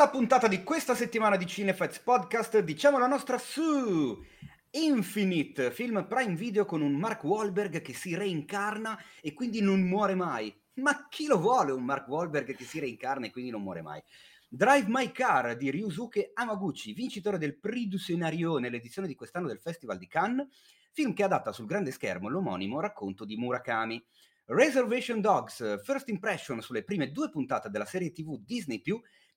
Nella puntata di questa settimana di Cinefets Podcast diciamo la nostra su Infinite, film Prime Video con un Mark Wahlberg che si reincarna e quindi non muore mai. Ma chi lo vuole un Mark Wahlberg che si reincarna e quindi non muore mai? Drive My Car di Ryusuke Amaguchi, vincitore del Prix du Scenario nell'edizione di quest'anno del Festival di Cannes, film che adatta sul grande schermo l'omonimo racconto di Murakami. Reservation Dogs, First Impression sulle prime due puntate della serie TV Disney+,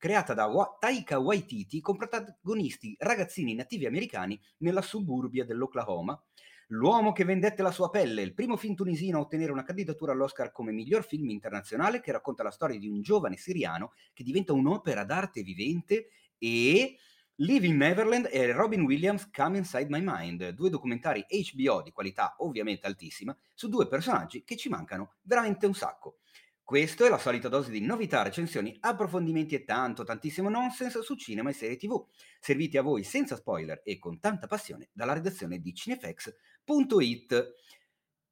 creata da Taika Waititi con protagonisti ragazzini nativi americani nella suburbia dell'Oklahoma. L'uomo che vendette la sua pelle, il primo film tunisino a ottenere una candidatura all'Oscar come miglior film internazionale che racconta la storia di un giovane siriano che diventa un'opera d'arte vivente e Living Neverland e Robin Williams Come Inside My Mind, due documentari HBO di qualità ovviamente altissima su due personaggi che ci mancano veramente un sacco. Questo è la solita dose di novità, recensioni, approfondimenti e tanto, tantissimo nonsense su cinema e serie tv, serviti a voi senza spoiler e con tanta passione dalla redazione di cinefx.it.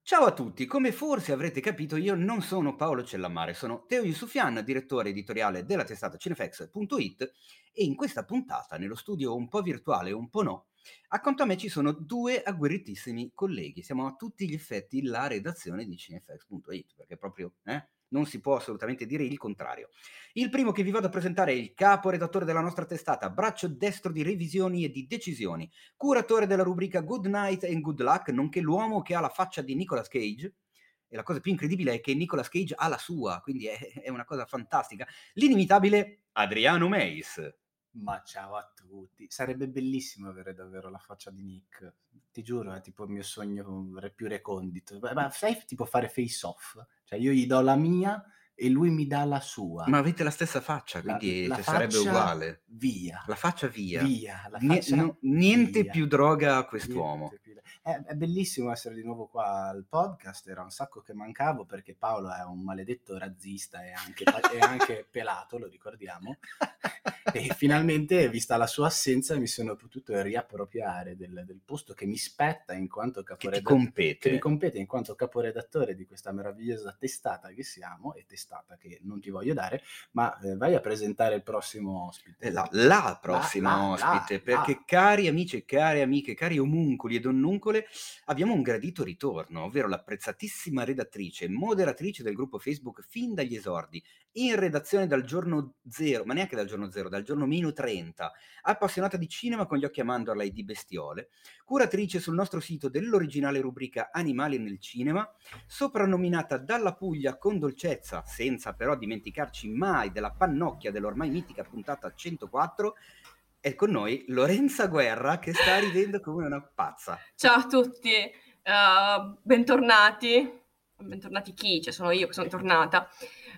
Ciao a tutti, come forse avrete capito io non sono Paolo Cellamare, sono Teo Yusufian, direttore editoriale della testata cinefx.it e in questa puntata, nello studio un po' virtuale un po' no, accanto a me ci sono due agguerritissimi colleghi, siamo a tutti gli effetti la redazione di cinefx.it, perché proprio, eh, non si può assolutamente dire il contrario. Il primo che vi vado a presentare è il capo redattore della nostra testata, braccio destro di revisioni e di decisioni, curatore della rubrica Good Night and Good Luck, nonché l'uomo che ha la faccia di Nicolas Cage. E la cosa più incredibile è che Nicolas Cage ha la sua, quindi è, è una cosa fantastica. L'inimitabile Adriano Meis. Ma ciao a tutti. Sarebbe bellissimo avere davvero la faccia di Nick. Ti giuro, è tipo il mio sogno più recondito. Ma sai tipo fare face off? Cioè io gli do la mia e lui mi dà la sua. Ma avete la stessa faccia, quindi la, la sarebbe uguale. Via. La faccia via. Via. La faccia N- no, niente via. più droga a quest'uomo. Più... È, è, bellissimo essere di nuovo qua al podcast, era un sacco che mancavo perché Paolo è un maledetto razzista e anche, e anche pelato, lo ricordiamo. e finalmente, vista la sua assenza, mi sono potuto riappropriare del, del posto che mi spetta in quanto caporedattore. Che, mi compete in quanto caporedattore di questa meravigliosa testata che siamo e testata che non ti voglio dare, ma eh, vai a presentare il prossimo ospite. La, la prossima la, la, ospite, perché cari amici e cari amiche, cari omuncoli e donnuncole, abbiamo un gradito ritorno, ovvero l'apprezzatissima redattrice, moderatrice del gruppo Facebook fin dagli esordi, in redazione dal giorno zero, ma neanche dal giorno zero, dal giorno meno 30, appassionata di cinema con gli occhi a mandorla e di bestiole, curatrice sul nostro sito dell'originale rubrica Animali nel cinema, soprannominata dalla Puglia con dolcezza, senza però dimenticarci mai della pannocchia dell'ormai mitica puntata 104, è con noi Lorenza Guerra che sta ridendo come una pazza. Ciao a tutti, uh, bentornati. Bentornati chi? Cioè sono io che sono tornata.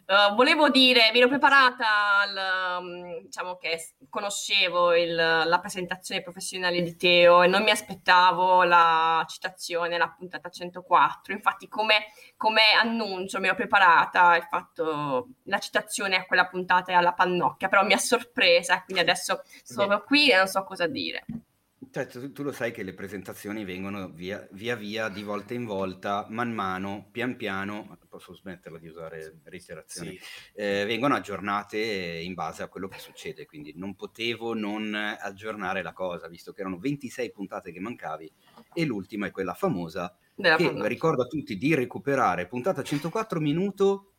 Uh, volevo dire, mi ero preparata, al, um, diciamo che conoscevo il, la presentazione professionale di Teo e non mi aspettavo la citazione, la puntata 104. Infatti, come, come annuncio, mi ero preparata il fatto, la citazione a quella puntata e alla pannocchia, però mi ha sorpresa, quindi adesso sono qui e non so cosa dire. Cioè, tu, tu, lo sai che le presentazioni vengono via, via, via, di volta in volta, man mano, pian piano, posso smetterla di usare reiterazioni, sì. eh, vengono aggiornate in base a quello che succede, quindi non potevo non aggiornare la cosa, visto che erano 26 puntate che mancavi e l'ultima è quella famosa, Della che puntata. ricordo a tutti di recuperare, puntata 104 minuto,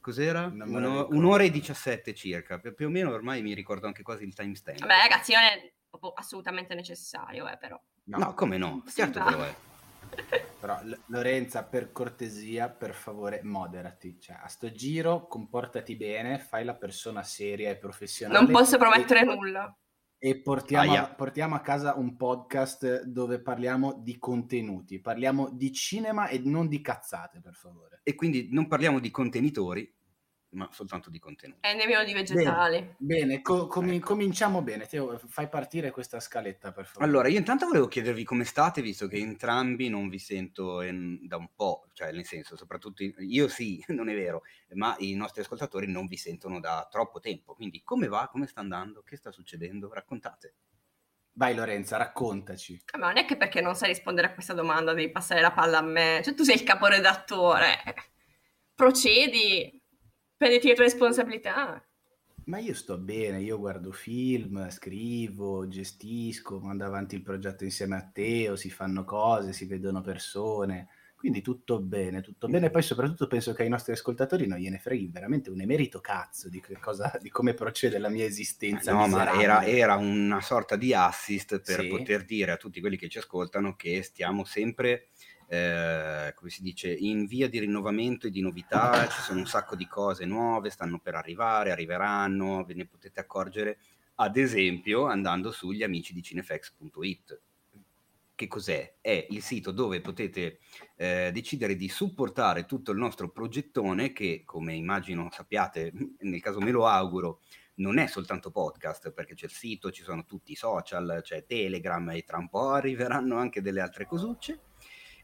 cos'era? Uno, un'ora e 17 circa, più o meno ormai mi ricordo anche quasi il timestamp. Vabbè ragazzi, non è assolutamente necessario, eh, però. No, no come no? Certo che lo è. Però L- Lorenza, per cortesia, per favore, moderati. Cioè, a sto giro comportati bene, fai la persona seria e professionale. Non posso promettere e... nulla. E portiamo, a, portiamo a casa un podcast dove parliamo di contenuti, parliamo di cinema e non di cazzate, per favore. E quindi non parliamo di contenitori, ma soltanto di contenuti. E nemmeno di vegetali. Bene, bene co- com- ecco. cominciamo bene. Teo, fai partire questa scaletta, per favore. Allora, io intanto volevo chiedervi come state, visto che entrambi non vi sento in, da un po', cioè nel senso, soprattutto io sì, non è vero, ma i nostri ascoltatori non vi sentono da troppo tempo. Quindi come va? Come sta andando? Che sta succedendo? Raccontate. Vai Lorenza, raccontaci. Ma non è che perché non sai rispondere a questa domanda devi passare la palla a me. Cioè tu sei il caporedattore. Procedi, prenditi le tue responsabilità. Ma io sto bene, io guardo film, scrivo, gestisco, mando avanti il progetto insieme a Teo, si fanno cose, si vedono persone, quindi tutto bene, tutto bene. E poi soprattutto penso che ai nostri ascoltatori non gliene freghi veramente un emerito cazzo di, cosa, di come procede la mia esistenza. No, ma era, era, una sorta di assist per sì. poter dire a tutti quelli che ci ascoltano che stiamo sempre eh, come si dice, in via di rinnovamento e di novità, ci sono un sacco di cose nuove, stanno per arrivare, arriveranno, ve ne potete accorgere, ad esempio andando sugli amici di cinefx.it. Che cos'è? È il sito dove potete eh, decidere di supportare tutto il nostro progettone che, come immagino sappiate, nel caso me lo auguro, non è soltanto podcast, perché c'è il sito, ci sono tutti i social, c'è Telegram e tra un po' arriveranno anche delle altre cosucce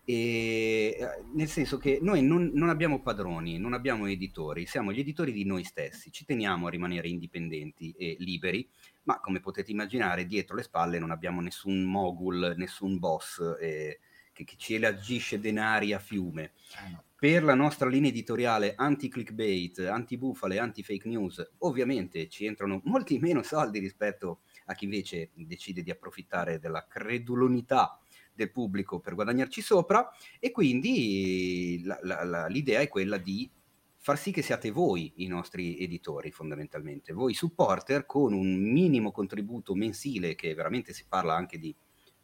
e, eh, nel senso che noi non, non, abbiamo padroni, non abbiamo editori, siamo gli editori di noi stessi, ci teniamo a rimanere indipendenti e liberi, ma come potete immaginare dietro le spalle non abbiamo nessun mogul, nessun boss eh, che, che, ci elargisce denari a fiume. Eh per la nostra linea editoriale anti-clickbait, anti-bufale, anti-fake news, ovviamente ci entrano molti meno soldi rispetto a chi invece decide di approfittare della credulonità del pubblico per guadagnarci sopra e quindi la, la, la, l'idea è quella di far sì che siate voi i nostri editori fondamentalmente, voi supporter con un minimo contributo mensile che veramente si parla anche di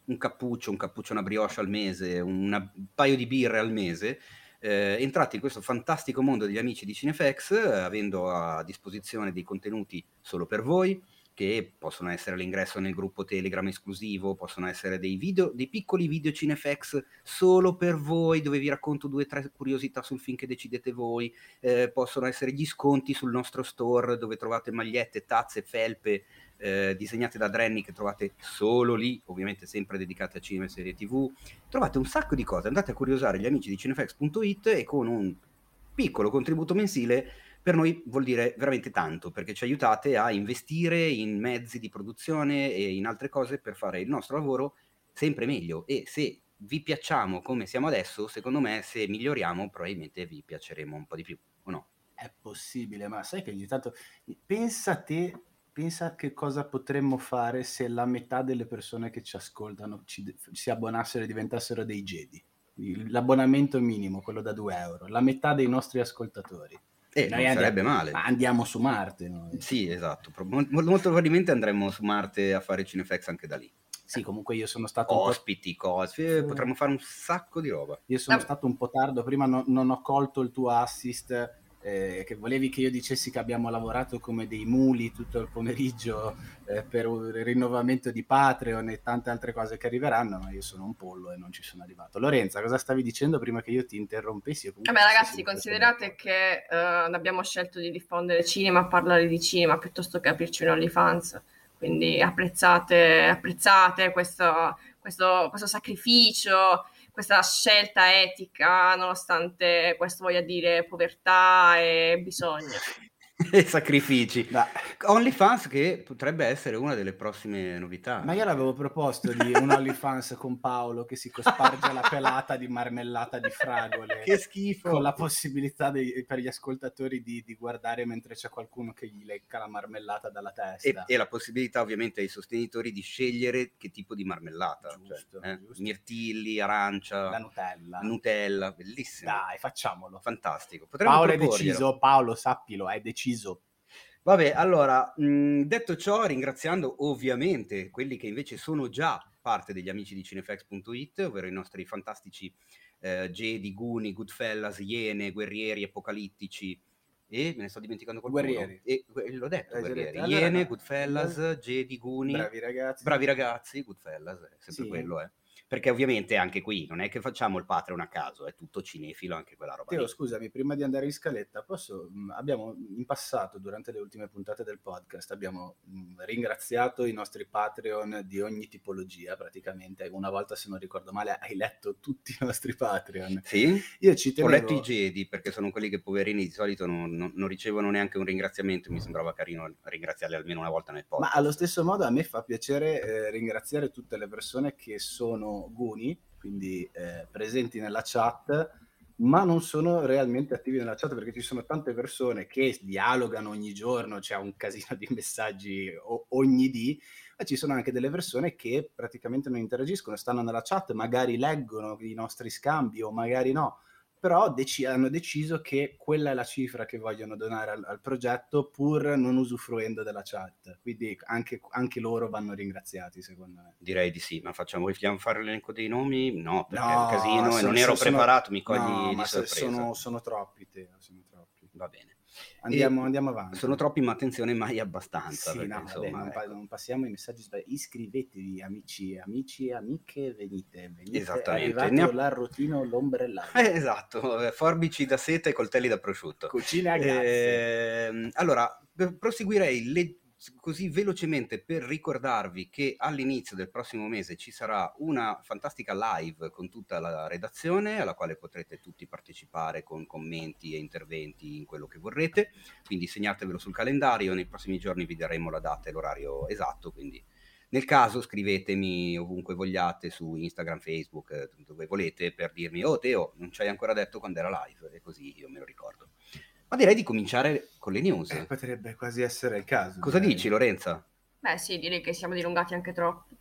un cappuccio, un cappuccio, una brioche al mese, una, un paio di birre al mese, eh, entrate in questo fantastico mondo degli amici di Cinefx, eh, avendo a disposizione dei contenuti solo per voi, che possono essere l'ingresso nel gruppo Telegram esclusivo, possono essere dei video, dei piccoli video Cinefx solo per voi, dove vi racconto due o tre curiosità sul film che decidete voi, eh, possono essere gli sconti sul nostro store dove trovate magliette, tazze, felpe eh, disegnate da Drenny che trovate solo lì, ovviamente sempre dedicate a cinema e serie tv, trovate un sacco di cose, andate a curiosare gli amici di cinefx.it e con un piccolo contributo mensile per noi vuol dire veramente tanto perché ci aiutate a investire in mezzi di produzione e in altre cose per fare il nostro lavoro sempre meglio e se vi piacciamo come siamo adesso, secondo me se miglioriamo probabilmente vi piaceremo un po' di più, o no? È possibile, ma sai che ogni tanto pensa a te, pensa che cosa potremmo fare se la metà delle persone che ci ascoltano ci, si abbonassero e diventassero dei Jedi. L'abbonamento minimo, quello da 2 euro, la metà dei nostri ascoltatori eh, non andiamo, sarebbe male. Andiamo su Marte. Noi. Sì, esatto. Molto, molto probabilmente andremo su Marte a fare Cinefx anche da lì. Sì, comunque io sono stato... Ospiti, cose, eh, potremmo fare un sacco di roba. Io sono ah. stato un po' tardo, prima no, non ho colto il tuo assist eh, che volevi che io dicessi che abbiamo lavorato come dei muli tutto il pomeriggio eh, per un rinnovamento di Patreon e tante altre cose che arriveranno, ma io sono un pollo e non ci sono arrivato. Lorenza, cosa stavi dicendo prima che io ti interrompessi? Vabbè ragazzi, considerate che uh, abbiamo scelto di diffondere cinema, parlare di cinema, piuttosto che aprirci un OnlyFans, quindi apprezzate, apprezzate questo, questo, questo sacrificio questa scelta etica, nonostante questo voglia dire povertà e bisogno. e sacrifici. Da. OnlyFans che potrebbe essere una delle prossime novità. Ma io l'avevo proposto di un OnlyFans con Paolo che si cosparge la pelata di marmellata di fragole. che schifo! Con la possibilità dei, per gli ascoltatori di, di, guardare mentre c'è qualcuno che gli lecca la marmellata dalla testa. E, e la possibilità ovviamente ai sostenitori di scegliere che tipo di marmellata. Giusto, cioè, eh? Mirtilli, arancia. La Nutella. Nutella, bellissimo. Dai, facciamolo. Fantastico. Potremmo Paolo è deciso, Paolo sappilo, è deciso deciso. Vabbè, allora, mh, detto ciò, ringraziando ovviamente quelli che invece sono già parte degli amici di cinefx.it, ovvero i nostri fantastici eh, Jedi, Guni, Goodfellas, Iene, Guerrieri, Apocalittici e me ne sto dimenticando qualcuno. Guerrieri. E, l'ho detto, eh, Guerrieri. Allora, Iene, Goodfellas, Jedi, Guni. Bravi ragazzi. Bravi ragazzi, Goodfellas, è sempre sì. quello, eh perché ovviamente anche qui non è che facciamo il Patreon a caso, è tutto cinefilo anche quella roba. Teo, lì. scusami, prima di andare in scaletta, posso, mm, abbiamo in passato, durante le ultime puntate del podcast, abbiamo mh, mm, ringraziato i nostri Patreon di ogni tipologia praticamente. Una volta, se non ricordo male, hai letto tutti i nostri Patreon. Sì? Io ci tenevo... Ho letto i Jedi perché sono quelli che poverini di solito non, non, non ricevono neanche un ringraziamento, mi sembrava carino ringraziarli almeno una volta nel podcast. Ma allo stesso modo a me fa piacere eh, ringraziare tutte le persone che sono Guni, quindi eh, presenti nella chat, ma non sono realmente attivi nella chat perché ci sono tante persone che dialogano ogni giorno, c'è un casino di messaggi ogni dì, ma ci sono anche delle persone che praticamente non interagiscono, stanno nella chat, magari leggono i nostri scambi o magari no però dec- hanno deciso che quella è la cifra che vogliono donare al, al progetto pur non usufruendo della chat. Quindi anche, anche, loro vanno ringraziati, secondo me. Direi di sì, ma facciamo, vogliamo fare l'elenco dei nomi? No, perché no, è un casino sono, e non ero sono, preparato, mi cogli no, di sorpresa. Sono, sono troppi, Teo, sono troppi. Va bene. Andiamo, andiamo, avanti. Sono troppi, ma attenzione, mai abbastanza. Sì, no, insomma, vabbè, non, ecco. non, passiamo i messaggi sbagliati. Iscrivetevi, amici, amici e amiche, venite. venite. Esattamente. È arrivato l'arrotino, l'ombrellano. Eh, esatto, forbici da seta e coltelli da prosciutto. Cucina a grazie. Eh, allora, proseguirei le così velocemente per ricordarvi che all'inizio del prossimo mese ci sarà una fantastica live con tutta la redazione alla quale potrete tutti partecipare con commenti e interventi in quello che vorrete, quindi segnatevelo sul calendario, nei prossimi giorni vi daremo la data e l'orario esatto, quindi nel caso scrivetemi ovunque vogliate su Instagram, Facebook, dove volete per dirmi oh Teo non ci hai ancora detto quando era live e così io me lo ricordo. Ma direi di cominciare con le news. Eh, potrebbe quasi essere il caso. Cosa direi. dici, Lorenza? Beh, sì, direi che siamo dilungati anche troppo.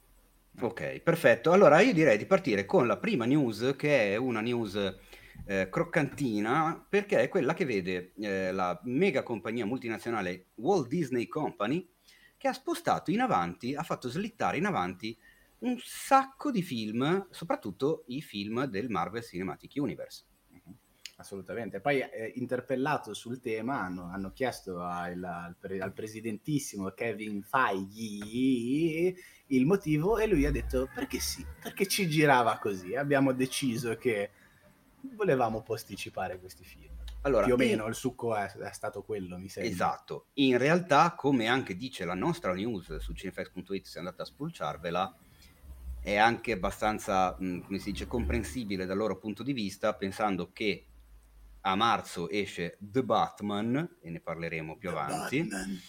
Ok, perfetto. Allora io direi di partire con la prima news, che è una news eh, croccantina, perché è quella che vede eh, la mega compagnia multinazionale Walt Disney Company, che ha spostato in avanti, ha fatto slittare in avanti un sacco di film, soprattutto i film del Marvel Cinematic Universe assolutamente. Poi eh, interpellato sul tema hanno, hanno chiesto al, al, pre, al, presidentissimo Kevin Feige il motivo e lui ha detto perché sì, perché ci girava così. Abbiamo deciso che volevamo posticipare questi film. Allora, Più o meno in... il succo è, è, stato quello, mi sembra. Esatto. In realtà, come anche dice la nostra news su cinefx.it, se andate a spulciarvela, è anche abbastanza, mh, come si dice, comprensibile dal loro punto di vista, pensando che a marzo esce The Batman, e ne parleremo più The avanti, Batman.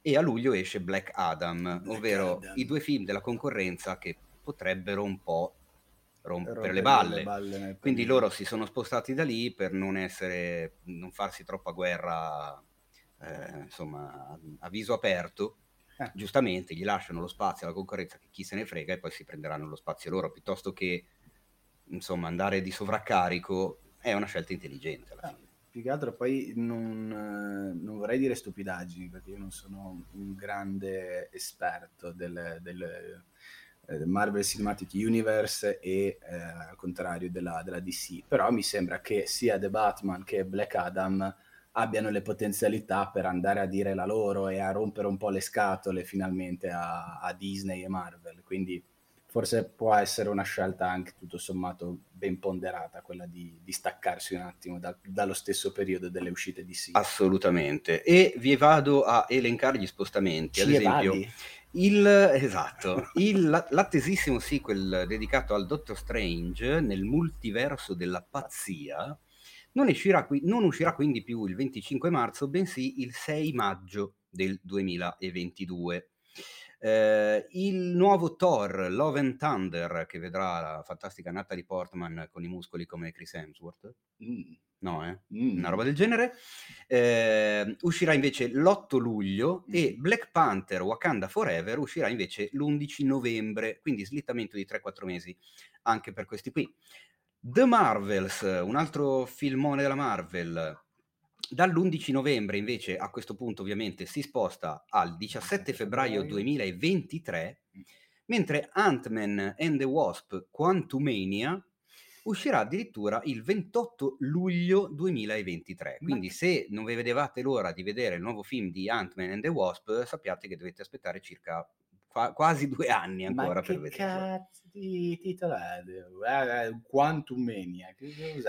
e a luglio esce Black Adam, Black ovvero Adam. i due film della concorrenza che potrebbero un po' rompere, rompere le balle. Le balle Quindi loro si sono spostati da lì per non, essere, non farsi troppa guerra, eh, insomma, a viso aperto. Eh. Giustamente gli lasciano lo spazio alla concorrenza che chi se ne frega e poi si prenderanno lo spazio loro piuttosto che insomma andare di sovraccarico è una scelta intelligente alla fine. più che altro poi non, non, vorrei dire stupidaggini perché io non sono un grande esperto del, del, eh, del Marvel Cinematic Universe e eh, al contrario della, della, DC, però mi sembra che sia The Batman che Black Adam abbiano le potenzialità per andare a dire la loro e a rompere un po' le scatole finalmente a, a Disney e Marvel, quindi forse può essere una scelta anche tutto sommato ben ponderata, quella di, di staccarsi un attimo da, dallo stesso periodo delle uscite di sì. Assolutamente. E vi vado a elencare gli spostamenti. Ci Ad esempio, il, esatto, il, l'attesissimo sequel dedicato al Doctor Strange nel multiverso della pazzia non uscirà, non uscirà quindi più il 25 marzo, bensì il 6 maggio del 2022. Eh, il nuovo Thor, Love and Thunder, che vedrà la fantastica Natalie Portman con i muscoli come Chris Hemsworth. Mm. No, eh? Mm. Una roba del genere. Eh, uscirà invece l'8 luglio mm. e Black Panther Wakanda Forever uscirà invece l'11 novembre, quindi slittamento di 3-4 mesi anche per questi qui. The Marvels, un altro filmone della Marvel, Dall'11 novembre invece a questo punto ovviamente si sposta al 17 febbraio 2023, mentre Ant-Man and the Wasp Quantumania uscirà addirittura il 28 luglio 2023. Quindi se non vi vedevate l'ora di vedere il nuovo film di Ant-Man and the Wasp, sappiate che dovete aspettare circa fa quasi due anni ancora Ma per vedere. cazzo di? Eh, Quantum Mania. È,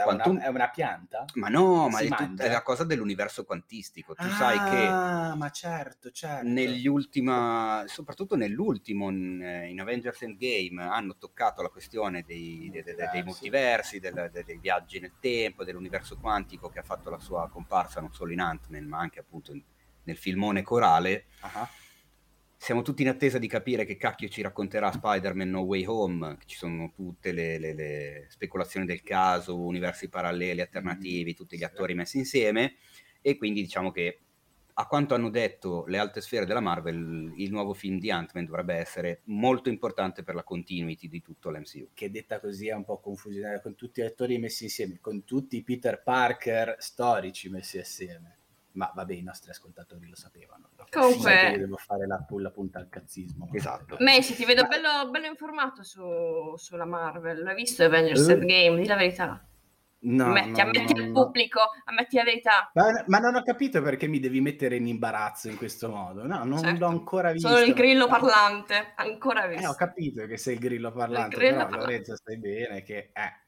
Quantum... Una, è una pianta? Ma no, ma è, tut- è, la cosa dell'universo quantistico. Tu ah, sai che... Ah, ma certo, certo. Negli ultima, soprattutto nell'ultimo, in, in, Avengers Endgame, hanno toccato la questione dei, dei, dei, dei multiversi, del, dei viaggi nel tempo, dell'universo quantico che ha fatto la sua comparsa non solo in Ant-Man, ma anche appunto nel filmone corale. Uh-huh siamo tutti in attesa di capire che cacchio ci racconterà Spider-Man No Way Home, ci sono tutte le, le, le speculazioni del caso, universi paralleli, alternativi, mm, tutti gli attori messi insieme e quindi diciamo che a quanto hanno detto le alte sfere della Marvel, il nuovo film di Ant-Man dovrebbe essere molto importante per la continuity di tutto l'MCU. Che detta così è un po' confusionaria, con tutti gli attori messi insieme, con tutti i Peter Parker storici messi assieme. Ma vabbè, i nostri ascoltatori lo sapevano. Comunque, sì, devo fare la, la, punta al cazzismo. Esatto. Messi, ti vedo bello, bello informato su, sulla Marvel. L'hai visto Avengers uh. Endgame? Di la verità. No, ammetti, no, ammetti no, il pubblico, ammetti la verità. Ma, ma, non ho capito perché mi devi mettere in imbarazzo in questo modo. No, non certo. l'ho ancora visto. Sono il grillo parlante, ancora visto. Eh, ho capito che sei il grillo parlante, il grillo però parlante. Lorenzo stai bene che... Eh,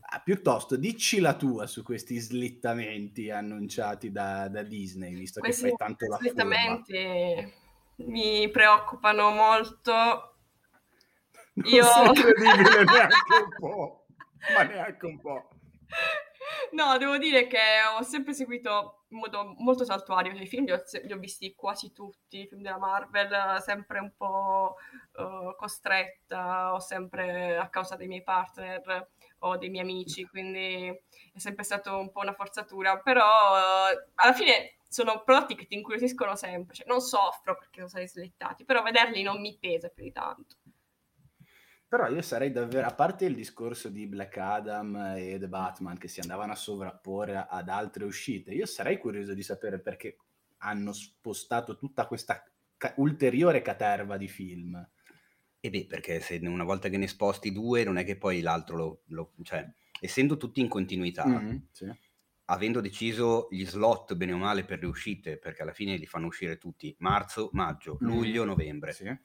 ah, piuttosto, dici la tua su questi slittamenti annunciati da, da Disney, visto questi che fai tanto la slittamenti furba. mi preoccupano molto. Non Io... sei credibile neanche un po'. ma neanche un po'. No, devo dire che ho sempre seguito in modo molto saltuario i film, li ho, li ho visti quasi tutti, i film della Marvel, sempre un po' uh, costretta o sempre a causa dei miei partner o dei miei amici, quindi è sempre stato un po' una forzatura, però uh, alla fine sono prodotti che ti incuriosiscono sempre, cioè, non soffro perché sono stati slittati, però vederli non mi pesa più di tanto. Però io sarei davvero, a parte il discorso di Black Adam e The Batman che si andavano a sovrapporre ad altre uscite, io sarei curioso di sapere perché hanno spostato tutta questa ca- ulteriore caterva di film. E beh, perché se una volta che ne sposti due, non è che poi l'altro lo... lo cioè, essendo tutti in continuità, mm-hmm, sì. avendo deciso gli slot bene o male per le uscite, perché alla fine li fanno uscire tutti, marzo, maggio, luglio, mm-hmm. novembre. Sì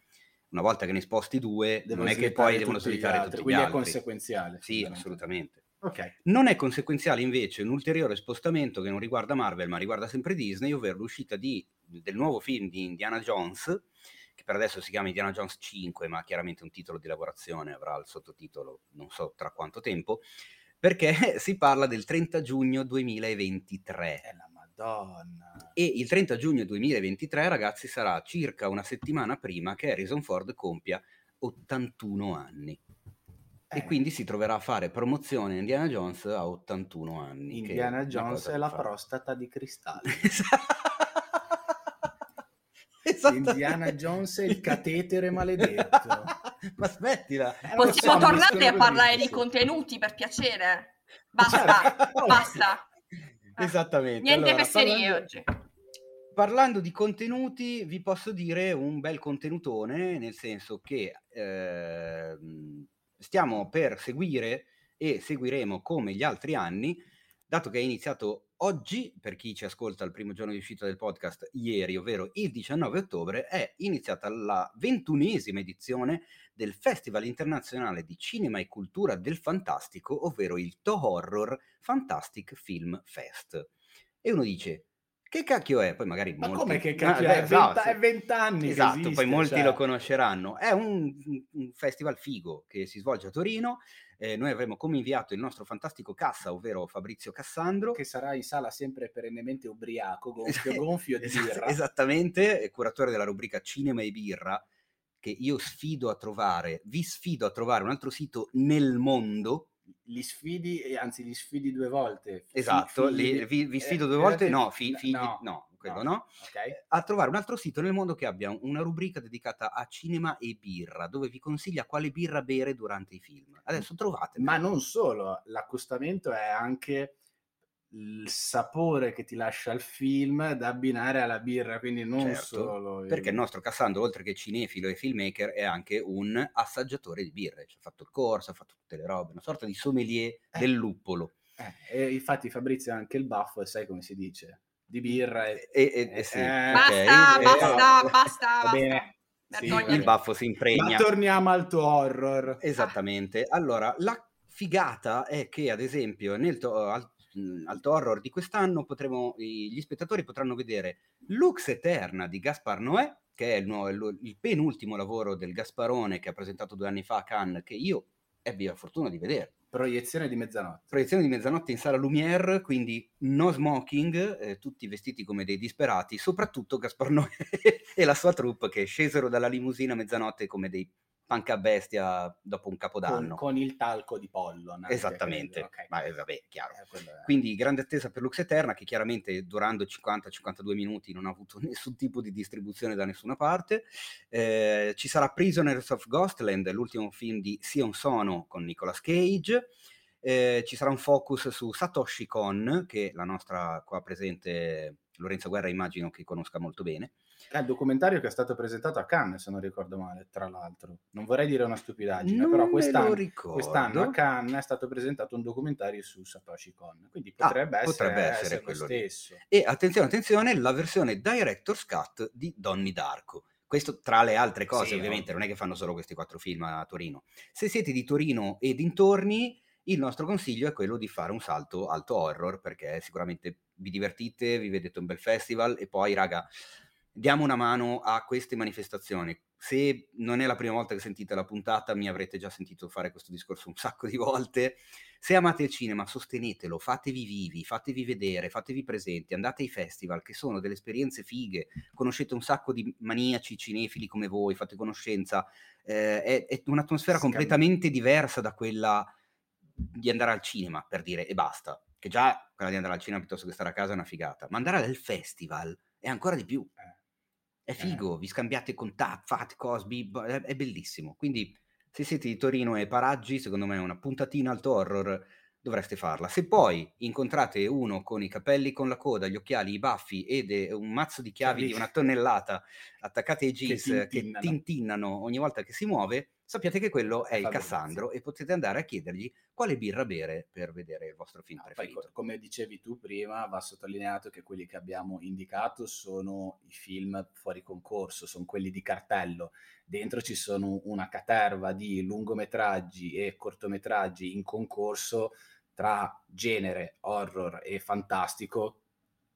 una volta che ne sposti due, Devo non è che poi devono slittare tutti gli quindi altri. Quindi è conseguenziale. Sì, assolutamente. Okay. Non è conseguenziale invece un ulteriore spostamento che non riguarda Marvel ma riguarda sempre Disney, ovvero l'uscita di, del nuovo film di Indiana Jones, che per adesso si chiama Indiana Jones 5, ma chiaramente un titolo di lavorazione avrà il sottotitolo non so tra quanto tempo, perché si parla del 30 giugno 2023. È la Madonna. E il 30 giugno 2023, ragazzi, sarà circa una settimana prima che Harrison Ford compia 81 anni. Eh. E quindi si troverà a fare promozione Indiana Jones a 81 anni. Indiana Jones è la fare. prostata di cristallo. Indiana Jones è il catetere maledetto. Ma smettila. Eh, Possiamo so, tornare a parlare di contenuti per piacere. Basta, certo. basta. Ah, Esattamente. Niente allora, fesserie parlando, oggi. Parlando di contenuti, vi posso dire un bel contenutone, nel senso che eh, stiamo per seguire e seguiremo come gli altri anni, dato che è iniziato oggi, per chi ci ascolta il primo giorno di uscita del podcast, ieri, ovvero il 19 ottobre, è iniziata la ventunesima edizione del Festival internazionale di cinema e cultura del fantastico, ovvero il To Horror Fantastic Film Fest. E uno dice, che cacchio è? Poi magari Ma molti... come che cacchio ah, è? Esatto, è vent'anni Esatto, esiste, poi molti cioè... lo conosceranno. È un, un, festival figo che si svolge a Torino. Eh, noi avremo come inviato il nostro fantastico cassa, ovvero Fabrizio Cassandro. Che sarà in sala sempre perennemente ubriaco, gonfio, gonfio di birra. Esattamente, curatore della rubrica Cinema e Birra che io sfido a trovare, vi sfido a trovare un altro sito nel mondo. Li sfidi, anzi li sfidi due volte. Esatto, li, vi, vi, sfido eh, due volte, no, fi, fi, no, no, quello no. no. Okay. A trovare un altro sito nel mondo che abbia una rubrica dedicata a cinema e birra, dove vi consiglia quale birra bere durante i film. Adesso trovate. Ma non solo, l'accostamento è anche il sapore che ti lascia il film da abbinare alla birra, quindi non certo, solo... Il... Perché il nostro Cassandro, oltre che cinefilo e filmmaker, è anche un assaggiatore di birre, cioè, ha fatto il corso, ha fatto tutte le robe, una sorta di sommelier eh. del luppolo. Eh, e infatti Fabrizio ha anche il baffo e sai come si dice? Di birra e... e, e, e sì. eh, basta, okay. basta, basta, basta, Va bene. Sì, il baffo si impregna. Ma torniamo al tuo horror. Esattamente. Allora, la figata è che, ad esempio, nel to- al mh, Alto Horror di quest'anno potremo, gli spettatori potranno vedere Lux Eterna di Gaspar Noè, che è il, nuovo, il penultimo lavoro del Gasparone che ha presentato due anni fa a Cannes, che io ebbi la fortuna di vedere. Proiezione di mezzanotte. Proiezione di mezzanotte in sala Lumière, quindi no smoking, eh, tutti vestiti come dei disperati, soprattutto Gaspar Noè e la sua troupe che scesero dalla limousina a mezzanotte come dei panca bestia dopo un capodanno. Con, con il talco di pollo. Esattamente, okay. ma eh, vabbè, chiaro. Eh, Quindi grande attesa per Lux Eterna che chiaramente durando 50-52 minuti non ha avuto nessun tipo di distribuzione da nessuna parte. Eh, ci sarà Prisoners of Ghostland, l'ultimo film di Sion Sono con Nicolas Cage. Eh, ci sarà un focus su Satoshi Kon, che la nostra qua presente Lorenzo Guerra immagino che conosca molto bene. È il documentario che è stato presentato a Cannes, se non ricordo male, tra l'altro. Non vorrei dire una stupidaggine, non però quest'anno, quest'anno, a Cannes è stato presentato un documentario su Satoshi Kon, quindi ah, potrebbe, ah, essere, potrebbe essere, essere quello stesso. E attenzione, attenzione, la versione Director's Cut di Donnie Darko. Questo tra le altre cose, sì, ovviamente, no. non è che fanno solo questi quattro film a Torino. Se siete di Torino e dintorni, il nostro consiglio è quello di fare un salto alto horror, perché sicuramente vi divertite, vi vedete un bel festival e poi, raga, diamo una mano a queste manifestazioni. Se non è la prima volta che sentite la puntata, mi avrete già sentito fare questo discorso un sacco di volte. Se amate il cinema, sostenetelo, fatevi vivi, fatevi vedere, fatevi presenti, andate ai festival, che sono delle esperienze fighe, conoscete un sacco di maniaci cinefili come voi, fate conoscenza. Eh, è, è, un'atmosfera Scambio. completamente diversa da quella di andare al cinema, per dire, e basta. Che già quella di andare al cinema piuttosto che stare a casa è una figata. Ma andare al festival è ancora di più. È eh. figo, eh. vi scambiate contatti, fate Cosby, è, è, bellissimo. Quindi se siete di Torino e Paraggi, secondo me è una puntatina alto horror, dovreste farla. Se poi incontrate uno con i capelli con la coda, gli occhiali, i baffi ed un mazzo di chiavi di una tonnellata attaccate ai jeans che tintinnano ogni volta che si muove, sappiate che quello è il Cassandro e potete andare a chiedergli quale birra bere per vedere il vostro film no, preferito. Poi, come dicevi tu prima, va sottolineato che quelli che abbiamo indicato sono i film fuori concorso, sono quelli di cartello. Dentro ci sono una caterva di lungometraggi e cortometraggi in concorso tra genere, horror e fantastico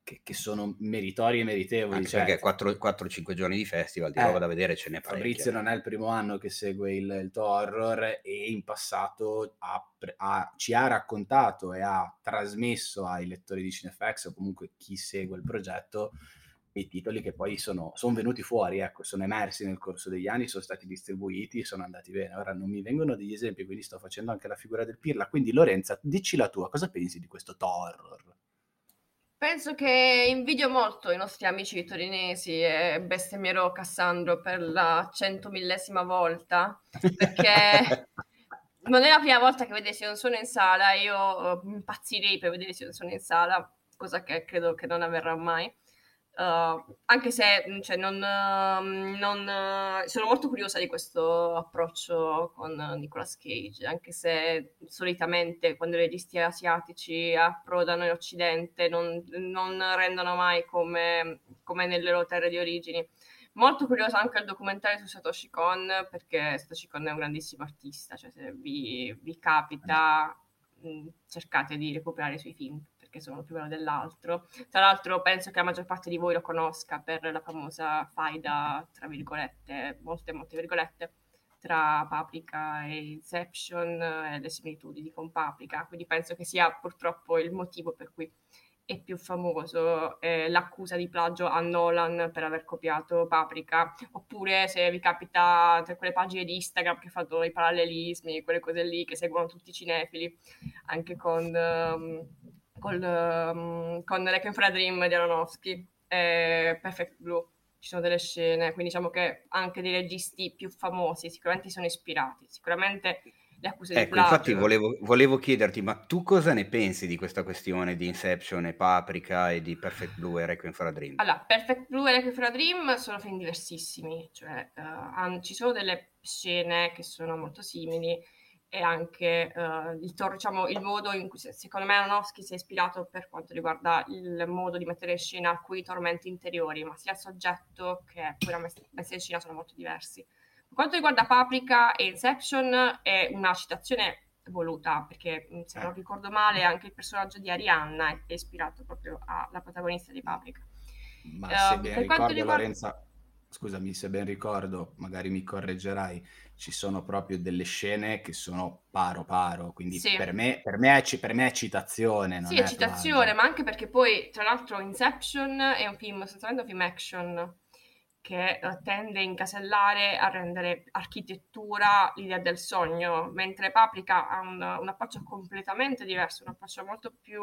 che, che, sono meritori e meritevoli. Anche cioè, perché 4-5 giorni di festival di eh, roba da vedere ce n'è parecchia. Fabrizio non è il primo anno che segue il, il tuo horror e in passato ha, ha, ci ha raccontato e ha trasmesso ai lettori di Cinefax o comunque chi segue il progetto i titoli che poi sono, sono, venuti fuori, ecco, sono emersi nel corso degli anni, sono stati distribuiti, sono andati bene. Ora non mi vengono degli esempi, quindi sto facendo anche la figura del Pirla. Quindi Lorenza, dici la tua, cosa pensi di questo horror? Penso che invidio molto i nostri amici torinesi e bestemmierò Cassandro per la centomillesima volta, perché non è la prima volta che vedessi un suono in sala, io eh, impazzirei per vedere se non sono in sala, cosa che credo che non avverrà mai. Uh, anche se mm, cioè, non, uh, non, uh, sono molto curiosa di questo approccio con Nicolas Cage, anche se solitamente quando i registi asiatici approdano in Occidente non, non rendono mai come, come, nelle loro terre di origini. Molto curiosa anche il documentario su Satoshi Kon, perché Satoshi Kon è un grandissimo artista, cioè se vi, vi capita mh, mm, cercate di recuperare i suoi film perché sono più bello dell'altro. Tra l'altro penso che la maggior parte di voi lo conosca per la famosa faida, tra virgolette, molte molte virgolette, tra Paprika e Inception e le similitudini con Paprika, quindi penso che sia purtroppo il motivo per cui è più famoso eh, l'accusa di plagio a Nolan per aver copiato Paprika, oppure se vi capita tra quelle pagine di Instagram che fanno i parallelismi, quelle cose lì che seguono tutti i cinefili, anche con um, col, um, con Requiem for a Dream di Aronofsky e Perfect Blue. Ci sono delle scene, quindi diciamo che anche dei registi più famosi sicuramente sono ispirati. Sicuramente le accuse ecco, di plagio... infatti volevo, volevo, chiederti, ma tu cosa ne pensi di questa questione di Inception e Paprika e di Perfect Blue e Requiem for a Dream? Allora, Perfect Blue e Requiem for a Dream sono film diversissimi, cioè uh, ci sono delle scene che sono molto simili, e anche uh, il, diciamo, il, modo in cui secondo me Aronofsky si è ispirato per quanto riguarda il modo di mettere in scena alcuni tormenti interiori, ma sia il soggetto che poi la messa in scena sono molto diversi. Per quanto riguarda Paprika e Inception è una citazione voluta, perché se non ricordo male anche il personaggio di Arianna è, è ispirato proprio alla protagonista di Paprika. Ma uh, se ben ricordo riguarda... Lorenza scusami se ben ricordo, magari mi correggerai, ci sono proprio delle scene che sono paro paro, quindi Sì. per, me, per, me è, per me è citazione. Non Sì, è citazione, plagio. ma anche perché poi, tra l'altro, Inception è un film, sostanzialmente un film action, che tende a incasellare, a rendere architettura l'idea del sogno, mentre Paprika ha un, un approccio completamente diverso, un approccio molto più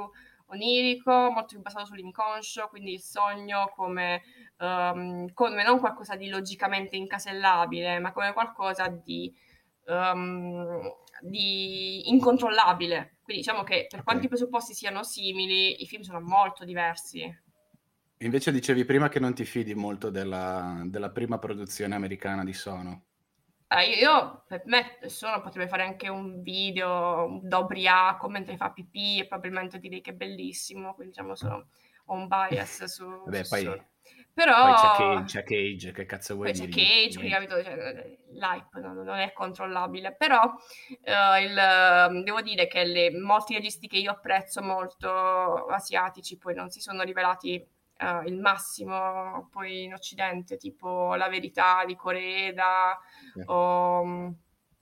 onirico, molto più basato sull'inconscio, quindi il sogno come, ehm, come non qualcosa di logicamente incasellabile, ma come qualcosa di, ehm, di incontrollabile. Quindi diciamo che per Ok. quanti i presupposti siano simili, i film sono molto diversi. Invece dicevi prima che non ti fidi molto della, della prima produzione americana di Sono. Eh, io, io, per me nessuno potrebbe fare anche un video da ubriaco mentre fa pipì e probabilmente direi che è bellissimo, quindi diciamo sono, ho un bias su... Vabbè, su- poi, su- poi Però... c'è, Cage, c'è Cage, che cazzo vuoi Poi c'è dirgli? Cage, quindi capito, cioè, l'hype non, non è controllabile, però eh, il- devo dire che le- molti registi che io apprezzo molto asiatici poi non si sono rivelati eh, il massimo poi in Occidente, tipo La Verità di Coreeda Sì. o,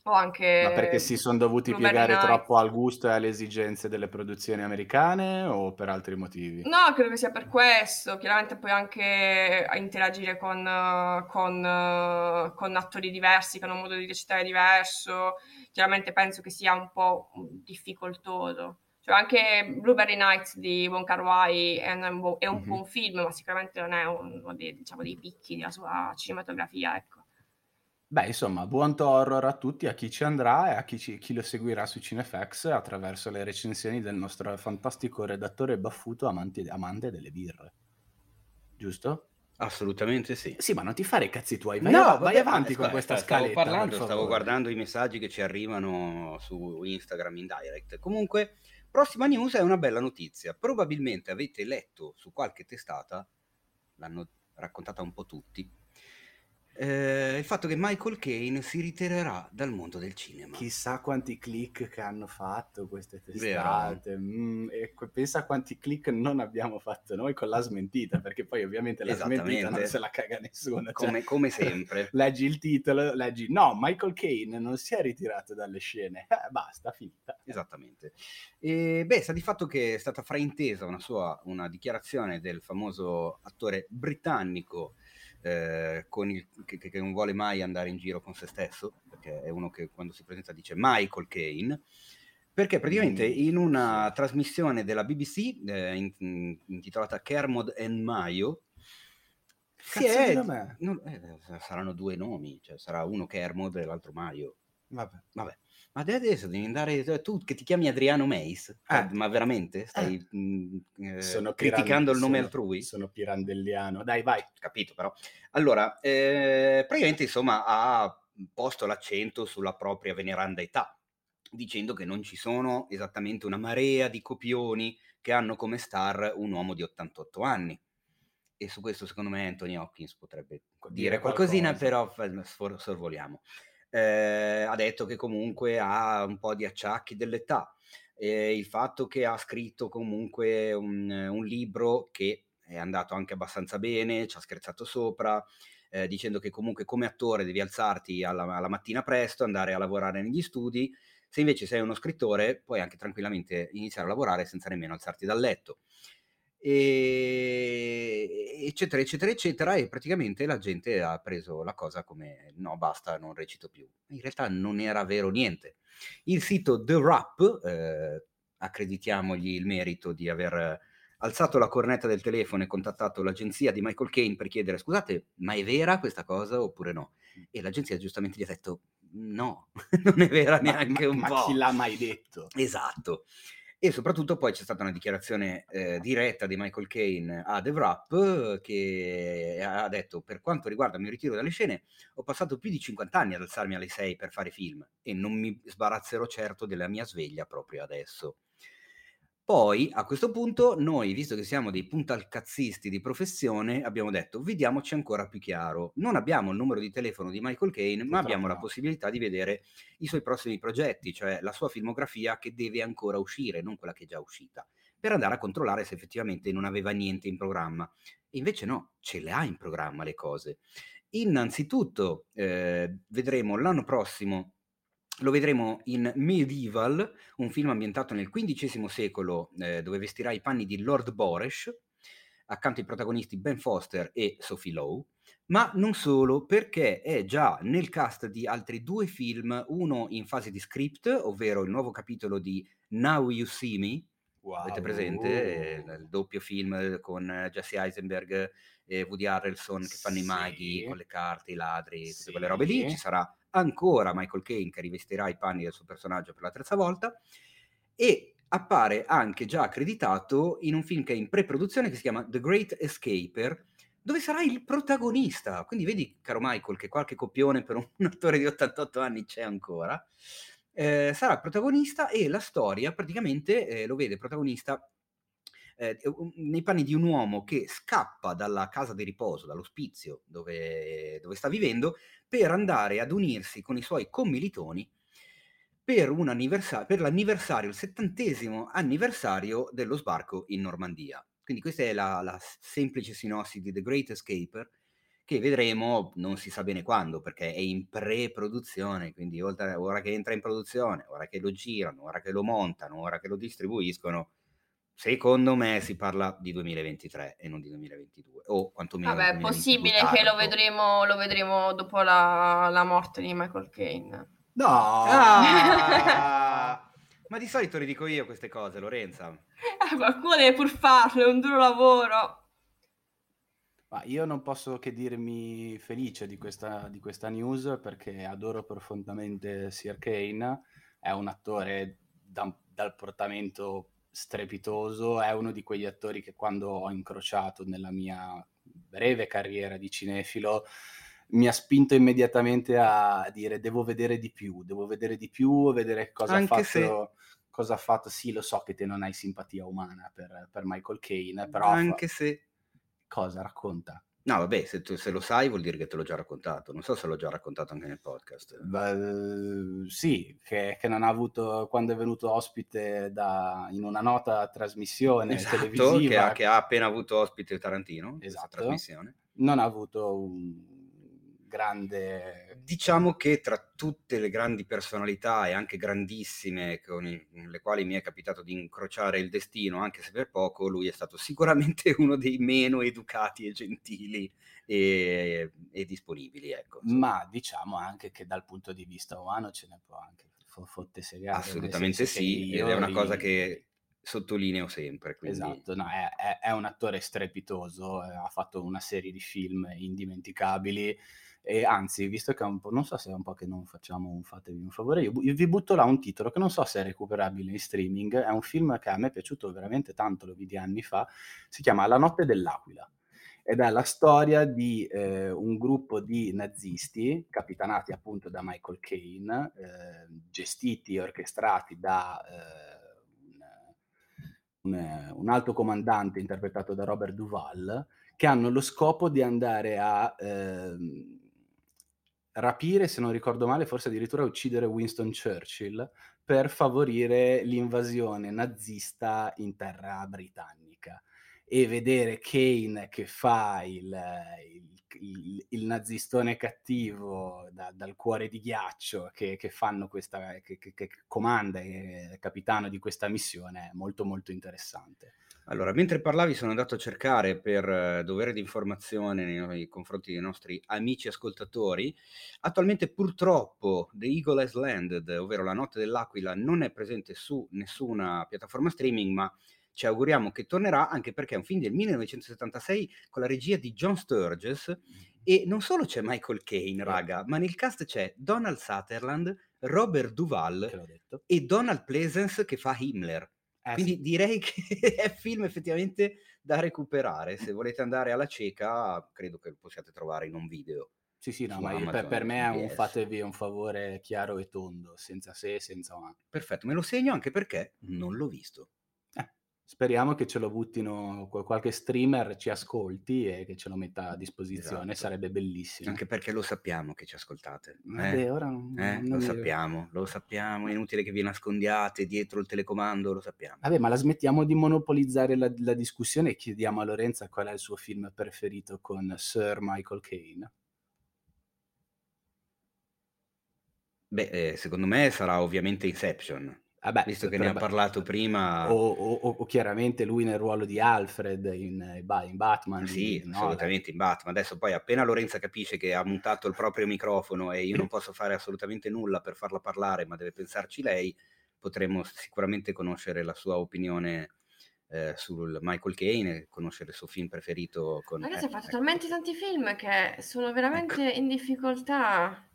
o anche... Ma perché si sono dovuti Blueberry piegare Nights. troppo al gusto e alle esigenze delle produzioni americane o per altri motivi? No, credo che sia per questo. Chiaramente poi anche a interagire con, eh, con, eh, con attori diversi, che hanno un modo di recitare diverso. Chiaramente penso che sia un po' difficoltoso. Cioè anche Blueberry Nights di Wong Kar Wai è un, è un Mhm. buon film, ma sicuramente non è uno dei, diciamo, dei picchi della sua cinematografia, ecco. Beh, insomma, buon horror a tutti, a chi ci andrà e a chi, ci- chi lo seguirà su Cinefx attraverso le recensioni del nostro fantastico redattore baffuto amante, amante delle birre. Giusto? Assolutamente sì. Sì, ma non ti fare i cazzi tuoi, vai, No, av- vabbè, vai avanti sta- con questa sta- stavo parlando, stavo guardando i messaggi che ci arrivano su Instagram in direct. Comunque, prossima news è una bella notizia. Probabilmente avete letto su qualche testata, l'hanno raccontata un po' tutti, eh, il fatto che Michael Caine si ritirerà dal mondo del cinema. Chissà quanti click che hanno fatto queste testate. Mm, e pensa a quanti click non abbiamo fatto noi con la smentita, perché poi ovviamente la smentita non se la caga nessuno. cioè, Come, come sempre. leggi il titolo, leggi no, Michael Caine non si è ritirato dalle scene. Eh, basta, finita. Esattamente. E, beh, sta di fatto che è stata fraintesa una sua una dichiarazione del famoso attore britannico eh, con il- che, che non vuole mai andare in giro con se stesso, perché è uno che quando si presenta dice Michael Caine, perché praticamente Mm, in una trasmissione della BBC eh, in- in- intitolata Kermod and Mayo, si è- non- eh, saranno due nomi, cioè sarà uno Kermod e l'altro Mayo. Vabbè. Vabbè, ma adesso devi andare cioè, tu che ti chiami Adriano Meis, Eh. ma veramente stai mh, eh, Sono criticando il nome sono- altrui? Sono pirandelliano. Dai, vai. Capito però. Allora, eh, praticamente insomma ha posto l'accento sulla propria veneranda età, dicendo che non ci sono esattamente una marea di copioni che hanno come star un uomo di 88 anni. E su questo secondo me Anthony Hopkins potrebbe dire, Dire qualcosina, qualcosa. però sorvoliamo. Eh, ha detto che comunque ha un po' di acciacchi dell'età. Eh, il fatto che ha scritto comunque un, un libro che è andato anche abbastanza bene, ci ha scherzato sopra, eh, dicendo che comunque come attore devi alzarti alla, alla mattina presto, andare a lavorare negli studi, se invece sei uno scrittore puoi anche tranquillamente iniziare a lavorare senza nemmeno alzarti dal letto. E, eccetera, eccetera, eccetera, e praticamente la gente ha preso la cosa come no, basta, non recito più. In realtà non era vero niente. Il sito The Rap, eh, accreditiamogli il merito di aver alzato la cornetta del telefono e contattato l'agenzia di Michael Caine per chiedere scusate, ma è vera questa cosa oppure no? E l'agenzia giustamente gli ha detto no, non è vera Ma, neanche ma- un ma po'. chi l'ha mai detto? Esatto. E soprattutto poi c'è stata una dichiarazione eh, diretta di Michael Caine a The Wrap eh, che ha detto per quanto riguarda il mio ritiro dalle scene ho passato più di 50 anni ad alzarmi alle 6 per fare film e non mi sbarazzerò certo della mia sveglia proprio adesso. Poi a questo punto noi, visto che siamo dei puntalcazzisti di professione, abbiamo detto vediamoci ancora più chiaro. Non abbiamo il numero di telefono di Michael Caine, ma abbiamo la possibilità di vedere i suoi prossimi progetti, cioè la sua filmografia che deve ancora uscire, non quella che è già uscita, per andare a controllare se effettivamente non aveva niente in programma. E invece no, ce le ha in programma le cose. Innanzitutto eh, vedremo l'anno prossimo lo vedremo in Medieval, un film ambientato nel XV secolo eh, dove vestirà i panni di Lord Boresh, accanto ai protagonisti Ben Foster e Sophie Lowe, ma non solo, perché è già nel cast di altri due film, uno in fase di script, ovvero il nuovo capitolo di Now You See Me, wow. avete presente? Il, il, doppio film con Jesse Eisenberg e Woody Harrelson che fanno sì. i maghi con le carte, i ladri, tutte sì. quelle robe lì, ci sarà ancora Michael Caine che rivestirà i panni del suo personaggio per la terza volta, e appare anche già accreditato in un film che è in pre-produzione che si chiama The Great Escaper, dove sarà il protagonista. Quindi vedi, caro Michael, che qualche copione per un attore di 88 anni c'è ancora. Eh, sarà protagonista e la storia praticamente eh, lo vede protagonista eh, nei panni di un uomo che scappa dalla casa di riposo, dall'ospizio dove, dove sta vivendo, per andare ad unirsi con i suoi commilitoni per, per l'anniversario, il settantesimo anniversario dello sbarco in Normandia. Quindi questa è la, la semplice sinossi di The Great Escaper, che vedremo non si sa bene quando, perché è in pre-produzione, quindi oltre, ora che entra in produzione, ora che lo girano, ora che lo montano, ora che lo distribuiscono, secondo me si parla di 2023 e non di 2022, o quantomeno... Vabbè, è possibile che lo vedremo, lo vedremo dopo la, la morte di Michael Caine. No! Ah! Ma di solito le dico io queste cose, Lorenza. Eh, qualcuno deve pur farlo, è un duro lavoro. Ma io non posso che dirmi felice di questa, di questa news perché adoro profondamente Sir Kane, è un attore da, dal portamento strepitoso, è uno di quegli attori che quando ho incrociato nella mia breve carriera di cinefilo mi ha spinto immediatamente a dire devo vedere di più, devo vedere di più, vedere cosa Anche ha fatto. Se... Cosa ha fatto? Sì, lo so che te non hai simpatia umana per, per Michael Caine, però... Anche fa... se... Cosa racconta? No, vabbè, se, tu, se, lo sai vuol dire che te l'ho già raccontato. Non so se l'ho già raccontato anche nel podcast. Beh, sì, che, che, non ha avuto quando è venuto ospite da, in una nota trasmissione esatto, televisiva. Che ha, che ha appena avuto ospite Tarantino. Esatto. Trasmissione. Non ha avuto un grande... Diciamo che tra tutte le grandi personalità e anche grandissime con, i, con, le quali mi è capitato di incrociare il destino, anche se per poco, lui è stato sicuramente uno dei meno educati e gentili e, e disponibili. Ecco, Ma diciamo anche che dal punto di vista umano ce ne può anche fotte segare. Assolutamente sì, ed è una cosa che sottolineo sempre. Quindi... Esatto, no, è, è, è, un attore strepitoso, eh, ha fatto una serie di film indimenticabili e anzi, visto che è un po', non so se è un po' che non facciamo un fatevi un favore, io, io, vi butto là un titolo che non so se è recuperabile in streaming, è un film che a me è piaciuto veramente tanto, lo vidi anni fa, si chiama La notte dell'aquila. Ed è la storia di eh, un gruppo di nazisti, capitanati appunto da Michael Caine, eh, gestiti e orchestrati da eh, un, un, un, alto comandante interpretato da Robert Duval, che hanno lo scopo di andare a ehm, rapire, se non ricordo male, forse addirittura uccidere Winston Churchill per favorire l'invasione nazista in terra britannica e vedere Kane che fa il, il, il, il nazistone cattivo da, dal cuore di ghiaccio che, che questa, che, che, comanda e è capitano di questa missione è molto molto interessante. Allora, mentre parlavi sono andato a cercare per eh, dovere di informazione nei, nei confronti dei nostri amici ascoltatori. Attualmente purtroppo The Eagle has landed, ovvero La notte dell'aquila, non è presente su nessuna piattaforma streaming, ma ci auguriamo che tornerà anche perché è un film del 1976 con la regia di John Sturges e non solo c'è Michael Caine, raga, ma nel cast c'è Donald Sutherland, Robert Duval e Donald Pleasence che fa Himmler. Eh, Quindi sì. direi che è film effettivamente da recuperare. Se volete andare alla cieca, credo che lo possiate trovare in un video. Sì, sì, no, ma per, per, me è un fatevi un favore chiaro e tondo, senza se, senza ma. Perfetto, me lo segno anche perché non l'ho visto. Speriamo che ce lo buttino qualche streamer, ci ascolti e che ce lo metta a disposizione, esatto. sarebbe bellissimo. Anche perché lo sappiamo che ci ascoltate. Vabbè, eh? ora non, eh? non lo sappiamo, lo sappiamo, è inutile che vi nascondiate dietro il telecomando, lo sappiamo. Vabbè, ma la smettiamo di monopolizzare la, la discussione e chiediamo a Lorenza qual è il suo film preferito con Sir Michael Caine. Beh, eh, secondo me sarà ovviamente Inception. Vabbè, Visto che ne ha parlato prima, O, o- o- o chiaramente lui nel ruolo di Alfred in, eh, in Batman. sì, Nolan. assolutamente in Batman. Adesso poi appena Lorenza capisce che ha mutato il proprio microfono e io non posso fare assolutamente nulla per farla parlare, ma deve pensarci lei, potremo sicuramente conoscere la sua opinione eh, sul Michael Caine, conoscere il suo film preferito con... Ragazzi, eh, ha fatto ecco. talmente tanti film che sono veramente in difficoltà.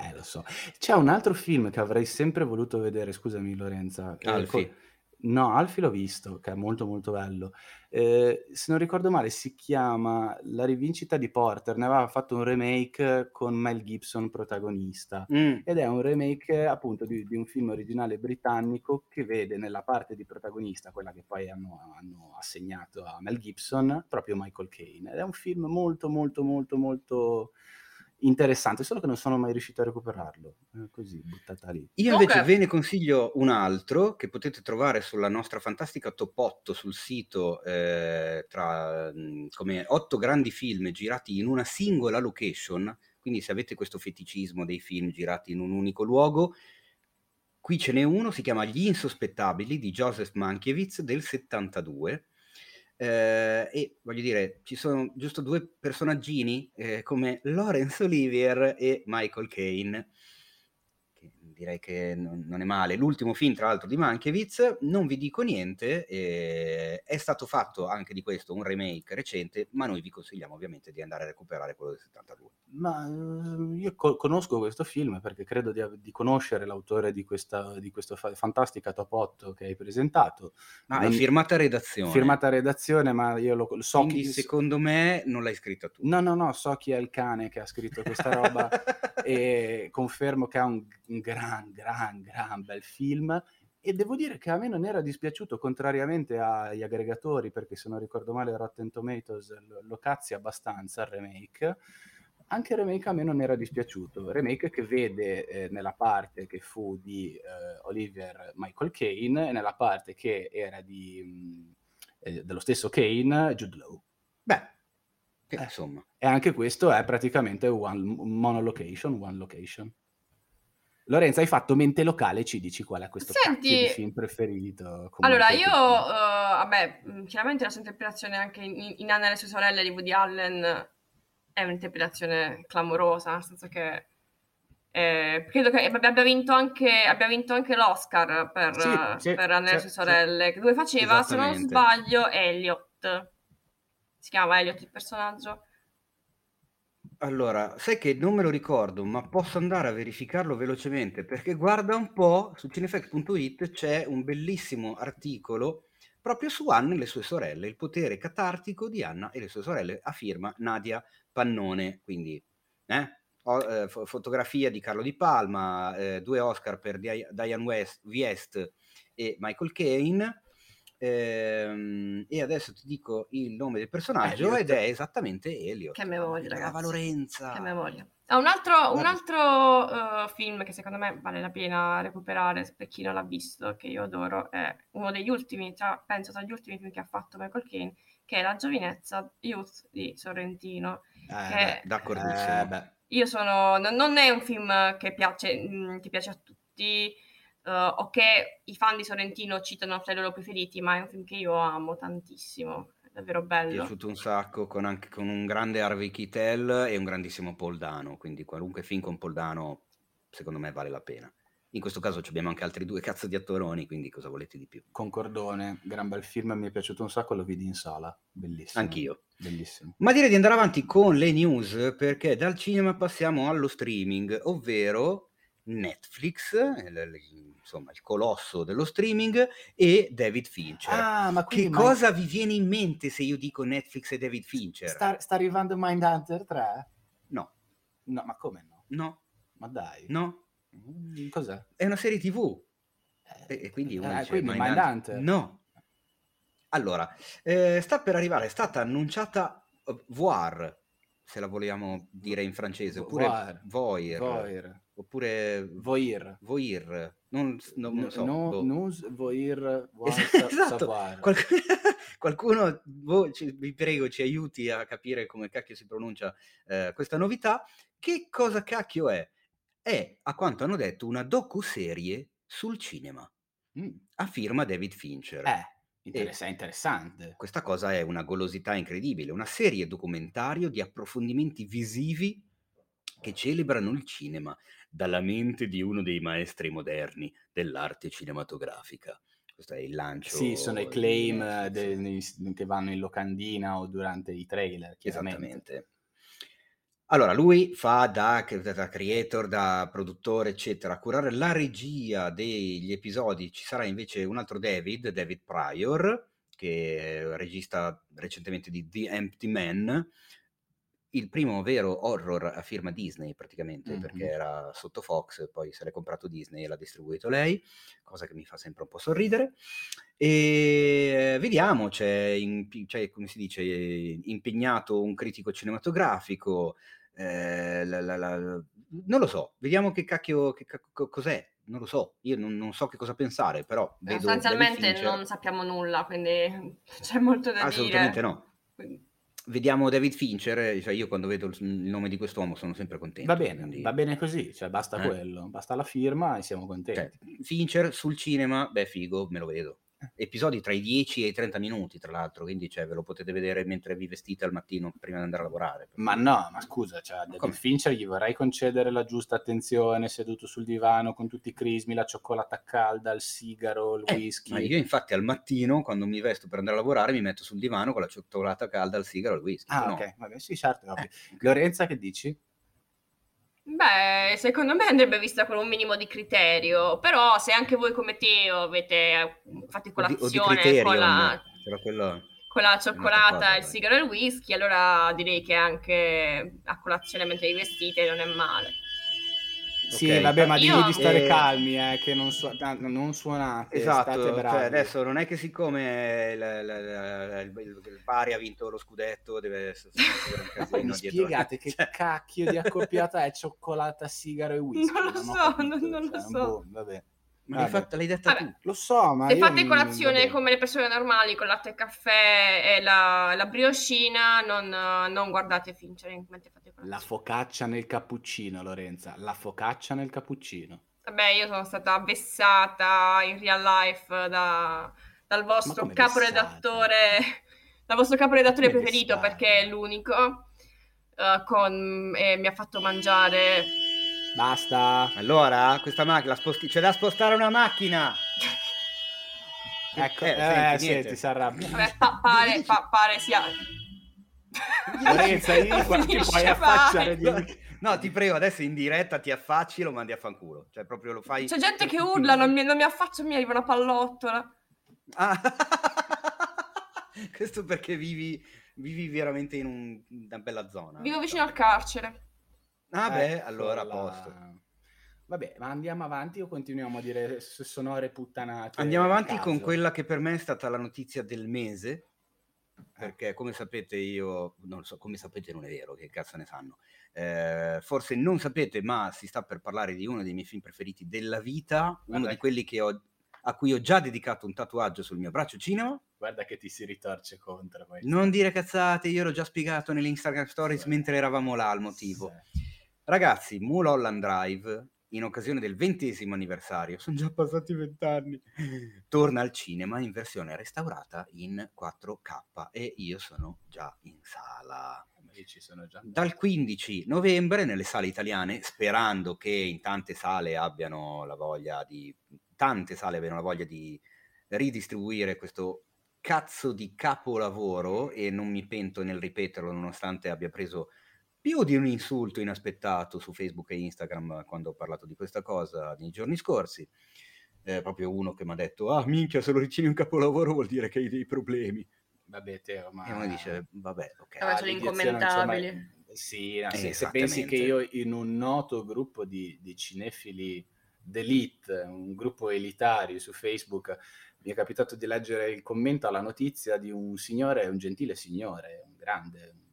Eh, lo so. C'è un altro film che avrei sempre voluto vedere, scusami Lorenza. eh, Alfie. No, Alfie l'ho visto, che è molto molto bello. Eh, se non ricordo male si chiama La rivincita di Porter, ne aveva fatto un remake con Mel Gibson protagonista. Mm, Ed è un remake appunto di, di un film originale britannico che vede nella parte di protagonista, quella che poi hanno, hanno assegnato a Mel Gibson, proprio Michael Caine. Ed è un film molto molto molto molto interessante, solo che non sono mai riuscito a recuperarlo. Eh, così, buttata lì. Io invece ve ne consiglio un altro che potete trovare sulla nostra fantastica top 8 sul sito eh, tra mh, come otto grandi film girati in una singola location. Quindi se avete questo feticismo dei film girati in un unico luogo, qui ce n'è uno, si chiama Gli insospettabili di Joseph Mankiewicz del 72. Eh, e voglio dire, ci sono giusto due personaggini eh, come Laurence Olivier e Michael Caine direi che non, non è male. L'ultimo film, tra l'altro, di Mankiewicz, non vi dico niente, eh, è stato fatto anche di questo un remake recente, ma noi vi consigliamo ovviamente di andare a recuperare quello del 72. Ma eh, io co- conosco questo film perché credo di, di conoscere l'autore di questa di questa fa- fantastica top 8 che hai presentato. Ma Non- è firmata redazione. Firmata redazione, ma io lo so quindi chi... secondo me non l'hai scritta tu. No, no, no, so chi è il cane che ha scritto questa roba e confermo che è un, un gran, gran, gran bel film. E devo dire che a me non era dispiaciuto, contrariamente agli aggregatori, perché se non ricordo male Rotten Tomatoes lo, lo cazzi abbastanza il remake. Anche il remake a me non era dispiaciuto. Remake che vede eh, nella parte che fu di eh, Oliver Michael Caine e nella parte che era di, mh, eh, dello stesso Kane, Jude Law. Beh, Eh. insomma, E anche questo è praticamente one monolocation, one location. Lorenza, hai fatto mente locale, ci dici qual è questo Senti- film preferito? Allora, io, eh, vabbè, mh, chiaramente la sua interpretazione anche in, in Anna e le sue sorelle di Woody Allen è un'interpretazione clamorosa, nel senso che eh, credo che abbia vinto anche, abbia vinto anche l'Oscar per, Sì, sì, per Anna e le sì, sue sì. sorelle, che dove faceva, se non sbaglio, Elliot. Si chiama Elliot il personaggio? Allora, sai che non me lo ricordo, ma posso andare a verificarlo velocemente perché guarda un po', su cinefax.it c'è un bellissimo articolo proprio su Anna e le sue sorelle, il potere catartico di Anna e le sue sorelle, a firma Nadia Pannone. Quindi, eh, o- eh, fo- fotografia di Carlo Di Palma, eh, due Oscar per Dia- Diane West, Wiest e Michael Caine. Ehm, e adesso ti dico il nome del personaggio Elliot. ed è esattamente Elliot. Che memoria, Brava ragazzi. Lorenza. Che memoria. Ah, un altro, un altro eh, film che secondo me vale la pena recuperare per chi non l'ha visto, che io adoro, è uno degli ultimi, tra- penso tra gli ultimi film che ha fatto Michael Caine, che è La giovinezza Youth di Sorrentino. Eh, D'accordissimo. eh. Io sono, non, non è un film che piace, mh, che piace a tutti, eh, o che i fan di Sorrentino citano fra i loro preferiti, ma è un film che io amo tantissimo, è davvero Mi è bello. piaciuto un sacco con, anche, con un grande Harvey Keitel e un grandissimo Paul Dano, quindi qualunque film con Paul Dano secondo me vale la pena. In questo caso ci abbiamo anche altri due cazzo di attoroni, quindi cosa volete di più? Concordone, gran bel film, mi è piaciuto un sacco, lo vidi in sala, bellissimo. Anch'io. Bellissimo. Ma direi di andare avanti con le news perché dal cinema passiamo allo streaming, ovvero Netflix, il- insomma il colosso dello streaming, e David Fincher. Ah, ma che quindi cosa vi viene in mente se io dico Netflix e David Fincher? Sta, sta arrivando Mindhunter 3? No, No, ma come no? no, Ma dai. no, Mm, Cos'è? è una serie TV. Eh, E, e quindi eh, dice, quindi Mindhunter? Mindhunter. No. Allora, eh, sta per arrivare, è stata annunciata eh, Voir, se la vogliamo dire in francese, oppure Voir. Voir, Voir. Oppure Voir. Voir, non, non, non so. No, boh. nous voir, Esatto, sa- savoir. Qual- qualcuno, boh, ci- vi prego, ci aiuti a capire come cacchio si pronuncia eh, questa novità. Che cosa cacchio è? è, a quanto hanno detto, una docu-serie sul cinema, Mm. a firma David Fincher. Eh, interessa- interessante. Questa cosa è una golosità incredibile, una serie documentario di approfondimenti visivi che celebrano il cinema dalla mente di uno dei maestri moderni dell'arte cinematografica. Questo è il lancio. Sì, sono i claim eh, de- nei- che vanno in locandina o durante i trailer. Esattamente. Allora, lui fa da, da creator, da produttore, eccetera, a curare la regia degli episodi. Ci sarà invece un altro David, David Pryor, che è regista recentemente di The Empty Man, il primo vero horror a firma Disney praticamente, Mhm. perché era sotto Fox, poi se l'è comprato Disney e l'ha distribuito lei, cosa che mi fa sempre un po' sorridere. E vediamo, c'è, impi- c'è, come si dice, impegnato un critico cinematografico, eh, la- la- la- non lo so, vediamo che cacchio, che cacchio- cos'è, non lo so, io non, non so che cosa pensare, però vedo Sostanzialmente non sappiamo nulla, quindi c'è molto da assolutamente dire. no. Quindi- Vediamo David Fincher, eh, cioè io quando vedo il, il nome di quest'uomo sono sempre contento. Va bene, quindi- va bene così, cioè basta Eh. quello, basta la firma e siamo contenti. Cioè, Fincher sul cinema, beh figo, me lo vedo. Episodi tra i 10 e i 30 minuti, tra l'altro, quindi cioè, ve lo potete vedere mentre vi vestite al mattino prima di andare a lavorare. Ma no, ma scusa, cioè, a David? Fincher gli vorrei concedere la giusta attenzione seduto sul divano con tutti i crismi, la cioccolata calda, il sigaro, il Eh, whisky. ma io infatti al mattino, quando mi vesto per andare a lavorare, mi metto sul divano con la cioccolata calda, il sigaro e il whisky. Ah, no? ok, vabbè, sì, certo. Eh, Lorenza, che dici? Beh, secondo me andrebbe vista con un minimo di criterio, però se anche voi come Teo avete fatto di, colazione di con la, quello... con la cioccolata, cosa, il sigaro e il whisky, allora direi che anche a colazione mentre vi vestite non è male. Sì, Ok. vabbè, ma di stare Eh, calmi, eh, che non, su- ah, non suonate, state Esatto, bravi. cioè adesso non è che siccome il, il, il- il- il Bari ha vinto lo scudetto deve essere un casino mi dietro. spiegate che Cioè, cacchio di accoppiata è cioccolata, sigaro e whisky? Non lo ho so, capito, non- non lo cioè, so. boh, vabbè. Ma l'hai, fatta- l'hai detta Vabbè. tu. Lo so, ma Se fate non- colazione vabbè. come le persone normali con latte e caffè e la, la brioscina, non, non guardate Fincher mentre fate colazione. La focaccia nel cappuccino, Lorenza. La focaccia nel cappuccino. Vabbè, io sono stata vessata in real life da- dal vostro caporedattore, dal vostro caporedattore preferito vessata? perché è l'unico. eh, con, e mi ha fatto mangiare Basta. Allora, questa macchina, sposti- c'è da spostare una macchina. Ecco, Eh, eh, senti, senti, niente. si arrabbia. Vabbè, pa- pare, pa- pare sia Lorenza, io qua ti puoi affacciare di... No, ti prego, adesso in diretta ti affacci e lo mandi a fanculo. Cioè, proprio lo fai. c'è gente che urla non mi, non mi affaccio mi arriva una pallottola Ah. Questo perché vivi, vivi veramente in un- una bella zona. vivo vicino al carcere Ah, beh, Ecco allora a la- posto. Vabbè, ma andiamo avanti o continuiamo a dire sonore puttanate? Andiamo avanti caso? con quella che per me è stata la notizia del mese. Perché, come sapete, io non so, come sapete, non è vero, che cazzo ne sanno. Eh, forse non sapete, ma si sta per parlare di uno dei miei film preferiti della vita, uno Guarda di che- quelli che ho, a cui ho già dedicato un tatuaggio sul mio braccio cinema. Guarda che ti si ritorce contro. Non dire cazzate, io l'ho già spiegato nelle Instagram Stories Sì. mentre eravamo là al motivo. Sì. Ragazzi, Mulholland Drive, in occasione del ventesimo anniversario, sono già passati vent'anni, torna al cinema in versione restaurata in 4K e io sono già in sala. Ci sono già. Dal 15 novembre nelle sale italiane, sperando che in tante sale abbiano la voglia di... tante sale abbiano la voglia di ridistribuire questo cazzo di capolavoro e non mi pento nel ripeterlo nonostante abbia preso più di un insulto inaspettato su Facebook e Instagram quando ho parlato di questa cosa nei giorni scorsi. Eh, proprio uno che mi ha detto, ah minchia, se lo ritieni un capolavoro vuol dire che hai dei problemi. Vabbè, Teo, ma... E uno dice, vabbè, ok. Vabbè, sono mai- incommentabili. Sì, no, se, se pensi che io in un noto gruppo di, di cinefili d'elite, un gruppo elitario su Facebook, mi è capitato di leggere il commento alla notizia di un signore, un gentile signore, un grande, un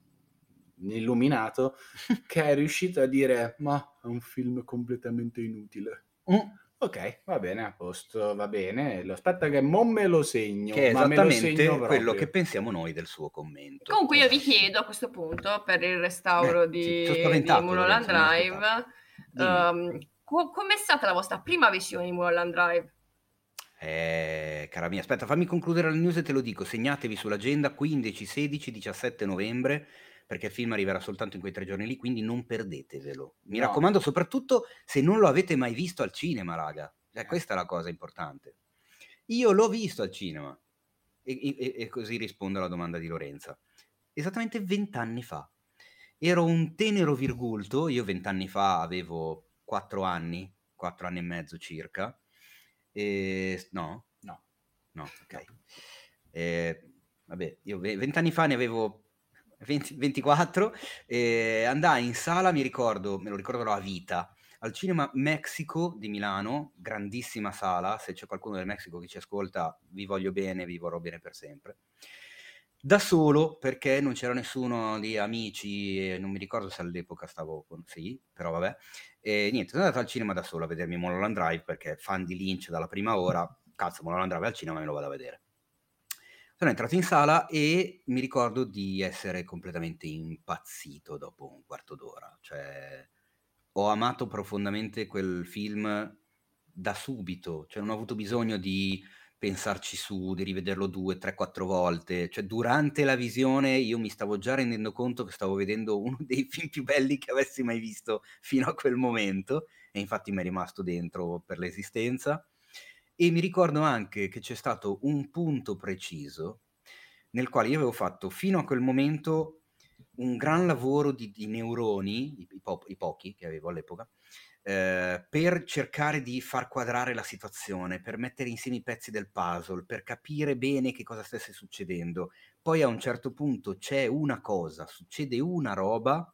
illuminato, che è riuscito a dire, ma è un film completamente inutile. Mm. Ok, va bene, a posto, va bene. Lo- Aspetta che mo me lo segno. Che è ma me lo esattamente segno quello che pensiamo noi del suo commento. Comunque io vi chiedo a questo punto per il restauro Eh, di, di Mulholland Drive Um, co- com'è stata la vostra prima visione di Mulholland Drive? Eh, cara mia, aspetta, fammi concludere la news e te lo dico. Segnatevi sull'agenda 15, 16, 17 novembre, perché il film arriverà soltanto in quei tre giorni lì, quindi non perdetevelo. Mi No. raccomando, soprattutto se non lo avete mai visto al cinema, raga. Cioè, questa è la cosa importante. Io l'ho visto al cinema. E, e- e così rispondo alla domanda di Lorenza. Esattamente vent'anni fa. Ero un tenero virgulto, io vent'anni fa avevo quattro anni, quattro anni e mezzo circa. E... No? No. No, ok. Eh, vabbè, io ve- vent'anni fa ne avevo 20 24 e andai in sala, mi ricordo, me lo ricorderò a vita, al Cinema Mexico di Milano, grandissima sala, se c'è qualcuno del Messico che ci ascolta, vi voglio bene, vi vorrò bene per sempre. Da solo, perché non c'era nessuno di amici, non mi ricordo se all'epoca stavo con... Sì, però vabbè. E niente, sono andato al cinema da solo a vedermi Mulholland Drive, perché fan di Lynch dalla prima ora, cazzo, Mulholland Drive al cinema me lo vado a vedere. Sono entrato in sala e mi ricordo di essere completamente impazzito dopo un quarto d'ora. Cioè, ho amato profondamente quel film da subito, cioè non ho avuto bisogno di pensarci su, di rivederlo due, tre, quattro volte. Cioè, durante la visione io mi stavo già rendendo conto che stavo vedendo uno dei film più belli che avessi mai visto fino a quel momento, e infatti mi è rimasto dentro per l'esistenza. E mi ricordo anche che c'è stato un punto preciso nel quale io avevo fatto fino a quel momento un gran lavoro di, di neuroni, i, po- i pochi che avevo all'epoca, eh, per cercare di far quadrare la situazione, per mettere insieme i pezzi del puzzle, per capire bene che cosa stesse succedendo. Poi a un certo punto c'è una cosa, succede una roba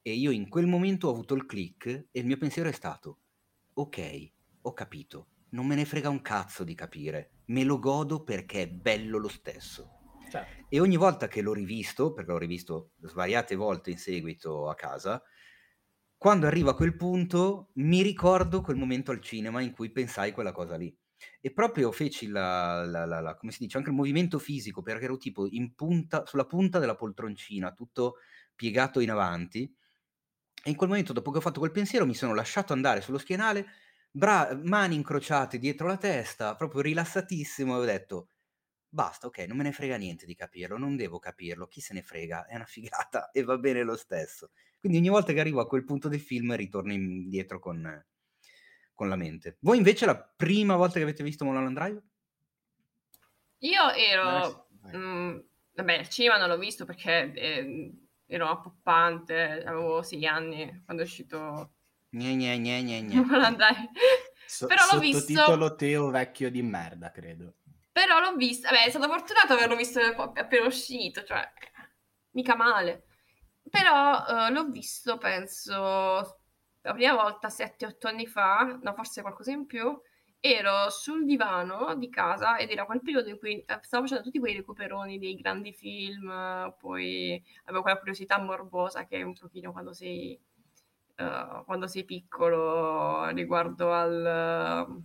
e io in quel momento ho avuto il click e il mio pensiero è stato, ok, ho capito, non me ne frega un cazzo di capire, me lo godo perché è bello lo stesso. Certo. E ogni volta che l'ho rivisto, perché l'ho rivisto svariate volte in seguito a casa, quando arrivo a quel punto mi ricordo quel momento al cinema in cui pensai quella cosa lì. E proprio feci la, la- la- la- come si dice, anche il movimento fisico, perché ero tipo in punta, sulla punta della poltroncina, tutto piegato in avanti. E in quel momento, dopo che ho fatto quel pensiero, mi sono lasciato andare sullo schienale, bra- mani incrociate dietro la testa, proprio rilassatissimo, e ho detto, basta, ok, non me ne frega niente di capirlo, non devo capirlo, chi se ne frega, è una figata e va bene lo stesso. Quindi ogni volta che arrivo a quel punto del film ritorno indietro con, con la mente. Voi invece la prima volta che avete visto Mulholland Drive? Io ero... Vai. mm, vabbè, il cinema non l'ho visto perché eh, ero una poppante, avevo sei anni quando è uscito Gne, gne, gne, gne, gne. Mulholland Drive. So- Però l'ho visto... sottotitolo Teo vecchio di merda, credo. Però l'ho visto, vabbè, è stato fortunato averlo visto appena uscito, cioè, mica male. Però eh, l'ho visto, penso, la prima volta 7-8 anni fa, no, forse qualcosa in più, ero sul divano di casa ed era quel periodo in cui eh, stavo facendo tutti quei recuperoni dei grandi film, eh, poi avevo quella curiosità morbosa che è un pochino quando sei, eh, quando sei piccolo riguardo al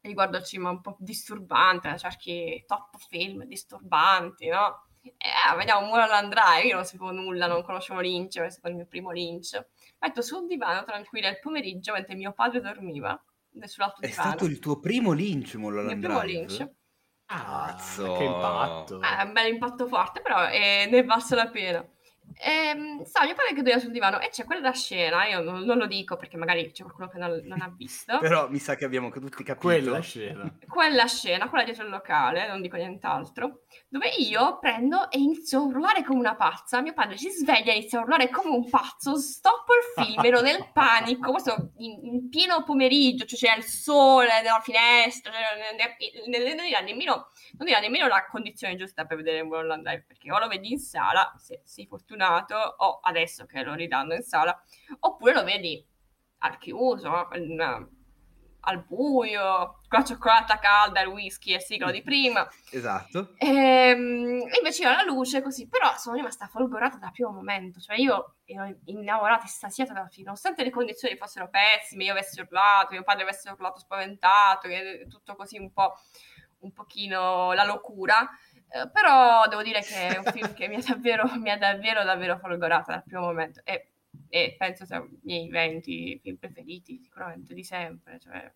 riguardo al cinema un po' disturbante, cerchi top film disturbanti, no? Eh, vediamo Mulholland Drive, io non sapevo nulla, non conoscevo Lynch, è stato il mio primo Lynch. Metto sul divano tranquilla il pomeriggio mentre mio padre dormiva, sull'altro È divano. stato il tuo primo Lynch il Mulholland mio primo Drive? Lynch. Cazzo! che impatto. Eh, un bel impatto forte, però eh, ne è valsa la pena. Ehm, sta mio padre che dormiva sul divano e c'è quella scena, io non, non lo dico perché magari c'è qualcuno che non, non ha visto. Però mi sa che abbiamo tutti capito. Quella scena. quella scena, quella dietro il locale, non dico nient'altro, dove io prendo e inizio a urlare come una pazza. Mio padre si sveglia e inizia a urlare come un pazzo. Stoppo il film, ero nel panico. Questo in, in pieno pomeriggio, cioè c'era il sole nella finestra. Cioè, ne- ne- ne- non, era nemmeno, non era nemmeno la condizione giusta per vedere Mulholland Drive, perché o lo vedi in sala, se sei fortunato, o adesso che lo ridanno in sala, oppure lo vedi al chiuso, in- al buio, con la cioccolata calda, il whisky e siglo di prima. Esatto. Ehm, E invece io alla luce così, però sono rimasta folgorata dal primo momento, cioè io ero innamorata, estasiata dalla fine, nonostante le condizioni fossero pessime, io avessi urlato, mio padre avesse urlato spaventato, tutto così un po', un pochino la locura, eh, però devo dire che è un film che mi ha davvero, mi ha davvero, davvero folgorata dal primo momento e e penso sia i miei 20 film preferiti sicuramente di sempre, cioè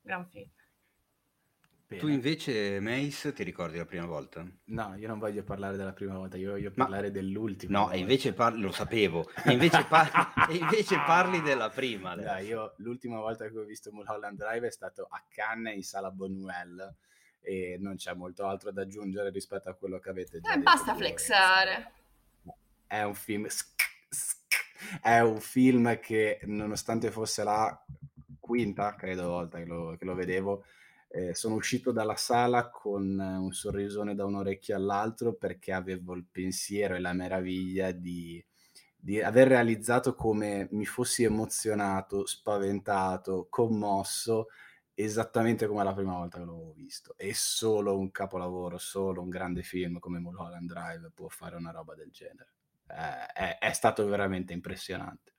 gran film. Bene. Tu invece, Mace, ti ricordi la prima volta? No, io non voglio parlare della prima volta, io voglio parlare Ma... dell'ultima. No, volta. e invece parli, lo sapevo, e invece, parli, e invece parli della prima. Dai, io l'ultima volta che ho visto Mulholland Drive è stato a Cannes in sala Bonuel e non c'è molto altro da aggiungere rispetto a quello che avete già eh, basta flexare. È un film è un film che nonostante fosse la quinta, credo, volta che lo, che lo vedevo, eh, sono uscito dalla sala con un sorrisone da un orecchio all'altro perché avevo il pensiero e la meraviglia di, di aver realizzato come mi fossi emozionato, spaventato, commosso esattamente come la prima volta che l'avevo visto. E solo un capolavoro, solo un grande film come Mulholland Drive può fare una roba del genere. Eh, è, è stato veramente impressionante.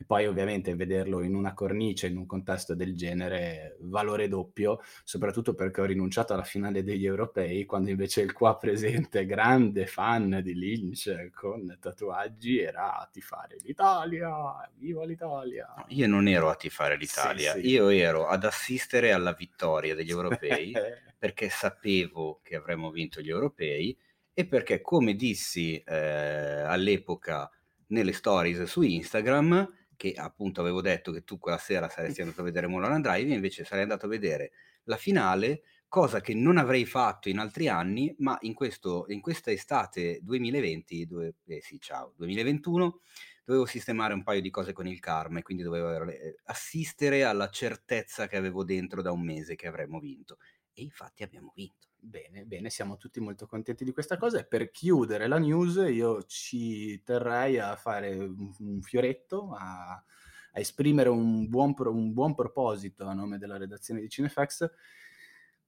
E poi ovviamente vederlo in una cornice, in un contesto del genere, valore doppio, soprattutto perché ho rinunciato alla finale degli europei, quando invece il qua presente grande fan di Lynch con tatuaggi era a tifare l'Italia, viva l'Italia! Io non ero a tifare l'Italia, sì, sì. io ero ad assistere alla vittoria degli europei perché sapevo che avremmo vinto gli europei e perché, come dissi eh, all'epoca nelle stories su Instagram, che appunto avevo detto che tu quella sera saresti andato a vedere Mulholland Drive, invece sarei andato a vedere la finale, cosa che non avrei fatto in altri anni, ma in, questo, in questa estate 2020, dove, eh sì, ciao, 2021, dovevo sistemare un paio di cose con il karma e quindi dovevo eh, assistere alla certezza che avevo dentro da un mese che avremmo vinto. E infatti abbiamo vinto. Bene, bene, siamo tutti molto contenti di questa cosa e per chiudere la news io ci terrei a fare un, fioretto, a, a esprimere un buon, un buon, proposito a nome della redazione di Cinefax.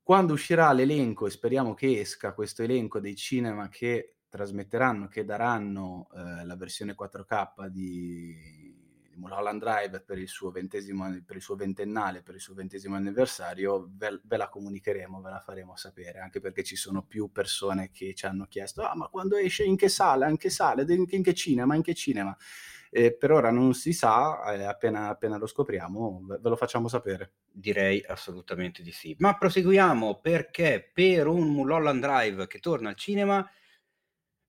Quando uscirà l'elenco, e speriamo che esca questo elenco dei cinema che trasmetteranno, che daranno eh, la versione 4K di, Mulholland Drive per il per il suo ventennale, per il suo ventesimo anniversario, ve, ve, la comunicheremo, ve la faremo sapere, anche perché ci sono più persone che ci hanno chiesto, ah ma quando esce in che sala, in che sala, in che, in che cinema, in che cinema? Eh, per ora non si sa, eh, appena, appena, lo scopriamo ve, ve lo facciamo sapere. Direi assolutamente di sì. Ma proseguiamo perché per un Mulholland Drive che torna al cinema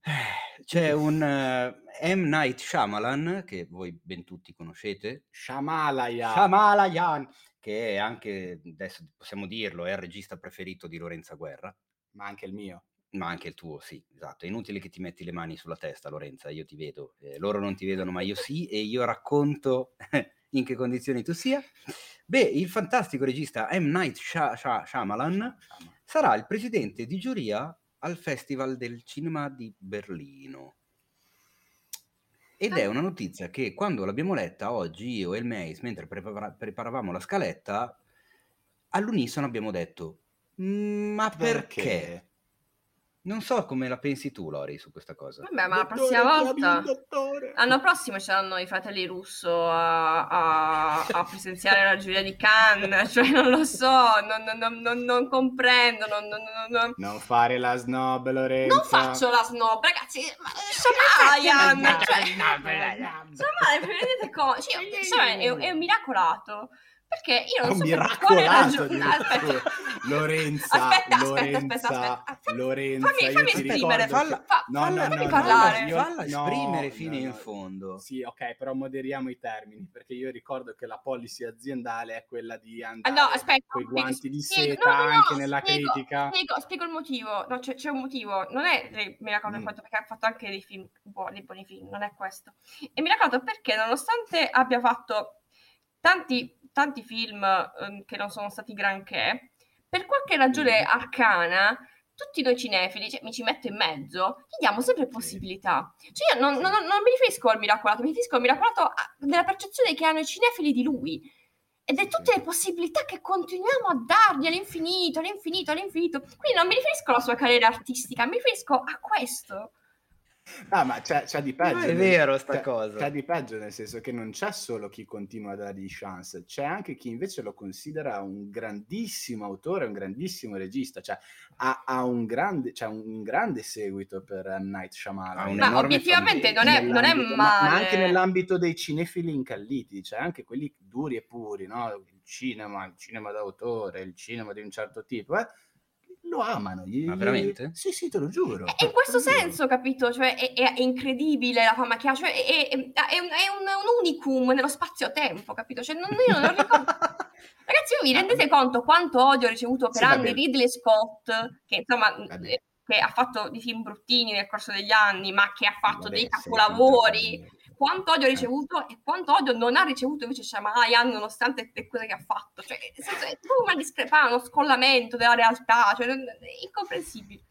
eh, c'è un uh, M. Night Shyamalan, che voi ben tutti conoscete. Shyamalan. Shyamalan, che è anche, adesso possiamo dirlo, è il regista preferito di Lorenza Guerra. Ma anche il mio. Ma anche il tuo, sì, esatto. È inutile che ti metti le mani sulla testa, Lorenza, io ti vedo. Eh, loro non ti vedono, ma io sì, e io racconto in che condizioni tu sia. Beh, il fantastico regista M. Night Shyamalan sarà il presidente di giuria al Festival del Cinema di Berlino. Ed è una notizia che quando l'abbiamo letta oggi, io e il Mace, mentre prepara- preparavamo la scaletta, all'unisono abbiamo detto, mm, ma perché? perché? Non so come la pensi tu, Lori, su questa cosa. Vabbè, ma la prossima volta. L'anno prossimo ci saranno i fratelli Russo a, a, a presenziare la giuria di Cannes. Cioè, non lo so, non, non, non, non comprendo. Non, non, fare la snob, Lorenzo. Non faccio la snob, ragazzi. Shamalayan. Cioè, Shamalayan, prendete cosa. Cioè, è, è un miracolato. Perché io non so miracolato di Lorenza, aspetta, Lorenza, aspetta, aspetta, Lorenza, fammi, fammi esprimere, falla, fa, no, no, fammi no, parlare. No, falla esprimere no, fino in fondo. Sì, ok, però moderiamo i termini, perché io ricordo che la policy aziendale è quella di andare ah, no, aspetta, con i guanti di seta anche nella spiego, critica. Spiego, spiego il motivo, no, c'è, c'è, un motivo, non è mi racconto mm. perché ha fatto anche dei film buoni, buoni film, non è questo. E mi racconto perché nonostante abbia fatto tanti tanti film um, che non sono stati granché, per qualche ragione arcana, tutti noi cinefili, cioè, mi ci metto in mezzo, gli diamo sempre possibilità. Cioè io non, non, non mi riferisco al miracolato, mi riferisco al miracolato della percezione che hanno i cinefili di lui. Ed è tutte le possibilità che continuiamo a dargli all'infinito, all'infinito, all'infinito. Quindi non mi riferisco alla sua carriera artistica, mi riferisco a questo. Ah, ma c'è, c'è di peggio. Ma è vero sta c'è- cosa. C'è di peggio nel senso che non c'è solo chi continua a dargli chance, c'è anche chi invece lo considera un grandissimo autore, un grandissimo regista, cioè ha, ha un, grande, c'è un grande seguito per. Night Shyamalan. Ma obiettivamente non è, non è Nell'ambito- ma, ma male. anche nell'ambito dei cinefili incalliti, cioè anche quelli duri e puri, no? il cinema, il cinema d'autore, il cinema di un certo tipo, eh, lo amano. Gli, Ma veramente? Sì, sì, te lo giuro. E in questo senso, capito? Cioè, è, è- è incredibile la fama che ha, cioè, è, è- è un, è un- un unicum nello spazio-tempo, capito? Cioè, non, io non ricordo... Ragazzi, voi vi rendete conto quanto odio ho ricevuto per Sì, anni. Ridley Scott, che insomma, eh, che ha fatto di film bruttini nel corso degli anni, ma che ha fatto Vabbè, dei capolavori. Quanto odio ha ricevuto e quanto odio non ha ricevuto invece Shyamalan nonostante le cose che ha fatto. Cioè, nel senso, è una discrepanza, uno scollamento della realtà, cioè, è incomprensibile.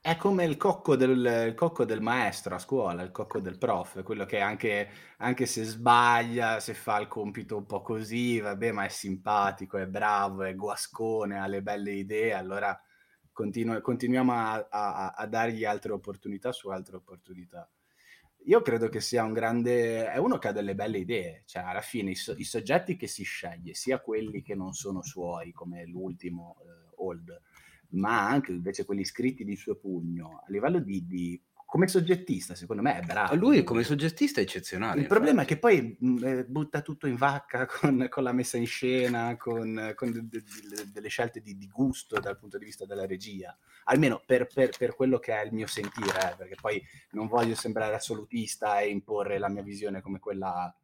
È come il cocco, del, il cocco del maestro a scuola, il cocco del prof, quello che anche, anche se sbaglia, se fa il compito un po' così, vabbè, ma è simpatico, è bravo, è guascone, ha le belle idee, allora continu- continuiamo a, a- a dargli altre opportunità su altre opportunità. Io credo che sia un grande, è uno che ha delle belle idee, cioè alla fine i, so- i soggetti che si sceglie, sia quelli che non sono suoi, come l'ultimo eh, Old, ma anche invece quelli scritti di suo pugno, a livello di, di- come soggettista, secondo me è bravo. Lui come soggettista è eccezionale. Il problema è che poi mh, eh, butta tutto in vacca con, con la messa in scena, con, con de- de- de- delle scelte di, di gusto dal punto di vista della regia, almeno per, per- per quello che è il mio sentire, eh, perché poi non voglio sembrare assolutista e imporre la mia visione come quella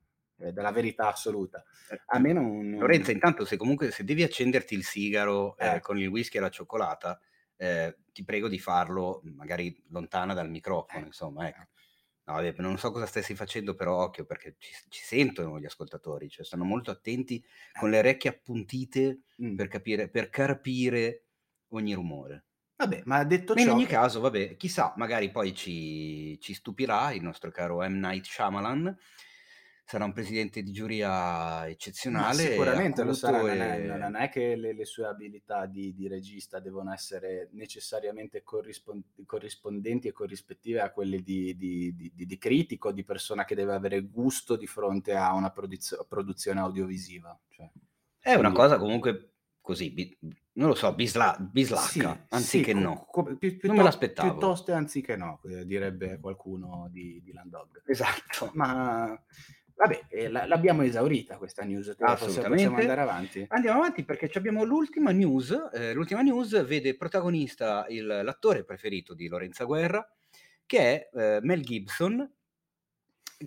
eh, della verità assoluta. A me non... non- Lorenzo, intanto se comunque se devi accenderti il sigaro eh, Eh. con il whisky e la cioccolata, eh, ti prego di farlo magari lontana dal microfono, Eh. insomma, ecco. No, vabbè, non so cosa stessi facendo, però occhio perché ci, ci sentono gli ascoltatori, cioè stanno molto attenti con le orecchie appuntite Mm. per capire, per carpire ogni rumore. Vabbè, ma detto Ma in ciò... ogni caso, vabbè, chissà, magari poi ci, ci stupirà il nostro caro M. Night Shyamalan. Sarà un presidente di giuria Ma eccezionale. sicuramente lo sarà, non è, e- non è che le, le sue abilità di, di regista devono essere necessariamente corrispon- corrispondenti e corrispettive a quelle di, di- di- critico, di persona che deve avere gusto di fronte a una produzio- produzione audiovisiva. Cioè, È una cosa comunque così, bi- non lo so, bisla- bislacca, Sì, anziché sì, co- no. co- pi- piuttosto- Non me l'aspettavo. Piuttosto anziché no, eh, direbbe qualcuno di, di Landog. Esatto. Ma vabbè, eh, la- l'abbiamo esaurita questa news, possiamo- possiamo andare avanti. Andiamo avanti perché abbiamo l'ultima news. eh, l'ultima news vede protagonista il- l'attore preferito di Lorenza Guerra, che è eh, Mel Gibson,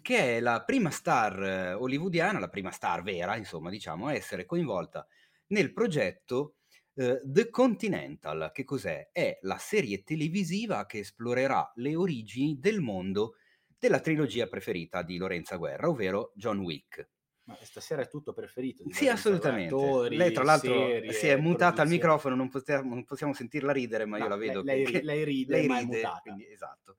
che è la prima star eh, hollywoodiana, la prima star vera, insomma, diciamo, a essere coinvolta nel progetto eh, The Continental. Che cos'è? È la serie televisiva che esplorerà le origini del mondo della trilogia preferita di Lorenza Guerra, ovvero John Wick. Ma stasera è tutto preferito. Sì, assolutamente. attori, lei, tra l'altro, serie, si è mutata al microfono, non possiamo, non possiamo sentirla ridere, ma io No, la vedo lei, che, lei- lei ride, lei ride, mutata. quindi, esatto.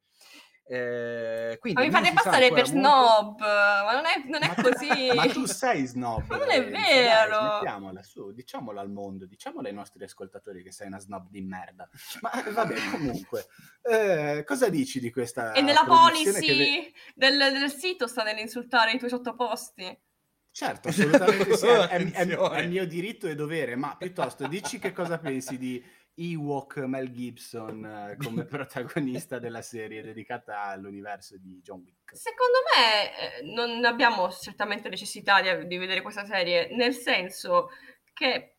Eh, quindi Ma mi fate passare per molto. snob, ma non è, non è Ma tu- così. Ma tu sei snob. Ma non è Lorenzo, vero. Dai, smettiamola su, diciamolo al mondo, diciamolo ai nostri ascoltatori che sei una snob di merda. Ma eh, vabbè, comunque, eh, cosa dici di questa E nella policy ve- del, del sito sta nell'insultare i tuoi sottoposti. Certo, assolutamente sì, è, è- è mio diritto e dovere, ma piuttosto dici che cosa pensi di Ewok Mel Gibson eh, come protagonista della serie dedicata all'universo di John Wick. Secondo me eh, non abbiamo certamente necessità di, di vedere questa serie, nel senso che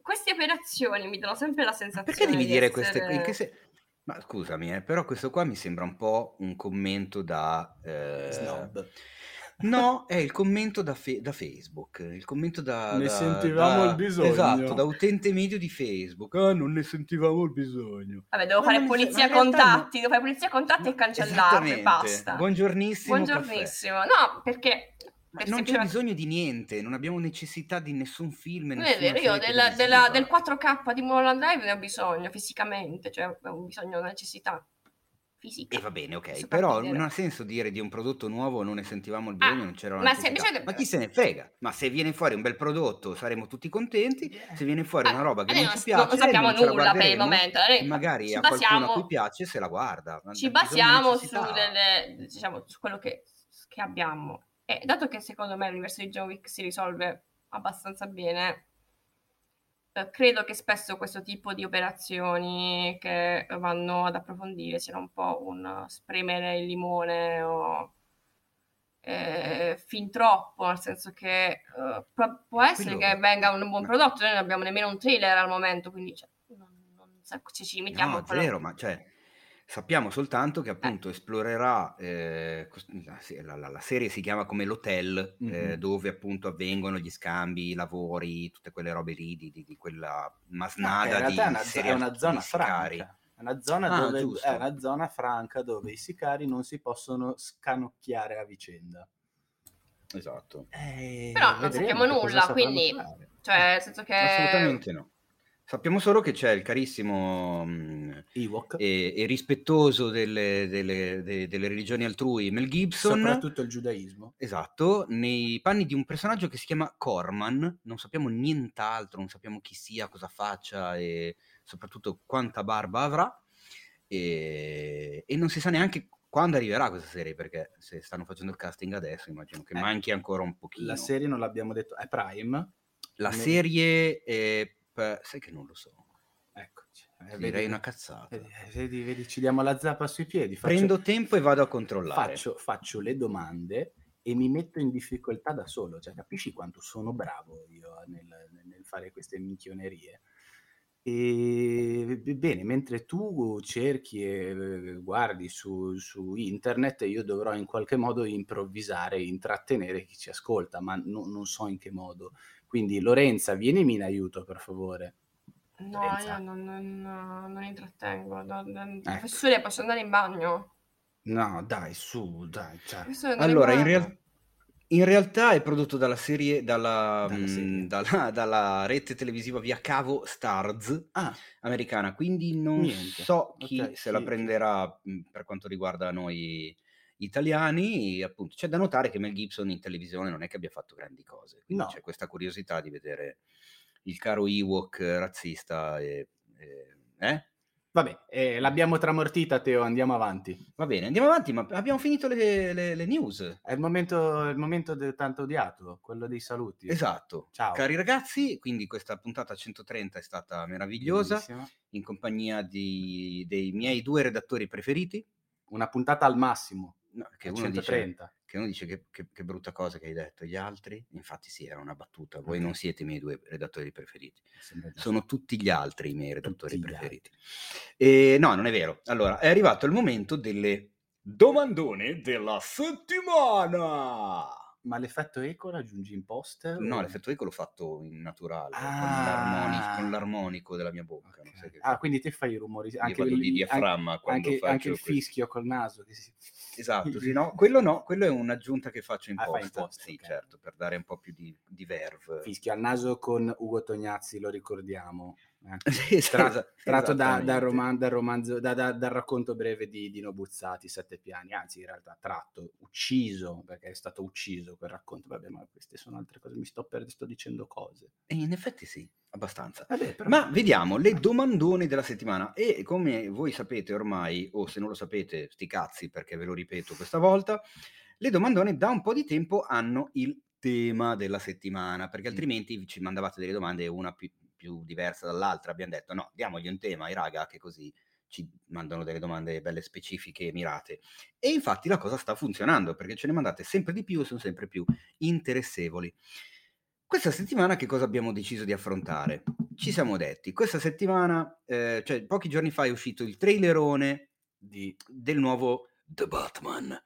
queste operazioni mi danno sempre la sensazione perché devi di dire queste essere- che se- Ma scusami, eh, però questo qua mi sembra un po' un commento da... eh, Snob. No, è il commento da, fe- da Facebook, il commento da... Ne da- sentivamo da- il bisogno. Esatto, da utente medio di Facebook. Ah, non ne sentivamo il bisogno. Vabbè, devo Ma fare realtà contatti, devo fare pulizia contatti e cancellarli, basta. Buongiornissimo. caffè. Buongiornissimo. No, perché... Non c'è bisogno di niente, non abbiamo necessità di nessun film. Non è vero, io della- della- del 4K di Mulholland Drive ne ho bisogno fisicamente, cioè ho bisogno, una necessità. Fisica. E va bene, ok, però non ha senso dire di un prodotto nuovo non ne sentivamo il bisogno, Ah, non c'era la ma semplicemente- Ma chi se ne frega? Ma se viene fuori un bel prodotto saremo tutti contenti, se viene fuori Ah, una roba che non non- ci piace non sappiamo non nulla per il momento, e magari a qualcuno a basiamo- cui piace se la guarda. ci basiamo su, delle, diciamo, su quello che, che abbiamo. E dato che secondo me l'universo di John Wick si risolve abbastanza bene, eh, credo che spesso questo tipo di operazioni che vanno ad approfondire siano un po' un spremere il limone o eh, fin troppo, nel senso che eh, può, può essere Quello- che venga un buon prodotto, noi non abbiamo nemmeno un trailer al momento, quindi cioè, non, non ci, limitiamo No, a quello- zero, ma cioè, sappiamo soltanto che appunto esplorerà, eh, la, la- la- serie si chiama come l'hotel, eh, Mhm. dove appunto avvengono gli scambi, i lavori, tutte quelle robe lì, di, di- di quella No, masnada di realtà è una, è una di zona sicari. franca. È una zona, Ah, dove, è una zona franca dove i sicari non si possono scanocchiare a vicenda. Esatto. Eh, Però non sappiamo nulla, quindi- fare. Cioè, nel senso che... Assolutamente no. Sappiamo solo che c'è il carissimo mh, Ewok, e, e rispettoso delle, delle- de- delle religioni altrui Mel Gibson. soprattutto il giudaismo. Esatto, nei panni di un personaggio che si chiama Corman, non sappiamo nient'altro, non sappiamo chi sia, cosa faccia e soprattutto quanta barba avrà e, e non si sa neanche quando arriverà questa serie perché se stanno facendo il casting adesso immagino che Eh, manchi ancora un pochino. La serie non l'abbiamo detto, è Prime. La Ne- serie è... per- sai che non lo so, Eccoci. Eh, ti vedi- direi una cazzata. vedi, eh, vedi, vedi, ci diamo la zappa sui piedi. Faccio, Prendo tempo e vado a controllare. faccio, faccio le domande e mi metto in difficoltà da solo. Cioè, capisci quanto sono bravo io nel, nel fare queste minchionerie? E bene, mentre tu cerchi e eh, guardi su, su internet, io dovrò in qualche modo improvvisare intrattenere chi ci ascolta, ma no- non so in che modo. Quindi, Lorenza, vienimi in aiuto, per favore. No, Lorenza. io non, non- non intrattengo. No, no, Ecco. Professore, posso andare in bagno? No, dai, su, dai. Cioè. Allora, in, bagno. real- in realtà è prodotto dalla serie, dalla, Dalla mh, serie. dalla- dalla rete televisiva via cavo Stars Ah, americana, quindi non Niente. so chi Ok, se la chi- prenderà mh, per quanto riguarda noi italiani. Appunto, c'è da notare che Mel Gibson in televisione non è che abbia fatto grandi cose, quindi No. c'è questa curiosità di vedere il caro Ewok razzista. E, e- eh? vabbè, eh, l'abbiamo tramortita, Teo, andiamo avanti. Va bene, andiamo avanti, ma abbiamo finito le, le- le news. È il momento, il momento tanto odiato, quello dei saluti. Esatto. Ciao. Cari ragazzi, quindi questa puntata 130 è stata meravigliosa, Bellissima. in compagnia di- dei miei due redattori preferiti, Una puntata al massimo. No, che, uno dice, 130. che uno dice che, che- che brutta cosa che hai detto, gli altri, infatti sì, era una battuta, voi non siete i miei due redattori preferiti, sono tutti gli altri i miei redattori Tutti preferiti. E, no, non è vero. Allora, è arrivato il momento delle domandone della settimana. Ma l'effetto eco l'aggiungi in post? No, o- l'effetto eco l'ho fatto in naturale, con, Ah. l'armonico, con l'armonico della mia bocca. non Ok. sai che- Ah, quindi te fai i rumori. Anche, il- di diaframma anche- quando anche, faccio anche il questo. fischio col naso. si- Esatto, sì, no, quello no, quello è un'aggiunta che faccio in Ah, fai in post, post, sì, ok. certo, per dare un po' più di, di verve. Fischio al naso con Ugo Tognazzi, lo ricordiamo. Eh. Tratto da- esattamente. dal, roman- dal romanzo, da- da- dal racconto breve di Dino Buzzati, Sette piani, anzi in realtà tratto, ucciso, perché è stato ucciso quel racconto, vabbè ma queste sono altre cose, mi sto, per, sto dicendo cose. E in effetti sì, abbastanza. Vabbè, però- Ma vediamo le domandone della settimana e come voi sapete ormai, o se non lo sapete, sti cazzi perché ve lo ripeto questa volta, le domandone da un po' di tempo hanno il tema della settimana, perché Mm. altrimenti ci mandavate delle domande una più, più diversa dall'altra. Abbiamo detto no, diamogli un tema ai raga che così ci mandano delle domande belle specifiche e mirate. E infatti la cosa sta funzionando perché ce ne mandate sempre di più e sono sempre più interessevoli. Questa settimana che cosa abbiamo deciso di affrontare? Ci siamo detti, questa settimana, eh, cioè pochi giorni fa è uscito il trailerone di del nuovo The Batman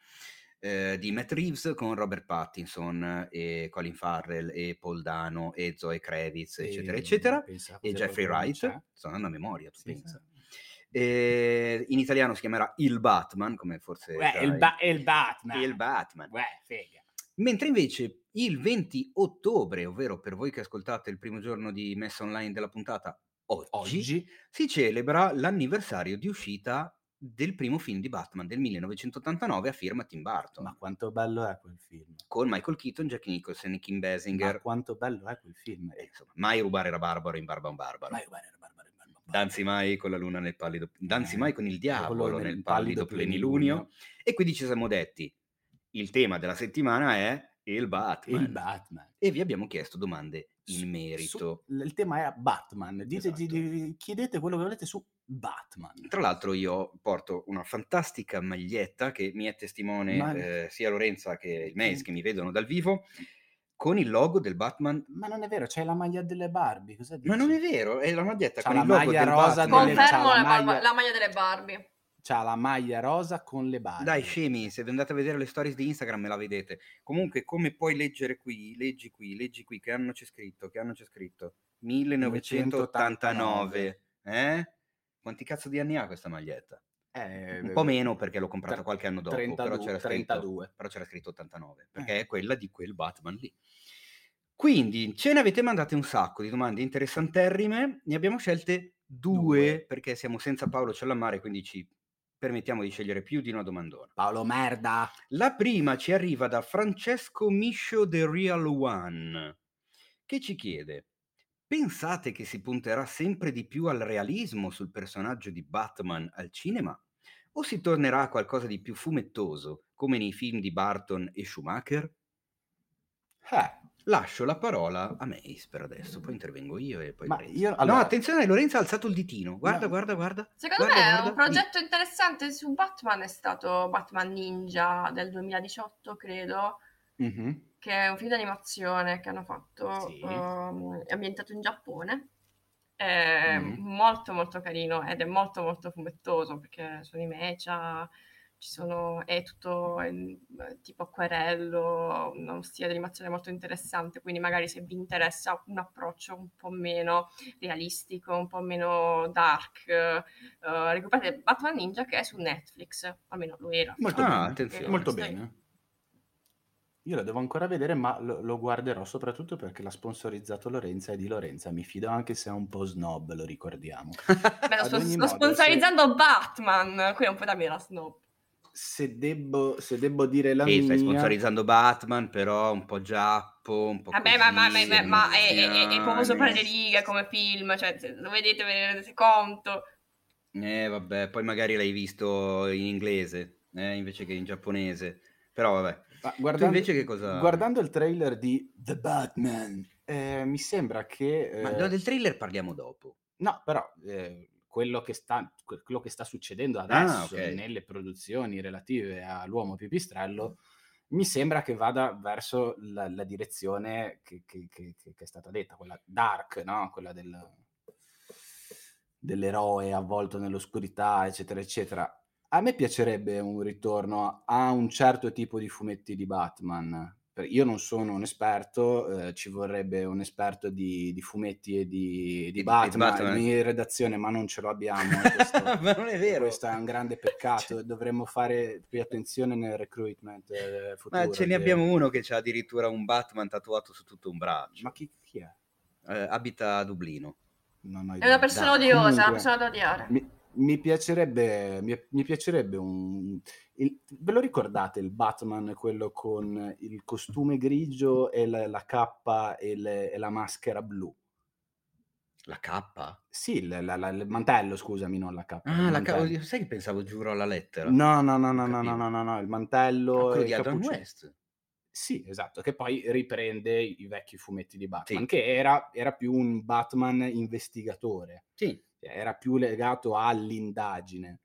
eh, di Matt Reeves con Robert Pattinson e Colin Farrell e Paul Dano e Zoe Kravitz, eccetera, e- eccetera, e Jeffrey Wright, andando a memoria, tu Sì, pensa. sì. E in italiano si chiamerà Il Batman, come forse... Uè, il, ba- il Batman. il Batman. Uè, fega. Mentre invece il 20 ottobre, ovvero per voi che ascoltate il primo giorno di messa online della puntata, oggi, Oggi si celebra l'anniversario di uscita del primo film di Batman del 1989 a firma Tim Burton. Ma quanto bello è quel film? Con Michael Keaton, Jack Nicholson e Kim Basinger. Ma quanto bello è quel film? Eh, insomma, mai rubare la barbaro in barba a un barbaro. Mai rubare la barbara in barba. Danzi mai con la luna nel pallido... Danzi Eh, mai con il diavolo nel, nel pallido plenilunio. E quindi ci siamo detti, il tema della settimana è il Batman. Il Batman. e vi abbiamo chiesto domande in merito. su- il tema è Batman. Dite, Esatto. chiedete quello che volete su Batman. Tra l'altro io porto una fantastica maglietta che mi è testimone Ma- eh, sia Lorenza che il Mace che mi vedono dal vivo con il logo del Batman. Ma non è vero, c'hai la maglia delle Barbie. Cosa dici? Ma non è vero, è la maglietta C'ha con la il logo maglia del rosa Batman. delle- Confermo la barba- maglia- la maglia delle Barbie. C'ha la maglia rosa con le Barbie. Dai scemi, se andate a vedere le stories di Instagram me la vedete. Comunque come puoi leggere qui, leggi qui, leggi qui, che anno c'è scritto, che anno c'è scritto? 1989. Eh? Quanti cazzo di anni ha questa maglietta? Eh, Un po' meno perché l'ho comprata tre- qualche anno dopo, 32, però c'era scritto 32. però c'era scritto 89, perché Eh. è quella di quel Batman lì. Quindi ce ne avete mandate un sacco di domande interessanterrime, ne abbiamo scelte due, Due. perché siamo senza Paolo Cellamare, quindi ci permettiamo di scegliere più di una domandona. Paolo merda. La prima ci arriva da Francesco Miscio The Real One, che ci chiede: Pensate che si punterà sempre di più al realismo sul personaggio di Batman al cinema? O si tornerà a qualcosa di più fumettoso, come nei film di Barton e Schumacher? Eh, Lascio la parola a Mace per adesso, poi intervengo io e poi Ma Lorenzo. io- No, allora- attenzione, Lorenzo ha alzato il ditino. Guarda, No. guarda, guarda. Secondo guarda, me guarda. un progetto interessante su Batman è stato Batman Ninja del 2018, credo, mhm. Che è un film d'animazione che hanno fatto, Sì. ehm, è ambientato in Giappone. È Mhm. molto molto carino ed è molto molto fumettoso perché sono i mecha, ci sono, è tutto in, eh, tipo acquerello, uno stile di animazione molto interessante, quindi magari se vi interessa un approccio un po' meno realistico, un po' meno dark, eh, recuperate Batman Ninja che è su Netflix, almeno lo era. Molto Ah, attenzione. Molto bene. Io lo devo ancora vedere, ma lo, lo guarderò soprattutto perché l'ha sponsorizzato Lorenza e di Lorenza mi fido anche se è un po' snob, lo ricordiamo. Beh, lo sto modo, sponsorizzando Batman, quindi non puoi darmi la snob. Se devo, se devo dire la Sì, mia... stai sponsorizzando Batman, però un po' giappo, un po' Vabbè, ma, ma- ma- così, ma- ma è, è- è- è proprio sopra le righe come film, cioè se lo vedete ve ne rendete conto. Eh, vabbè, poi magari l'hai visto in inglese, eh, invece che in giapponese. Però vabbè. Ma guardando, invece che cosa... guardando il trailer di The Batman, eh, mi sembra che... Ma eh, del trailer parliamo dopo. No, però eh, quello, che sta, que- quello che sta succedendo adesso Ah, ok. nelle produzioni relative all'uomo pipistrello mi sembra che vada verso la, la direzione che- che- che è stata detta, quella dark, no? quella del, dell'eroe avvolto nell'oscurità, eccetera, eccetera. A me piacerebbe un ritorno a un certo tipo di fumetti di Batman. Io non sono un esperto, eh, ci vorrebbe un esperto di, di fumetti e di, di di Batman, Batman. in redazione, ma non ce lo abbiamo. Questo, Ma non è vero. questo è un grande peccato. Dovremmo fare più attenzione nel recruitment eh, futuro. Ma ce ne che- abbiamo uno che ha addirittura un Batman tatuato su tutto un braccio. Ma chi, chi è? Eh, abita a Dublino. Non ho È una persona Dai, odiosa, comunque- una persona da odiare. Mi, mi piacerebbe, mi, mi piacerebbe un... il- ve lo ricordate il Batman, quello con il costume grigio e la, la cappa e, le- e la maschera blu? La K? Sì, il, la- la- il mantello, scusami, non la cappa. Ah, la mantello. Sai che pensavo giuro alla lettera? No, no, no, no, no, no, no, no, no, il Ah, mantello quello e di Adam. West. Sì, esatto, che poi riprende i vecchi fumetti di Batman, Sì. che era, era più un Batman investigatore. Sì, era più legato all'indagine,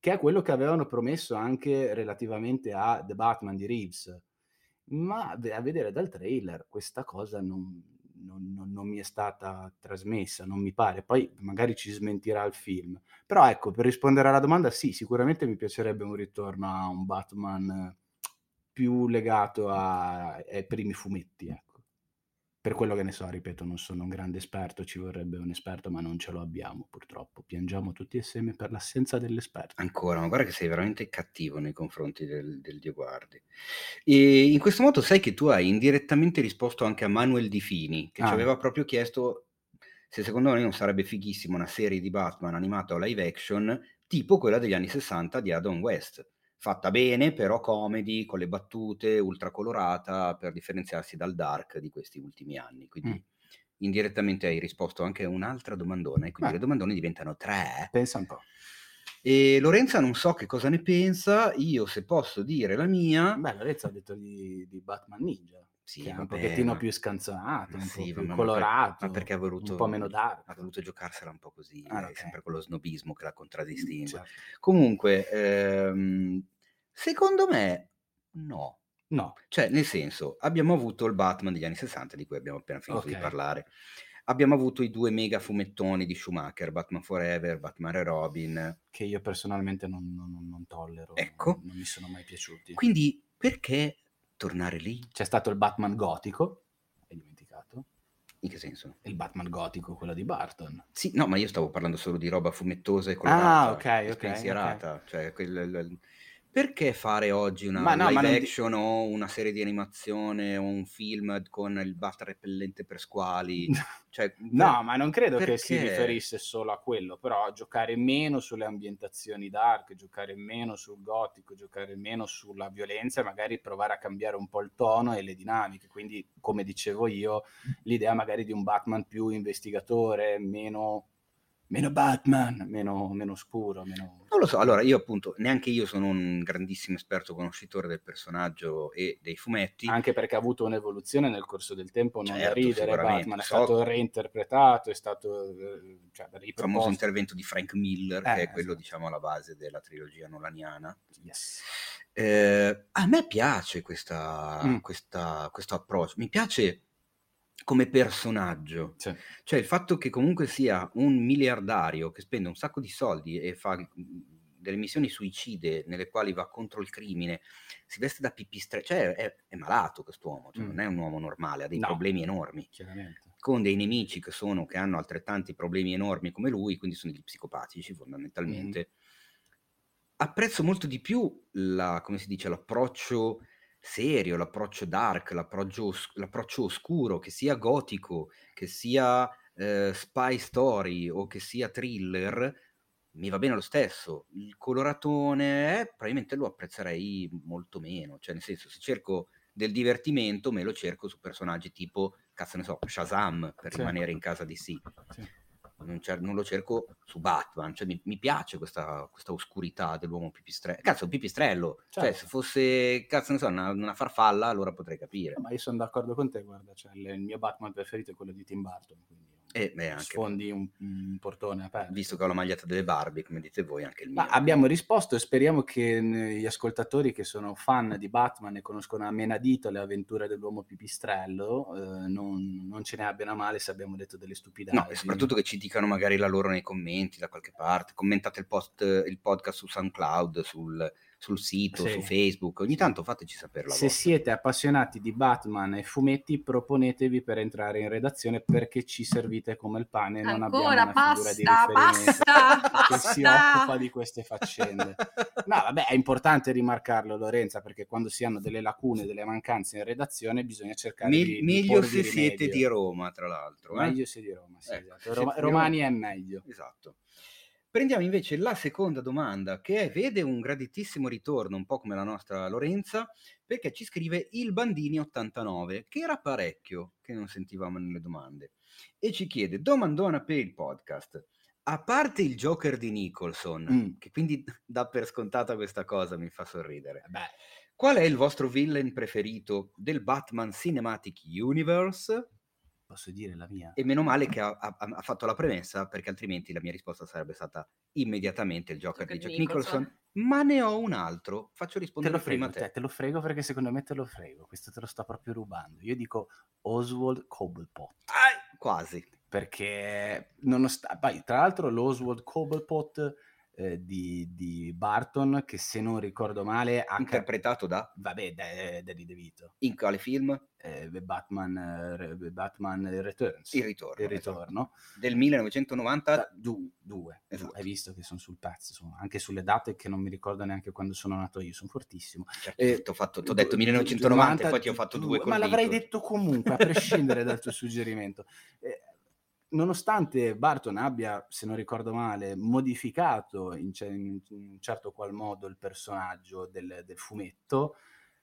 che è quello che avevano promesso anche relativamente a The Batman di Reeves. Ma a vedere dal trailer questa cosa non, non- non- non mi è stata trasmessa, non mi pare. Poi magari ci smentirà il film. Però ecco, per rispondere alla domanda, sì, sicuramente mi piacerebbe un ritorno a un Batman eh, più legato a- ai primi fumetti, ecco. Per quello che ne so, ripeto, non sono un grande esperto, ci vorrebbe un esperto, ma non ce lo abbiamo purtroppo. Piangiamo tutti assieme per l'assenza dell'esperto. ancora, ma guarda che sei veramente cattivo nei confronti del, del Dio guardi. E in questo modo sai che tu hai indirettamente risposto anche a Manuel Di Fini, che ci Ah. aveva proprio chiesto se secondo noi non sarebbe fighissimo una serie di Batman animata o live action tipo quella degli anni 60 di Adam West, fatta bene, però comedy, con le battute, ultra colorata, per differenziarsi dal dark di questi ultimi anni. Quindi Mm. indirettamente hai risposto anche a un'altra domandona, e quindi Beh. le domandone diventano tre. Pensa un po'. E Lorenza non so che cosa ne pensa, io se posso dire la mia... Beh, Lorenzo ha detto di, di Batman Ninja, Sì, che è un vabbè, pochettino ma- più scanzonato, un sì, po' più vabbè, colorato, ma perché ha voluto, un po' meno dark. Ha voluto giocarsela un po' così, Ah, è ok. sempre quello snobismo che la contraddistingue. Certo. Comunque, ehm, secondo me, no. No, Cioè, nel senso, abbiamo avuto il Batman degli anni 60, di cui abbiamo appena finito di Ok. parlare. Abbiamo avuto i due mega fumettoni di Schumacher, Batman Forever, Batman e Robin. che io personalmente non, non- non tollero, Ecco. non mi sono mai piaciuti. Quindi, perché tornare lì? C'è stato il Batman gotico, hai dimenticato? In che senso? Il Batman gotico, quello di Barton. Sì, no, ma io stavo parlando solo di roba fumettosa e colorata. Ah, ok, ok, spensierata. Cioè, quel- perché fare oggi una Ma no, ma live di- action o una serie di animazione o un film con il bat repellente per squali? Cioè, No, ma non credo che si perché? riferisse solo a quello, però giocare meno sulle ambientazioni dark, giocare meno sul gotico, giocare meno sulla violenza e magari provare a cambiare un po' il tono e le dinamiche. Quindi, come dicevo io, l'idea magari di un Batman più investigatore, meno, meno Batman, meno, meno scuro, meno... Non lo so, allora io appunto, neanche io sono un grandissimo esperto conoscitore del personaggio e dei fumetti. Anche perché ha avuto un'evoluzione nel corso del tempo, non Certo, ridere. Batman è So- stato reinterpretato, è stato eh, cioè, il famoso intervento di Frank Miller, che Eh, è quello, esatto. diciamo, alla base della trilogia nolaniana. Yes. Eh, a me piace questa, Mm. questa- questo approccio, mi piace come personaggio, Sì. cioè il fatto che comunque sia un miliardario che spende un sacco di soldi e fa mm, delle missioni suicide nelle quali va contro il crimine, si veste da pipistrello, cioè è, è malato quest'uomo, cioè Mm. non è un uomo normale, ha dei No. problemi enormi, con dei nemici che, sono, che hanno altrettanti problemi enormi come lui, quindi sono degli psicopatici fondamentalmente. Apprezzo molto di più la, come si dice, l'approccio serio, l'approccio dark, l'approccio, os- l'approccio oscuro, che sia gotico, che sia eh, spy story o che sia thriller, mi va bene lo stesso. Il coloratone, eh, probabilmente lo apprezzerei molto meno, cioè nel senso, se cerco del divertimento, me lo cerco su personaggi tipo, cazzo ne so, Shazam, per Sì. rimanere in casa di sì. Sì. Non, non lo cerco su Batman, cioè mi, mi piace questa, questa oscurità dell'uomo pipistrello. Cazzo, un pipistrello, cioè Certo. se fosse, cazzo so, una, una farfalla, allora potrei capire. Ma io sono d'accordo con te, guarda, cioè, il il mio Batman preferito è quello di Tim Burton, quindi E beh, anche sfondi un, un portone aperto. visto che ho la maglietta delle Barbie, come dite voi, anche il mio. Ma abbiamo risposto e speriamo che gli ascoltatori che sono fan di Batman e conoscono a menadito le avventure dell'uomo pipistrello eh, non, non ce ne abbiano a male se abbiamo detto delle stupidate. No, e soprattutto che ci dicano magari la loro nei commenti da qualche parte, commentate il, post, il podcast su SoundCloud, sul, sul sito, Sì. su Facebook, ogni tanto fateci sapere la Se vostra. siete appassionati di Batman e fumetti, proponetevi per entrare in redazione perché ci servite come il pane e non Ancora, abbiamo una figura di basta, riferimento basta, che si basta. occupa di queste faccende. No, vabbè, è importante rimarcarlo, Lorenza, perché quando si hanno delle lacune, delle mancanze in redazione, bisogna cercare Me- di, di meglio se siete rimedio. di Roma, tra l'altro. eh? Meglio se di Roma, sì, Ecco, esatto. Roma- siete di romani Roma- è meglio. Esatto. Prendiamo invece la seconda domanda che è- vede un graditissimo ritorno, un po' come la nostra Lorenza, perché ci scrive il Bandini 89, che era parecchio che non sentivamo nelle domande, e ci chiede domandona per il podcast. A parte il Joker di Nicholson, Mm. che quindi dà per scontata questa cosa, mi fa sorridere. Beh, Qual è il vostro villain preferito del Batman Cinematic Universe? Posso dire la mia? E meno male che ha, ha- ha fatto la premessa, perché altrimenti la mia risposta sarebbe stata immediatamente il Joker di Joker Jack di Nicholson. Nicholson. Ma ne ho un altro, faccio Te rispondere lo frego, prima a te. te, te lo frego perché secondo me te lo frego. Questo te lo sto proprio rubando. Io dico Oswald Cobblepot. Ah, quasi. perché nonostante, poi, tra l'altro l'Oswald Cobblepot eh, di, di Barton che se non ricordo male ha Interpretato da? vabbè da- Danny DeVito In quale film? eh, Batman, eh, Batman Returns Il ritorno. il ritorno esatto. Del 1990. Da- du- due, Esatto. hai visto che sono sul pezzo sono- anche sulle date che non mi ricordo neanche quando sono nato io sono fortissimo Certo, Eh, ti ho fatto- ti ho detto du- 1990 e 90, poi ti ho fatto due ma col l'avrei detto comunque a prescindere dal tuo suggerimento Eh, nonostante Barton abbia, se non ricordo male, modificato in, ce- in un certo qual modo il personaggio del, del fumetto,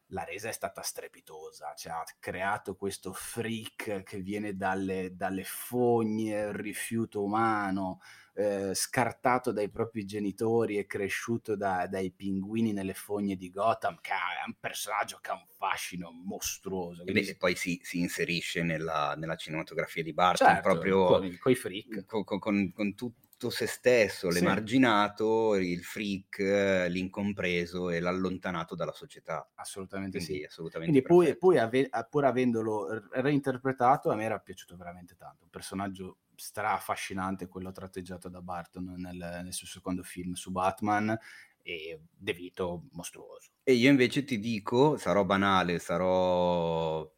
la resa è stata strepitosa, cioè ha creato questo freak che viene dalle, dalle fogne, il rifiuto umano, eh, scartato dai propri genitori e cresciuto da, dai pinguini nelle fogne di Gotham, che è un personaggio che ha un fascino mostruoso. E, beh, poi si, si inserisce nella, nella, cinematografia di Barton certo, proprio con, i freak. Con, con, con tutto se stesso, l'emarginato, sì. il freak, l'incompreso e l'allontanato dalla società. Assolutamente Quindi, sì. Assolutamente Quindi poi, poi ave- pur avendolo reinterpretato, a me era piaciuto veramente tanto. Un personaggio stra affascinante, quello tratteggiato da Barton nel, nel suo secondo film su Batman e De Vito mostruoso. E io invece ti dico, sarò banale, sarò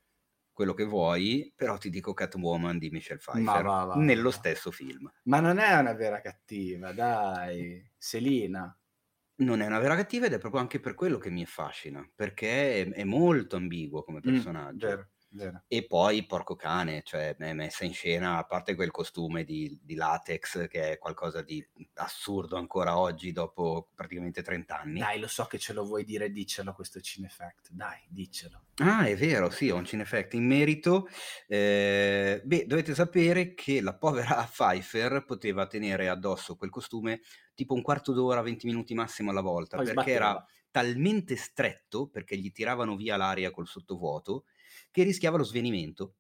quello che vuoi, però ti dico Catwoman di Michelle Pfeiffer va, va, nello va. stesso film. Ma non è una vera cattiva, dai, Selina. Non è una vera cattiva ed è proprio anche per quello che mi affascina, perché è, è molto ambiguo come personaggio. Mm, Vero. E poi porco cane, cioè è messa in scena, a parte quel costume di, di, latex che è qualcosa di assurdo ancora oggi dopo praticamente 30 anni. Dai, lo so che ce lo vuoi dire, diccelo questo Cinefact, dai, diccelo. Ah, è vero, sì, ho un Cinefact in merito. Eh, beh, dovete sapere che la povera Pfeiffer poteva tenere addosso quel costume tipo un quarto d'ora, 20 minuti massimo alla volta, poi perché sbatteva. era talmente stretto, perché gli tiravano via l'aria col sottovuoto, che rischiava lo svenimento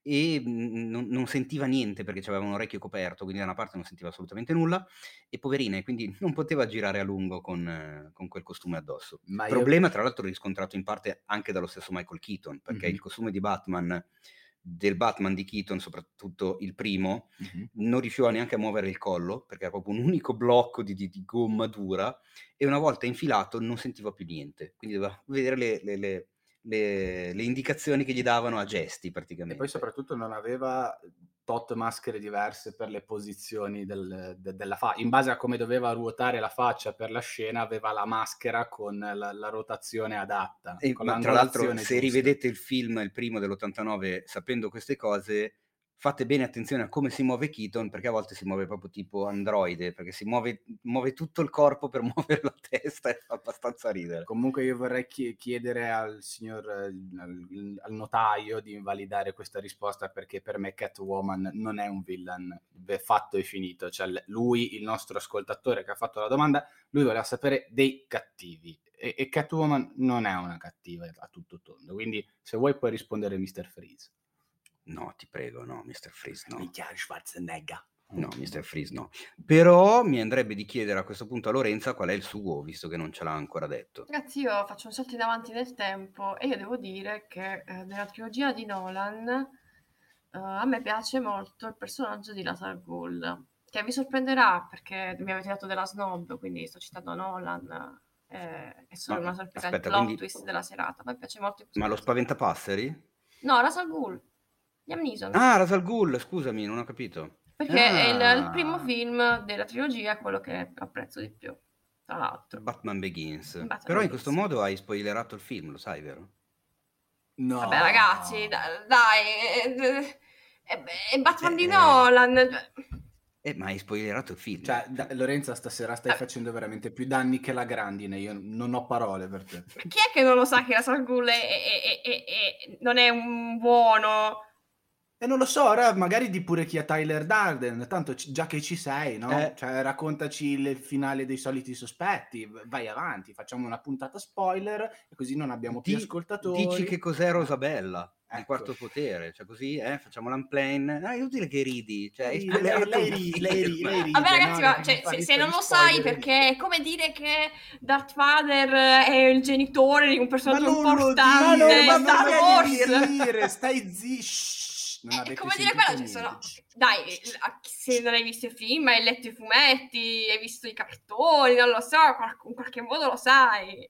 e mhmm, non, non, sentiva niente perché aveva un orecchio coperto, quindi da una parte non sentiva assolutamente nulla, e poverina, e quindi non poteva girare a lungo con, con quel costume addosso. Ma Problema, io... tra l'altro, riscontrato in parte anche dallo stesso Michael Keaton, perché mm-hmm. il costume di Batman, del Batman di Keaton, soprattutto il primo, mm-hmm. non riusciva neanche a muovere il collo, perché era proprio un unico blocco di, di, di gomma dura, e una volta infilato non sentiva più niente, quindi doveva vedere le, le, le le, le, indicazioni che gli davano a gesti praticamente. E poi soprattutto non aveva tot maschere diverse per le posizioni del, de, della faccia. In base a come doveva ruotare la faccia per la scena, aveva la maschera con la, la rotazione adatta. E, tra l'altro, giusta. se rivedete il film, il primo dell'89, sapendo queste cose, fate bene attenzione a come si muove Keaton perché a volte si muove proprio tipo androide perché si muove, muove tutto il corpo per muovere la testa e fa abbastanza ridere. Comunque io vorrei chiedere al signor al, al, notaio di invalidare questa risposta perché per me Catwoman non è un villain fatto e finito. Cioè lui il nostro ascoltatore che ha fatto la domanda lui voleva sapere dei cattivi. E, e Catwoman non è una cattiva a tutto tondo quindi se vuoi puoi rispondere Mr. Freeze No, ti prego, no, Mr. Freeze, no. Michael Schwarzenegger. No, Mr. Freeze no. Però mi andrebbe di chiedere a questo punto a Lorenza qual è il suo, visto che non ce l'ha ancora detto. Ragazzi, io faccio un salto in avanti nel tempo e io devo dire che eh, nella trilogia di Nolan eh, a me piace molto il personaggio di Lazar Ghoul, che vi sorprenderà perché mi avete dato della snob, quindi sto citando Nolan. Eh, è solo no, una sorpresa aspetta, il plot quindi... twist della serata. A me piace molto il Ma lo spaventapasseri? No, Lazar Ghoul. Liam Neeson. Ah, Rasal Ghul, scusami, non ho capito. Perché ah. è il, il, primo film della trilogia, quello che apprezzo di più, tra l'altro. Batman Begins. Batman Però Begins. in questo modo hai spoilerato il film, lo sai, vero? No. Vabbè, ragazzi, dai, dai è, è, Batman eh, di Nolan. Eh, ma hai spoilerato il film. Cioè, da, Lorenza, stasera stai eh. facendo veramente più danni che la grandine. Io non ho parole per te. Chi è che non lo sa che la Sargul è, è, è, non è un buono? E non lo so, ora magari di pure chi è Tyler Darden, tanto c- già che ci sei, no? Eh. Cioè, raccontaci il finale dei soliti sospetti, vai avanti, facciamo una puntata spoiler e così non abbiamo più Di- ascoltatori. Dici che cos'è Rosabella di ecco. quarto potere, cioè così, eh, facciamo l'unplane. No, è inutile che ridi, cioè, lei, lei, lei, lei, lei, ride, Vabbè ragazzi, no? ma, cioè, se, se non lo sai perché è come dire che Darth Vader è il genitore di un personaggio importante, ma non, Star Wars. Dire, stai zitto non è come dire quello, cioè, sono... dai, se non hai visto i film, hai letto i fumetti, hai visto i cartoni, non lo so, in qualche modo lo sai.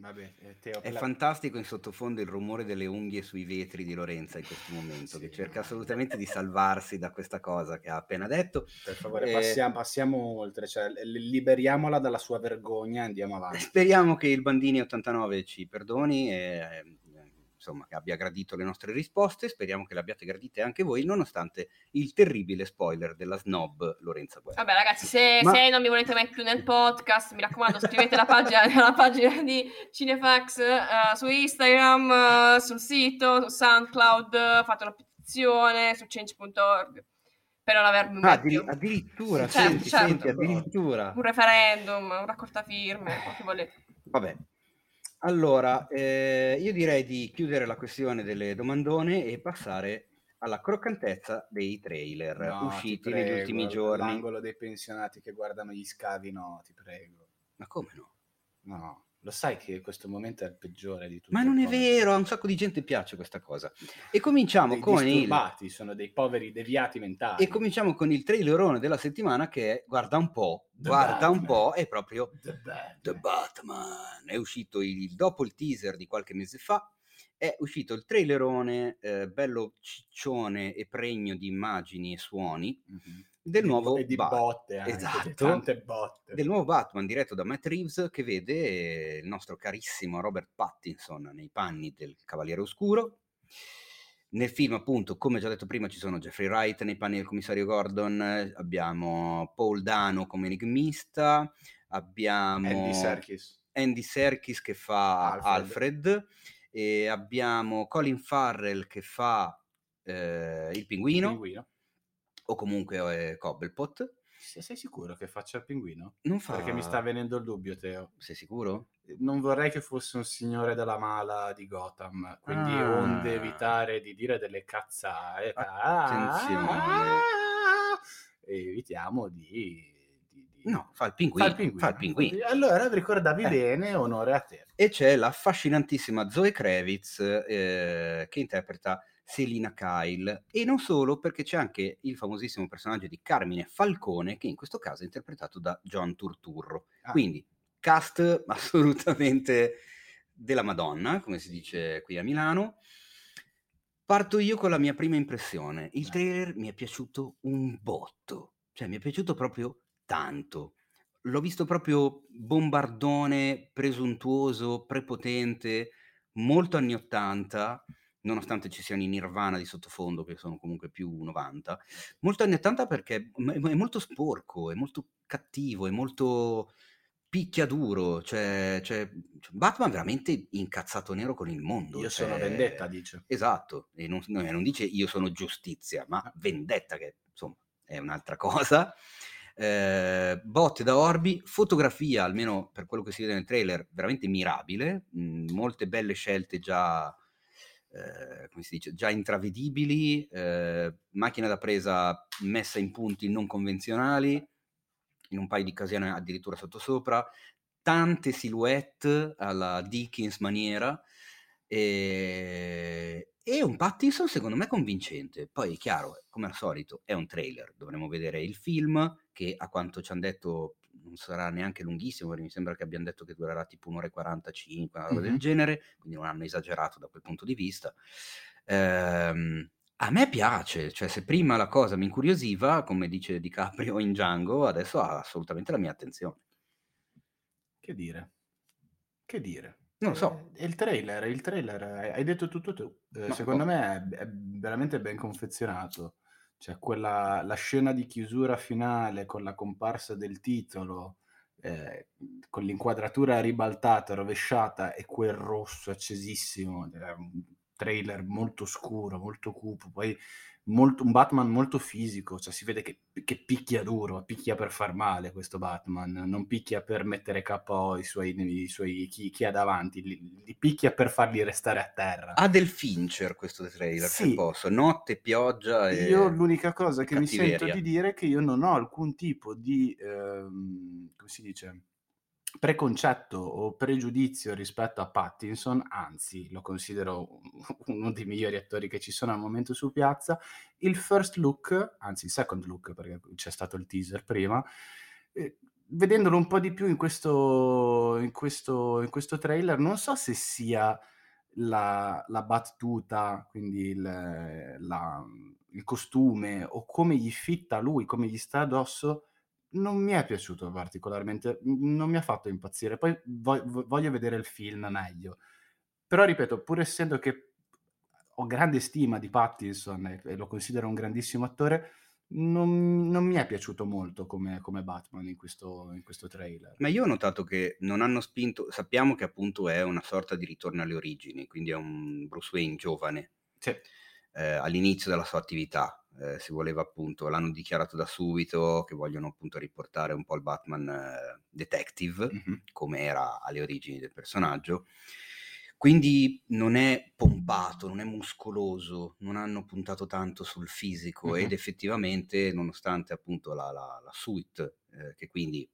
Vabbè, eh, è fantastico in sottofondo il rumore delle unghie sui vetri di Lorenza in questo momento, sì, che cerca assolutamente di salvarsi da questa cosa che ha appena detto. Per favore, eh, passiamo, passiamo, oltre, cioè, liberiamola dalla sua vergogna e andiamo avanti. Speriamo che il Bandini 89 ci perdoni e insomma, che abbia gradito le nostre risposte, speriamo che le abbiate gradite anche voi, nonostante il terribile spoiler della snob Lorenza Guerra. Vabbè ragazzi, se, Ma- se non mi volete mai più nel podcast, mi raccomando, scrivete la pagina, la pagina di Cinefax eh, su Instagram, eh, sul sito, su SoundCloud, eh, fate una petizione su change.org per non avermi Ah, mai addi- più. addirittura, Certo, senti, certo. senti, addirittura. Un referendum, una raccolta firme, quel che volete. Vabbè. Allora, eh, io direi di chiudere la questione delle domandone e passare alla croccantezza dei trailer No, usciti ti negli prego, ultimi giorni. L'angolo dei pensionati che guardano gli scavi, no, ti prego. Ma come no? No, lo sai che questo momento è il peggiore di tutti. Ma non è vero, a un sacco di gente piace questa cosa. E cominciamo Dei con il disturbati, sono dei poveri deviati mentali. e cominciamo con il trailerone della settimana che è, guarda un po', The guarda un Batman. po', è proprio The Batman. The Batman. È uscito il, dopo il teaser di qualche mese fa, è uscito il trailerone eh, bello ciccione e pregno di immagini e suoni Mhm. Del nuovo e di Bat- botte anche, di Esatto. tante botte. del nuovo Batman diretto da Matt Reeves che vede il nostro carissimo Robert Pattinson nei panni del Cavaliere Oscuro. Nel film, appunto, come già detto prima, ci sono Jeffrey Wright nei panni del commissario Gordon, abbiamo Paul Dano come enigmista, abbiamo Andy Serkis. Andy Serkis che fa Alfred. Alfred, e abbiamo Colin Farrell che fa eh, il pinguino, Pinguino. O comunque eh, Cobblepot. Se- Sei sicuro che faccia il pinguino? Non fa... Perché mi sta venendo il dubbio, Teo. Sei sicuro? Non vorrei che fosse un signore della mala di Gotham, quindi Ah. onde evitare di dire delle cazzate. Attenzione. Ah, evitiamo di- No, fa il pinguino. Fa il pinguino. fa il pinguino. Allora ricordavi Eh. bene, onore a te. E c'è l'affascinantissima Zoe Kravitz eh, che interpreta Selina Kyle. E non solo, perché c'è anche il famosissimo personaggio di Carmine Falcone, che in questo caso è interpretato da John Turturro. Ah. Quindi, cast assolutamente della Madonna, come si dice qui a Milano. Parto io con la mia prima impressione. Il trailer mi è piaciuto un botto, cioè mi è piaciuto proprio tanto. L'ho visto proprio bombardone, presuntuoso, prepotente, molto anni 80, nonostante ci siano i Nirvana di sottofondo che sono comunque più 90. Molto anni 80 perché è molto sporco, è molto cattivo, è molto picchiaduro, cioè, cioè Batman veramente incazzato nero con il mondo. Io cioè- sono vendetta, dice. Esatto, e non, no, non dice io sono giustizia, ma vendetta, che insomma è un'altra cosa. Eh, botte da Orbi, fotografia, almeno per quello che si vede nel trailer, veramente mirabile, mh, molte belle scelte già, eh, come si dice, già intravedibili, eh, macchina da presa messa in punti non convenzionali, in un paio di occasioni addirittura sottosopra, tante silhouette alla Dickens maniera, e, e un Pattinson secondo me convincente. Poi è chiaro, come al solito, è un trailer, dovremo vedere il film che a quanto ci hanno detto non sarà neanche lunghissimo, perché mi sembra che abbiano detto che durerà tipo un'ora e 45, una roba del Mhm. genere, quindi non hanno esagerato da quel punto di vista. Ehm, a me piace, cioè se prima la cosa mi incuriosiva, come dice DiCaprio in Django, adesso ha assolutamente la mia attenzione. Che dire? Che dire? Non lo so. Eh, il trailer, il trailer, hai detto tutto tu. Eh, secondo me è, è veramente ben confezionato. Cioè, quella, la scena di chiusura finale con la comparsa del titolo, eh, con l'inquadratura ribaltata, rovesciata e quel rosso accesissimo, è un trailer molto scuro, molto cupo, poi molto- un Batman molto fisico, cioè si vede che, che picchia duro, picchia per far male questo Batman, non picchia per mettere KO i suoi, i suoi chi, chi ha davanti, li, li picchia per farli restare a terra. Ha del Fincher questo trailer, Sì. posso. Notte, pioggia e... Io l'unica cosa che mi cattiveria. sento di dire è che io non ho alcun tipo di, ehm, come si dice, preconcetto o pregiudizio rispetto a Pattinson, anzi lo considero uno dei migliori attori che ci sono al momento su piazza. Il first look, anzi il second look perché c'è stato il teaser prima, eh, vedendolo un po' di più in questo, in questo, in questo trailer, non so se sia la, la battuta, quindi il, la- il costume o come gli fitta lui, come gli sta addosso, non mi è piaciuto particolarmente, non mi ha fatto impazzire. Poi vo- vo- voglio vedere il film meglio. Però ripeto, pur essendo che ho grande stima di Pattinson e, e lo considero un grandissimo attore, non, non mi è piaciuto molto come, come Batman in questo, in questo trailer. Ma io ho notato che non hanno spinto, sappiamo che appunto è una sorta di ritorno alle origini, quindi è un Bruce Wayne giovane, Sì. eh, all'inizio della sua attività. Eh, si voleva appunto, l'hanno dichiarato da subito che vogliono appunto riportare un po' il Batman eh, detective, Mhm. come era alle origini del personaggio. Quindi non è pompato, non è muscoloso, non hanno puntato tanto sul fisico Mhm. ed effettivamente, nonostante appunto la, la, la suite, eh, che quindi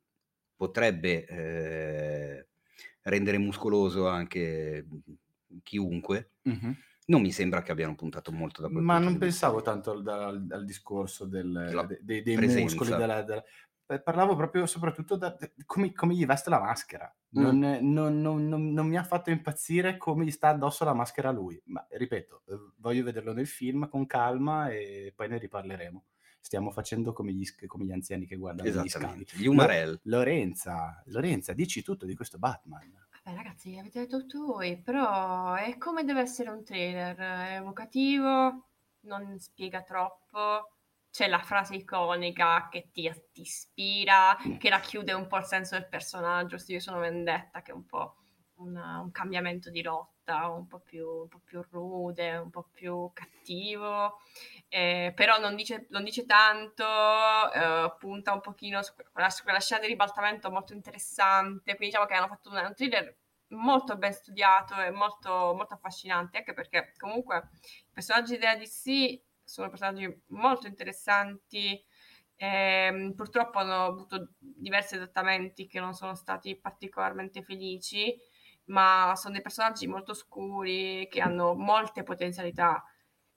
potrebbe eh, rendere muscoloso anche chiunque, Mhm. Non mi sembra che abbiano puntato molto da quel Ma non vista pensavo lì. tanto al, al- al discorso del- de- de- dei presenza. muscoli, della, della- eh, parlavo proprio soprattutto da come, come gli veste la maschera. Mm. Non, non- non- non- non mi ha fatto impazzire come gli sta addosso la maschera a lui. Ma ripeto, eh, voglio vederlo nel film con calma e poi ne riparleremo. Stiamo facendo come gli, come gli anziani che guardano gli scavi. Gli Umarell. Lorenza, Lorenza, dici tutto di questo Batman. Vabbè, ragazzi, avete detto voi, però è come deve essere un trailer, è evocativo, non spiega troppo, c'è la frase iconica che ti, ti ispira, Mm. che racchiude un po' il senso del personaggio, sì, io sono vendetta, che è un po' una- un cambiamento di rotta, un po' più, un po' più rude, un po' più cattivo, eh, però non dice, non dice tanto, eh, punta un pochino su quella, su quella scena di ribaltamento molto interessante, quindi diciamo che hanno fatto un, thriller molto ben studiato e molto, molto affascinante, anche perché comunque i personaggi della DC sono personaggi molto interessanti, ehm, purtroppo hanno avuto diversi adattamenti che non sono stati particolarmente felici, ma sono dei personaggi molto scuri che hanno molte potenzialità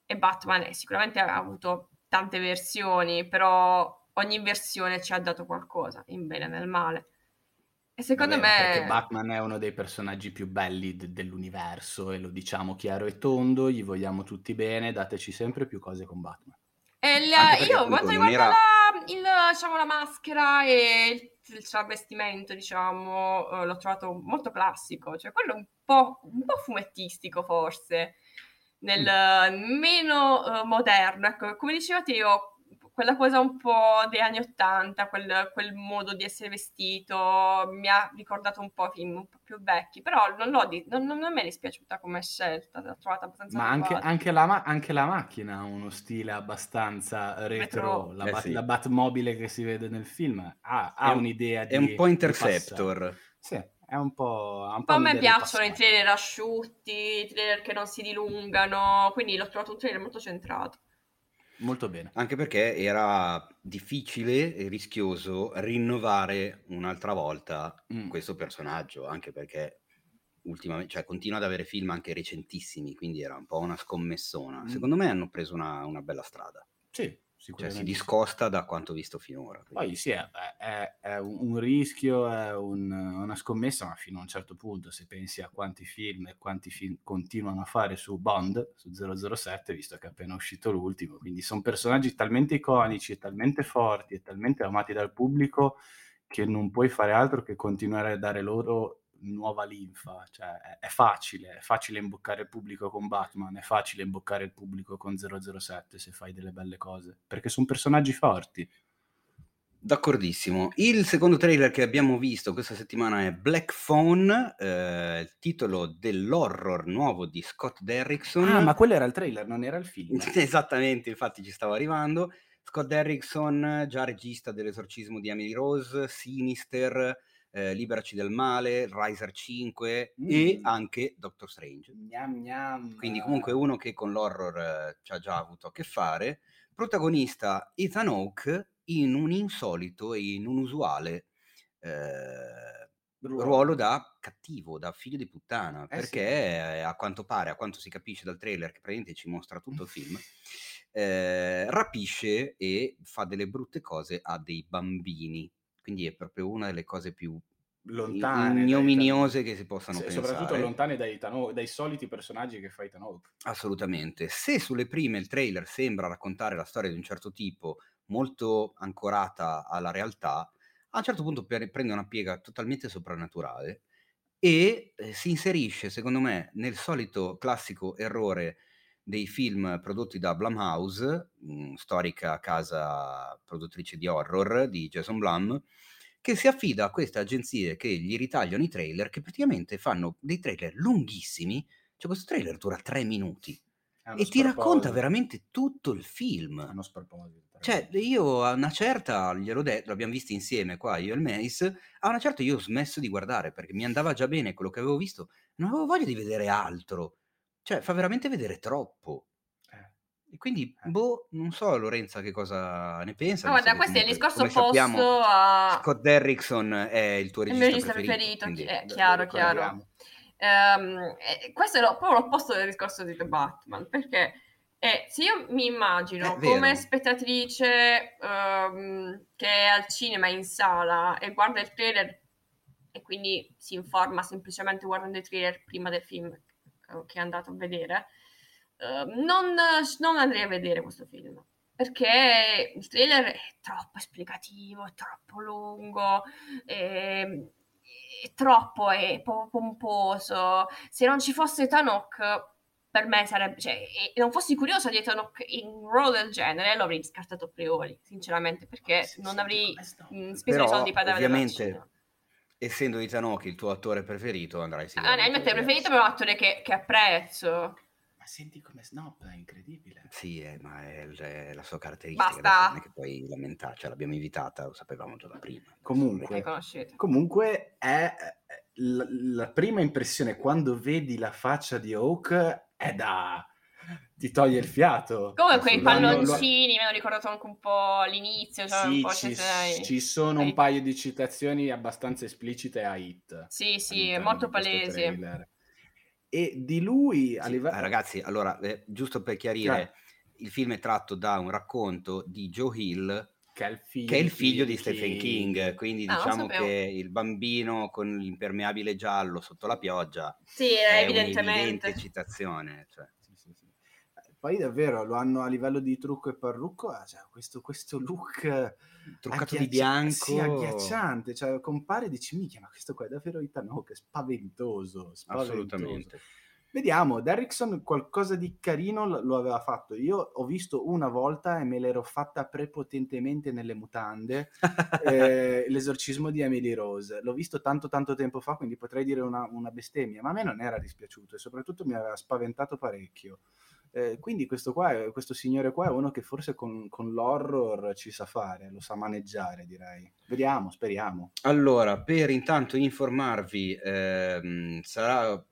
e Batman eh, sicuramente ha avuto tante versioni, però ogni versione ci ha dato qualcosa, in bene e nel male. E secondo Vabbè, me... Perché Batman è uno dei personaggi più belli de- dell'universo e lo diciamo chiaro e tondo, gli vogliamo tutti bene, dateci sempre più cose con Batman. E perché, io, quanto riguarda era- la, il, diciamo, la maschera e il, il travestimento, diciamo, eh, l'ho trovato molto classico, cioè quello un po', un po' fumettistico forse, nel meno eh, moderno. Ecco, come dicevate io, quella cosa un po' degli anni Ottanta, quel, quel modo di essere vestito, mi ha ricordato un po' film un po' più vecchi, però non, l'ho di- non, non mi è dispiaciuta come scelta, l'ho trovata abbastanza Ma anche, anche la, ma- anche la macchina ha uno stile abbastanza retro, Retro. la, Eh Bat- sì. la Batmobile che si vede nel film ha, ha È un- un'idea di... È un po' Interceptor. Sì, è un po'... un po' a me piacciono i trailer asciutti, i trailer che non si dilungano, quindi l'ho trovato un trailer molto centrato. Molto bene. Anche perché era difficile e rischioso rinnovare un'altra volta Mm. questo personaggio, anche perché ultimamente, cioè, continua ad avere film anche recentissimi, quindi era un po' una scommessona. Mm. Secondo me hanno preso una, una bella strada, Sì, cioè si discosta da quanto visto finora. Poi sì, è, è- è un rischio, è un- una scommessa, ma fino a un certo punto, se pensi a quanti film e quanti film continuano a fare su Bond, su 007, visto che è appena uscito l'ultimo, quindi sono personaggi talmente iconici, talmente forti e talmente amati dal pubblico che non puoi fare altro che continuare a dare loro nuova linfa, cioè è, è facile, è facile imboccare il pubblico con Batman, è facile imboccare il pubblico con 007 se fai delle belle cose, perché sono personaggi forti. D'accordissimo. Il secondo trailer che abbiamo visto questa settimana è Black Phone, eh, il titolo dell'horror nuovo di Scott Derrickson. Ah, ma quello era il trailer, non era il film. Esattamente, infatti ci stavo arrivando. Scott Derrickson, già regista dell'esorcismo di Emily Rose, Sinister, eh, Liberaci del male, Riser 5 e Mm. anche Doctor Strange. Gnam, gnam. Quindi comunque uno che con l'horror eh, ci ha già avuto a che fare. Protagonista Ethan Hawke in un insolito e in un usuale eh, ruolo da cattivo, da figlio di puttana, Eh sì. perché eh, a quanto pare, a quanto si capisce dal trailer che praticamente ci mostra tutto il film, eh, rapisce e fa delle brutte cose a dei bambini. Quindi è proprio una delle cose più lontane ignominiose che si possano Sì, pensare. soprattutto lontane dai, Hawke- dai soliti personaggi che fa Hawke. Assolutamente. Se sulle prime il trailer sembra raccontare la storia di un certo tipo, molto ancorata alla realtà, a un certo punto per- prende una piega totalmente soprannaturale e eh, si inserisce, secondo me, nel solito classico errore dei film prodotti da Blumhouse, mh, storica casa produttrice di horror di Jason Blum, che si affida a queste agenzie che gli ritagliano i trailer, che praticamente fanno dei trailer lunghissimi. Cioè, questo trailer dura tre minuti e ti racconta veramente tutto il film. Uno sproposito. Cioè, io a una certa, gliel'ho detto, l'abbiamo visto insieme qua, io e il Mace, a una certa io ho smesso di guardare perché mi andava già bene quello che avevo visto, non avevo voglia di vedere altro. Cioè, fa veramente vedere troppo. Eh. E quindi, Eh. boh, non so Lorenza che cosa ne pensa. No, guarda, questo è il comunque, discorso come sappiamo, opposto a... Scott Derrickson è il tuo Il regista, mio regista preferito. preferito, è? lo- chiaro, chiaro. e questo è lo- proprio l'opposto del discorso di The Batman, perché eh, se io mi immagino come spettatrice ehm, che è al cinema in sala e guarda il trailer e quindi si informa semplicemente guardando il trailer prima del film eh, che è andato a vedere, ehm, non, non andrei a vedere questo film. Perché il trailer è troppo esplicativo, è troppo lungo, è, è troppo, è po- pomposo. Se non ci fosse Tanok, per me sarebbe, cioè, e non fossi curiosa di Tanok in un ruolo del genere, lo avrei scartato a priori, sinceramente, perché Sì, non sì, avrei sto? mh, speso i Però, soldi per andare a ovviamente, cinema. Essendo di Tanoki il tuo attore preferito, andrai Ah, sicuramente. il mio a vedere. preferito è un attore che, che apprezzo. Ma senti come snob, è incredibile. Sì, eh, ma è, è la sua caratteristica. Basta. non è che puoi lamentarci, cioè, l'abbiamo invitata, lo sapevamo già da prima. Comunque. Comunque è è- la, la prima impressione quando vedi la faccia di Hawk è da ti toglie il fiato. Come quei Lo hanno- lo- palloncini, mi hanno ricordato anche un po' all'inizio, cioè un Sì, po' ci, c'è- ci sono un paio di citazioni abbastanza esplicite a Hit. Sì, sì, è molto palese. trailer. E di lui Sì, livello... eh, ragazzi, allora, eh, giusto per chiarire, il film è tratto da un racconto di Joe Hill, che è il figlio, è il figlio di Stephen King, quindi Ah, non diciamo che il bambino con l'impermeabile giallo sotto la pioggia Sì, è evidentemente. un'evidente citazione. Cioè. Poi davvero lo hanno a livello di trucco e parrucco, ah, cioè, questo, questo look Truccato di bianco. Sì, agghiacciante, cioè compare e dici, minchia, ma questo qua è davvero è spaventoso, spaventoso. Assolutamente. Vediamo, Derrickson qualcosa di carino lo lo aveva fatto. Io ho visto una volta e me l'ero fatta prepotentemente nelle mutande, eh, l'esorcismo di Emily Rose. L'ho visto tanto tanto tempo fa, quindi potrei dire una, una bestemmia, ma a me non era dispiaciuto e soprattutto mi aveva spaventato parecchio. Eh, quindi questo, qua, è- questo signore qua è uno che forse con, con l'horror ci sa fare, lo sa maneggiare, direi. Vediamo, speriamo. Allora, per intanto informarvi, ehm, sarà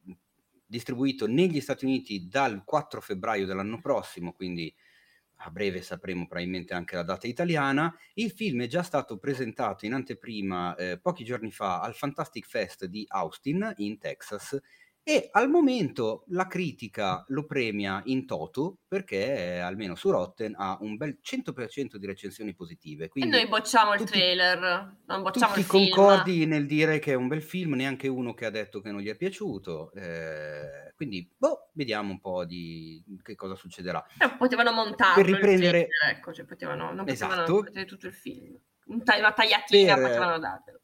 distribuito negli Stati Uniti dal 4 febbraio dell'anno prossimo, quindi a breve sapremo probabilmente anche la data italiana. Il film è già stato presentato in anteprima eh, pochi giorni fa al Fantastic Fest di Austin, in Texas, e al momento la critica lo premia in toto perché eh, almeno su Rotten ha un bel 100% di recensioni positive. E Quindi noi bocciamo il tutti- trailer, non bocciamo tutti il film. concordi nel dire che è un bel film, neanche uno che ha detto che non gli è piaciuto. eh, quindi, boh, vediamo un po' di che cosa succederà. Però potevano montarlo Per il riprendere- trailer, ecco, cioè potevano, non potevano Esatto. tutto il film. Una tagliatina Per- potevano darvelo.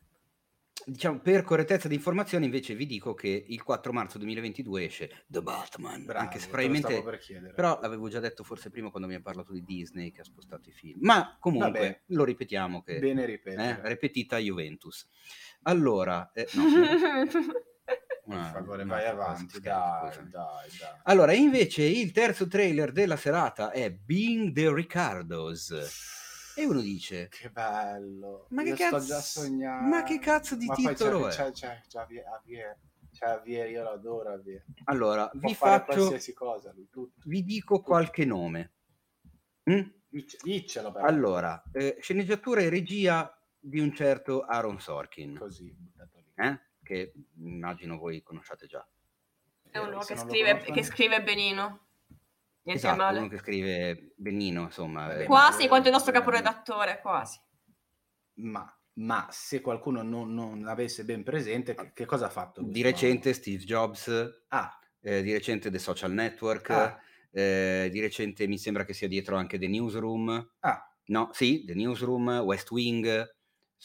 Diciamo, per correttezza di informazione, invece, vi dico che il 4 marzo 2022 esce The Batman. Bravo, anche se probabilmente. per. Però l'avevo già detto forse prima quando mi ha parlato di Disney che ha spostato i film. Ma comunque Vabbè. lo ripetiamo che Bene eh, ripetere. repetita Juventus. Allora, eh, no, Per una- favore, vai avanti, dai, dai, dai. Allora, invece il terzo trailer della serata è Being the Ricardos. E uno dice: Che bello. Ma che cazzo- sto già sognando. ma che cazzo di Ma titolo c'è, è? C'è, c'è, c'è Javier, Javier, c'è Javier, io lo adoro Javier. Allora, Può vi fare faccio, qualsiasi cosa lui, tutto. vi dico qualche nome. Mm? Dic- Diccelo però. Allora, eh, sceneggiatura e regia di un certo Aaron Sorkin, Così, buttato lì. eh? che immagino voi conosciate già. È uno che scrive, che scrive benino. Niente esatto, male. uno che scrive benino, insomma. Vabbè, eh, Quasi Eh, quanto il nostro eh, caporedattore, quasi. Ma, ma se qualcuno non, non avesse ben presente, che, che cosa ha fatto? di recente Steve Jobs? Ah, eh, di recente The Social Network, Ah. eh, di recente mi sembra che sia dietro anche The Newsroom. ah, No, sì, The Newsroom, West Wing,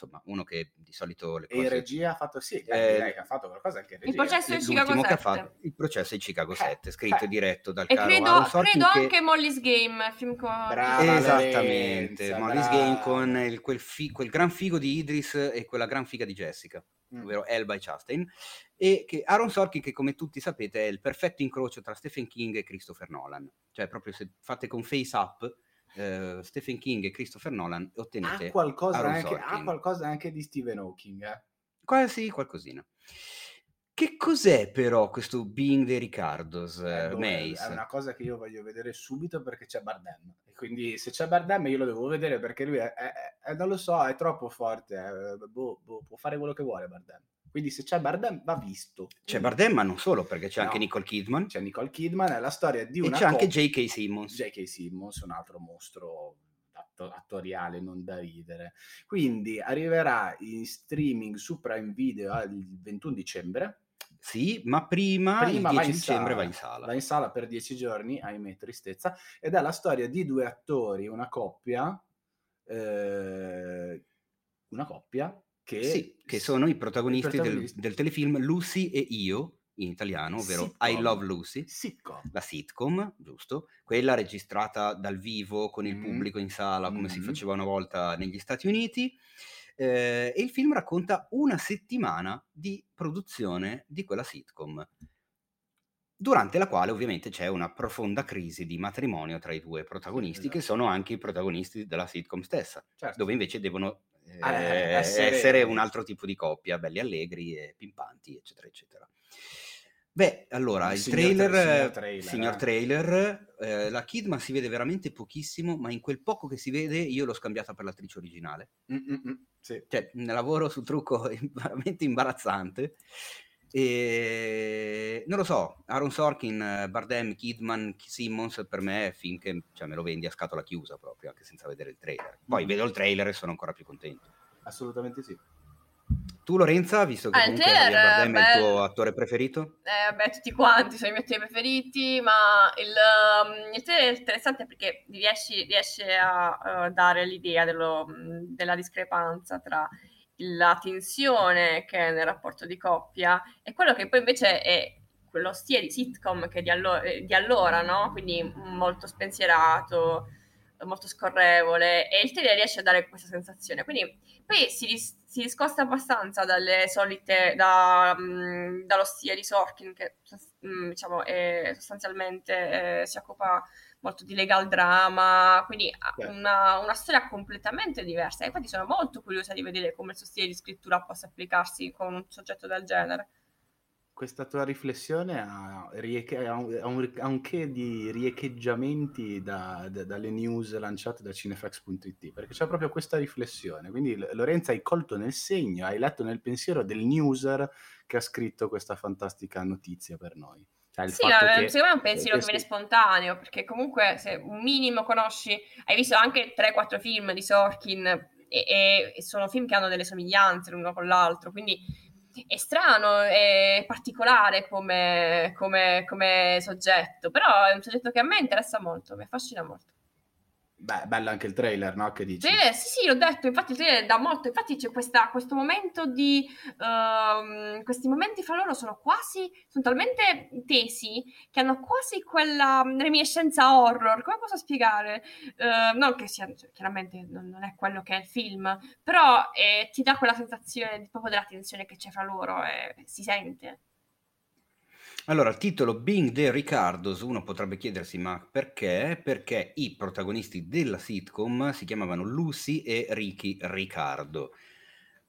insomma, uno che di solito le E in cose... regia ha fatto sì, eh, Eh, direi che ha fatto qualcosa anche in regia. Il processo di Chicago che ha 7. fatto il processo di Chicago Eh, 7, scritto eh. e diretto dal E caro credo, Aaron Sorkin credo che- anche Molly's Game, film con... Brava, Esattamente, Lorenza, Molly's brava. Game con il- quel, fi- quel gran figo di Idris e quella gran figa di Jessica, Mm. ovvero Elba e Chastain, e che Aaron Sorkin che come tutti sapete è il perfetto incrocio tra Stephen King e Christopher Nolan, cioè proprio se fate con Face Up eh, Stephen King e Christopher Nolan ottenete Ha qualcosa, anche, ha qualcosa anche di Stephen Hawking. eh. quasi qualcosina. Che cos'è però questo Being the Ricardos, eh, Eh, Mace? È una cosa che io voglio vedere subito perché c'è Bardem. E quindi se c'è Bardem io lo devo vedere perché lui è, è- è- non lo so, è troppo forte. eh, boh, boh, può fare quello che vuole Bardem. Quindi se c'è Bardem va visto. C'è Bardem, ma non solo, perché c'è No. anche Nicole Kidman C'è Nicole Kidman, è la storia di e una c'è anche J.K. Simmons. J.K. Simmons, un altro mostro atto- attoriale, non da ridere. Quindi arriverà in streaming su Prime Video il 21 dicembre. Sì, ma prima, Prima il va 10 in dicembre sala. va in sala. Va in sala per dieci giorni, ahimè, tristezza. Ed è la storia di due attori, una coppia, eh, una coppia che... Sì, che sono i protagonisti, i del- protagonisti. Del, telefilm Lucy e io, in italiano, ovvero Sitcom. I Love Lucy, Sitcom. la sitcom, giusto? Quella registrata dal vivo con il Mm. pubblico in sala, come si Mm. faceva una volta negli Stati Uniti. Eh, e il film racconta una settimana di produzione di quella sitcom, durante la quale ovviamente c'è una profonda crisi di matrimonio tra i due protagonisti, esatto. che sono anche i protagonisti della sitcom stessa, Certo. dove invece devono eh, essere... essere- un altro tipo di coppia, belli allegri e pimpanti, eccetera, eccetera. Beh, allora, Il il, trailer, tra- signor trailer, signor eh. trailer, eh, la Kidman si vede veramente pochissimo, ma in quel poco che si vede io l'ho scambiata per l'attrice originale. Mm, mm, mm, sì. Cioè, ne lavoro sul trucco veramente imbarazzante. E non lo so, Aaron Sorkin, Bardem, Kidman, Simmons per me finché cioè, me lo vendi a scatola chiusa proprio, anche senza vedere il trailer. Poi Mm. vedo il trailer e sono ancora più contento. Assolutamente sì. Tu Lorenza, visto che Ah, comunque trailer, Bardem è il tuo attore preferito? Eh, beh, tutti quanti sono i miei attori preferiti, ma il, um, il trailer è interessante perché riesce a uh, dare l'idea dello- mh, della discrepanza tra la tensione che è nel rapporto di coppia e quello che poi invece è quello stile di sitcom che di, allo- eh, di allora, no? Quindi molto spensierato, molto scorrevole e il trailer riesce a dare questa sensazione. Quindi poi si, ris- si discosta abbastanza dalle solite, da, mh, dallo stile di Sorkin che mh, diciamo è sostanzialmente eh, si occupa molto di legal drama, quindi una, una storia completamente diversa. Infatti sono molto curiosa di vedere come il suo stile di scrittura possa applicarsi con un soggetto del genere. Questa tua riflessione ha, rieche- ha un, ha un- ha un che di riecheggiamenti da- da- dalle news lanciate da cinefax.it, perché c'è proprio questa riflessione. Quindi Lorenza hai colto nel segno, hai letto nel pensiero del newser che ha scritto questa fantastica notizia per noi. Cioè, Sì, ma, che- secondo me è un pensiero che che viene spontaneo, perché comunque se un minimo conosci, hai visto anche 3-4 film di Sorkin e, e- e sono film che hanno delle somiglianze l'uno con l'altro, quindi è strano, è particolare come, come- come soggetto, però è un soggetto che a me interessa molto, mi affascina molto. Beh, bello anche il trailer, no? Che dici? Trailer, sì, sì, l'ho detto, infatti il trailer dà molto, infatti c'è questa- questo momento di, ehm, questi momenti fra loro sono quasi, sono talmente tesi che hanno quasi quella reminiscenza horror, come posso spiegare? Eh, non che sia, cioè, chiaramente non, non è quello che è il film, però eh, ti dà quella sensazione di- proprio della tensione che c'è fra loro e si sente. Allora, il titolo Being the Ricardos, uno potrebbe chiedersi ma perché? Perché i protagonisti della sitcom si chiamavano Lucy e Ricky Ricardo.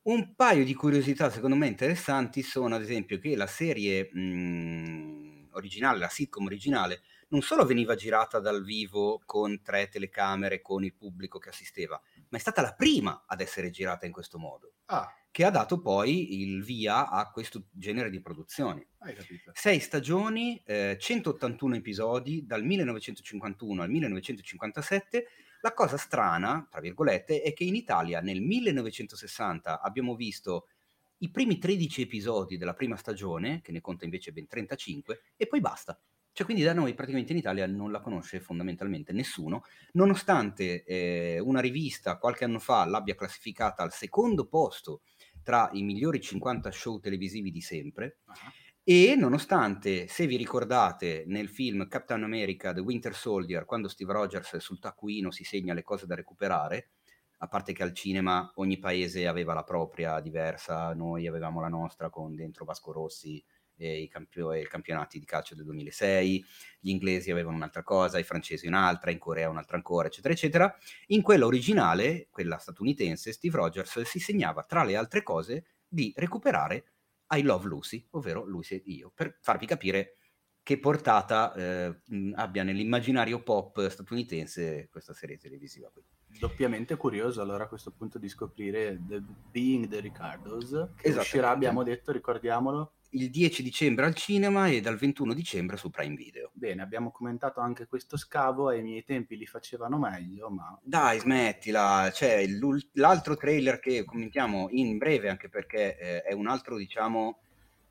Un paio di curiosità secondo me interessanti sono ad esempio che la serie mh, originale, la sitcom originale, non solo veniva girata dal vivo con tre telecamere con il pubblico che assisteva, ma è stata la prima ad essere girata in questo modo, Ah, che ha dato poi il via a questo genere di produzioni. hai capito. Sei stagioni, eh, 181 episodi dal 1951 al 1957. La cosa strana, tra virgolette, è che in Italia nel 1960 abbiamo visto i primi 13 episodi della prima stagione, che ne conta invece ben 35, e poi basta. Cioè, quindi da noi praticamente in Italia non la conosce fondamentalmente nessuno, nonostante eh, una rivista qualche anno fa l'abbia classificata al secondo posto tra i migliori 50 show televisivi di sempre. Uh-huh. E nonostante, se vi ricordate, nel film Captain America The Winter Soldier, quando Steve Rogers sul taccuino si segna le cose da recuperare, a parte che al cinema ogni paese aveva la propria diversa, noi avevamo la nostra con dentro Vasco Rossi e i, campio- campionati di calcio del 2006, gli inglesi avevano un'altra cosa, i francesi un'altra, in Corea un'altra ancora, eccetera, eccetera. In quella originale, quella statunitense, Steve Rogers si segnava, tra le altre cose, di recuperare I Love Lucy, ovvero Lucy e io, per farvi capire che portata eh, abbia nell'immaginario pop statunitense questa serie televisiva qui. Doppiamente curioso allora a questo punto di scoprire The Being the Ricardos, che uscirà, abbiamo detto, ricordiamolo, il 10 dicembre al cinema e dal 21 dicembre su Prime Video. Bene, abbiamo commentato anche questo scavo, ai miei tempi li facevano meglio, ma... Dai, smettila, c'è l'altro trailer che commentiamo in breve, anche perché eh, è un altro, diciamo,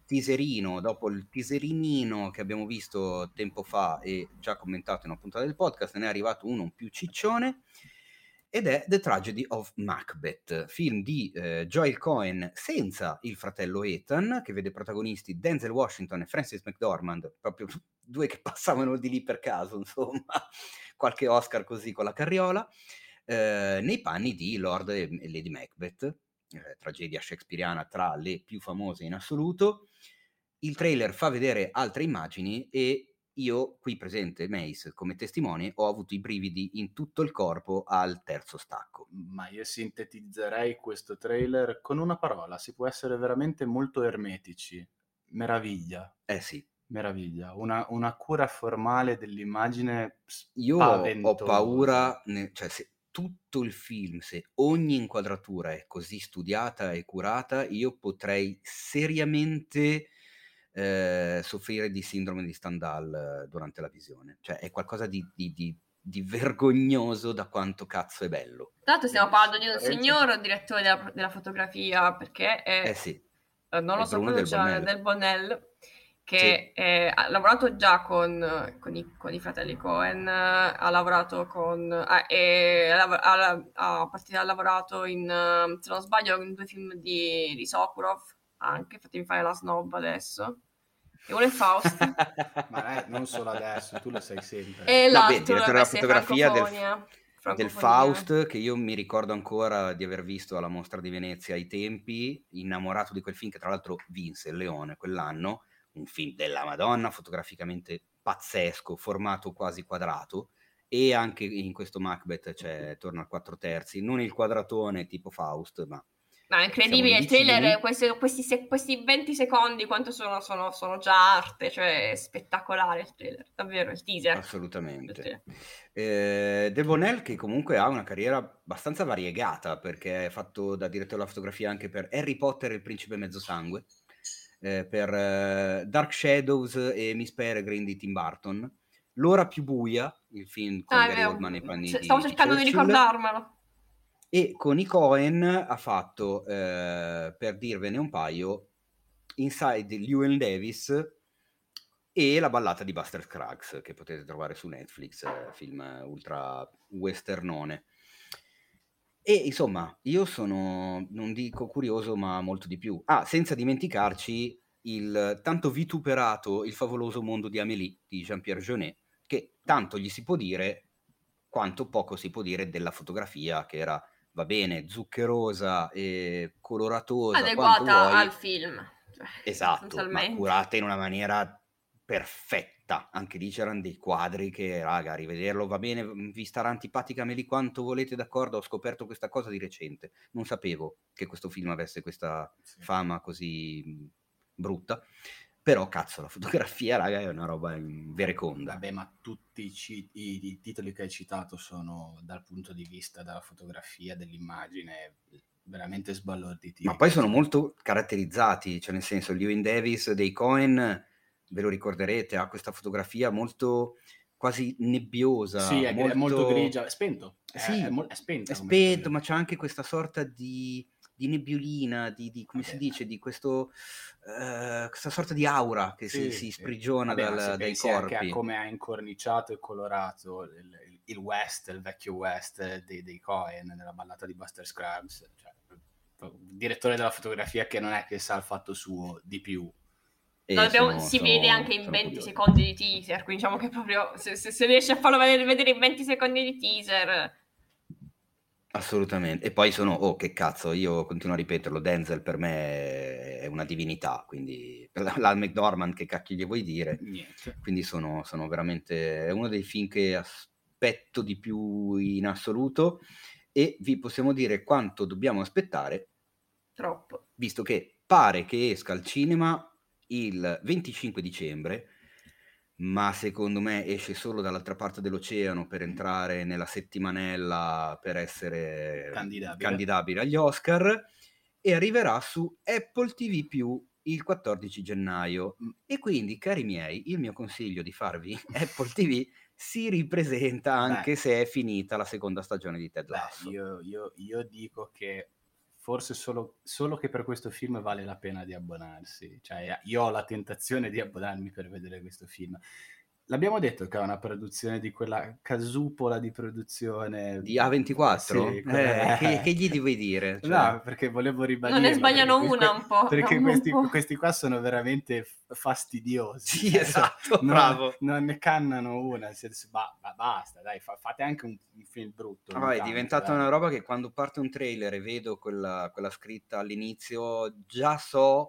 teaserino, dopo il teaserinino che abbiamo visto tempo fa e già commentato in una puntata del podcast, ne è arrivato uno un più ciccione, ed è The Tragedy of Macbeth, film di eh, Joel Cohen senza il fratello Ethan, che vede protagonisti Denzel Washington e Francis McDormand, proprio due che passavano di lì per caso, insomma, qualche Oscar così con la carriola, eh, nei panni di Lord e Lady Macbeth, eh, tragedia shakespeariana tra le più famose in assoluto. Il trailer fa vedere altre immagini e io qui presente, Mace, come testimone, ho avuto i brividi in tutto il corpo al terzo stacco. Ma io sintetizzerei questo trailer con una parola, si può essere veramente molto ermetici. Meraviglia. Eh sì. Meraviglia, una, una cura formale dell'immagine. Io ho paura, cioè se tutto il film, se ogni inquadratura è così studiata e curata, io potrei seriamente eh, soffrire di sindrome di Stendhal eh, durante la visione. Cioè è qualcosa di, di, di, di, vergognoso da quanto cazzo è bello. Tanto stiamo parlando di un signor direttore della, della fotografia, perché è... Eh sì. Eh, non lo so pronunciare, del Bonnell che sì. è, ha lavorato già con, con, i, con, i, fratelli Cohen, ha lavorato con... Ah, e, ha, ha, ha, ha, lavorato in, se non sbaglio, in due film di, di Sokurov, anche, fatemi fare la snob adesso. E uno è Faust. Ma eh, non solo adesso, tu lo sai sempre. E l'altro Vabbè, della fotografia del, del Faust, che io mi ricordo ancora di aver visto alla Mostra di Venezia ai tempi, innamorato di quel film che tra l'altro vinse il Leone quell'anno, un film della Madonna, fotograficamente pazzesco, formato quasi quadrato, e anche in questo Macbeth c'è, torna al 4 terzi, non il quadratone tipo Faust, ma ma è incredibile, il trailer, questi, questi, questi, 20 secondi, quanto sono, sono, sono, già arte, cioè è spettacolare il trailer, davvero, il teaser. Assolutamente. Eh, De Bonel che comunque ha una carriera abbastanza variegata, perché è fatto da direttore della fotografia anche per Harry Potter e il principe mezzosangue, eh, per eh, Dark Shadows e Miss Peregrine di Tim Burton, L'ora più buia, il film con ah, Gary Oldman e panni Stavo cercando di ricordarmelo e con i Cohen ha fatto, eh, per dirvene un paio, Inside Llewyn Davis e La ballata di Buster Scruggs, che potete trovare su Netflix, eh, film ultra westernone. E insomma, io sono, non dico curioso, ma molto di più. Ah, senza dimenticarci il tanto vituperato Il favoloso mondo di Amélie di Jean-Pierre Jeunet, che tanto gli si può dire quanto poco si può dire della fotografia che era va bene, zuccherosa e coloratosa. Adeguata al film. Cioè, esatto, ma curata in una maniera perfetta. Anche lì c'erano dei quadri che, raga, rivederlo va bene, mm, vi starà antipatica me lì quanto volete, d'accordo? Ho scoperto questa cosa di recente. Non sapevo che questo film avesse questa sì. fama così mm, brutta. Però cazzo, la fotografia, raga, è una roba vereconda. Vabbè, ma tutti i, i, i, titoli che hai citato sono dal punto di vista della fotografia, dell'immagine, veramente sbalorditi. Ma poi sono molto caratterizzati, cioè nel senso, Lewin Davis dei Cohen, ve lo ricorderete, ha questa fotografia molto quasi nebbiosa. Sì, è, molto, è molto grigia, è spento. Sì, è, è, mo- è spento. È spento, ma c'è anche questa sorta di di nebbiolina, di, di- come si Vabbè, dice, di questo, eh, questa sorta di aura che si, Sì, si sì. sprigiona Vabbè, ma dal- se dai pensi anche a corpi. come ha incorniciato e colorato il, il- il West, il vecchio West dei, dei Cohen nella ballata di Buster Scruggs, cioè, il direttore della fotografia che non è che sa il fatto suo di più. E Lo abbiamo- sono- si sono- vede anche in sono 20 curioso. secondi di teaser, quindi diciamo che proprio se, se, se riesci a farlo vedere, vedere in 20 secondi di teaser, Assolutamente. E poi sono, oh che cazzo, io continuo a ripeterlo, Denzel per me è una divinità, quindi la, la McDormand che cacchio gli vuoi dire, Niente. quindi sono, sono veramente, è uno dei film che aspetto di più in assoluto e vi possiamo dire quanto dobbiamo aspettare, troppo. visto che pare che esca al cinema il 25 dicembre, ma secondo me esce solo dall'altra parte dell'oceano per entrare nella settimanella per essere Candidabile. candidabile agli Oscar e arriverà su Apple TV il 14 gennaio. E quindi, cari miei, il mio consiglio di farvi Apple TV si ripresenta anche Beh. se è finita la seconda stagione di Ted Beh, Lasso. io, io- io dico che forse solo, solo che per questo film vale la pena di abbonarsi. Cioè, io ho la tentazione di abbonarmi per vedere questo film. L'abbiamo detto che è una produzione di quella casupola di produzione Di A24? Sì, Eh, quella- che, che gli devi dire? Cioè, No, perché volevo ribadirlo. Non ne sbagliano perché una un po'. Perché un questi, po'. questi qua sono veramente fastidiosi. Sì, Cioè, esatto, non, bravo. Non ne cannano una, nel senso, ba- ba- basta, dai, fa- fate anche un, un film brutto. Ah, è diventata dai. una roba che quando parte un trailer e vedo quella, quella scritta all'inizio, già so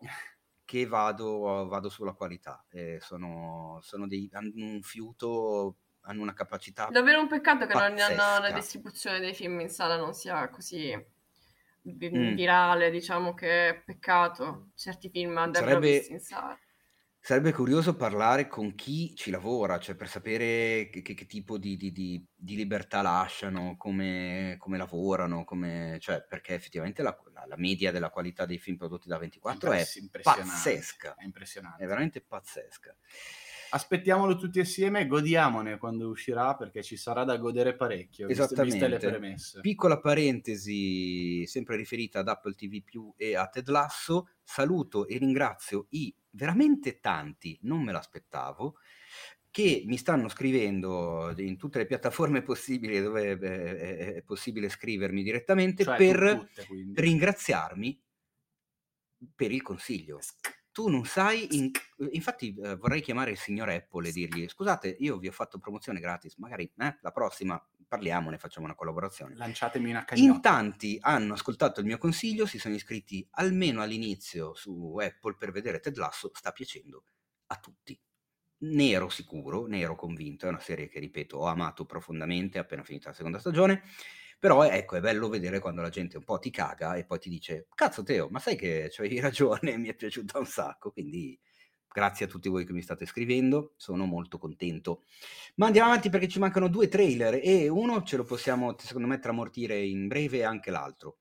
che vado, vado sulla qualità. E sono, sono dei, hanno un fiuto, hanno una capacità. Davvero un peccato che non hanno la distribuzione dei film in sala non sia così Mm. virale, diciamo che è peccato. Certi film andrebbero Sarebbe- visti in sala. Sarebbe curioso parlare con chi ci lavora, cioè per sapere che, che- che tipo di, di- di- di libertà lasciano, come, come lavorano, come, cioè, perché effettivamente la, la- la media della qualità dei film prodotti da 24 è impressionante, pazzesca. È impressionante. È veramente pazzesca. Aspettiamolo tutti assieme e godiamone quando uscirà perché ci sarà da godere parecchio, viste, viste le Esattamente. premesse. Piccola parentesi, sempre riferita ad Apple TV Più e a Ted Lasso, saluto e ringrazio i veramente tanti, non me l'aspettavo, che mi stanno scrivendo in tutte le piattaforme possibili dove eh, è possibile scrivermi direttamente Cioè, per tu- tutte, ringraziarmi per il consiglio. Tu non sai, in- infatti eh, vorrei chiamare il signor Apple e dirgli scusate, io vi ho fatto promozione gratis, magari eh, la prossima parliamone, facciamo una collaborazione. Lanciatemi una In cagnotta. tanti hanno ascoltato il mio consiglio, si sono iscritti almeno all'inizio su Apple per vedere Ted Lasso, sta piacendo a tutti. Ne ero sicuro, ne ero convinto, è una serie che, ripeto, ho amato profondamente appena finita la seconda stagione, però ecco, è bello vedere quando la gente un po' ti caga e poi ti dice, cazzo Teo, ma sai che c'hai ragione, mi è piaciuta un sacco, quindi grazie a tutti voi che mi state scrivendo, sono molto contento. Ma andiamo avanti perché ci mancano due trailer e uno ce lo possiamo, secondo me, tramortire in breve anche l'altro.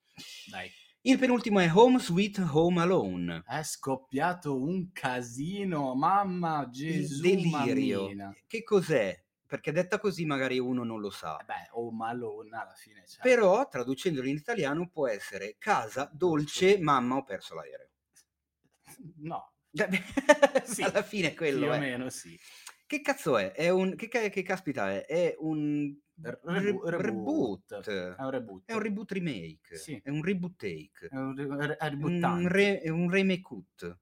Dai. Il penultimo è Home Sweet Home Alone. È scoppiato un casino, mamma Gesù, il delirio. mammina. Che cos'è? Perché detta così magari uno non lo sa. Eh Beh, o Malone alla fine c'è. Però, traducendolo in italiano, può essere casa, dolce, mamma, ho perso l'aereo. No, Sì, Alla fine è quello più o è. meno sì. Che cazzo è? È un... Che, che caspita è? È un... Re- re- reboot. reboot. È un reboot. È un reboot remake. Sì. È un reboot take. È un, re- è un, re- è un remake.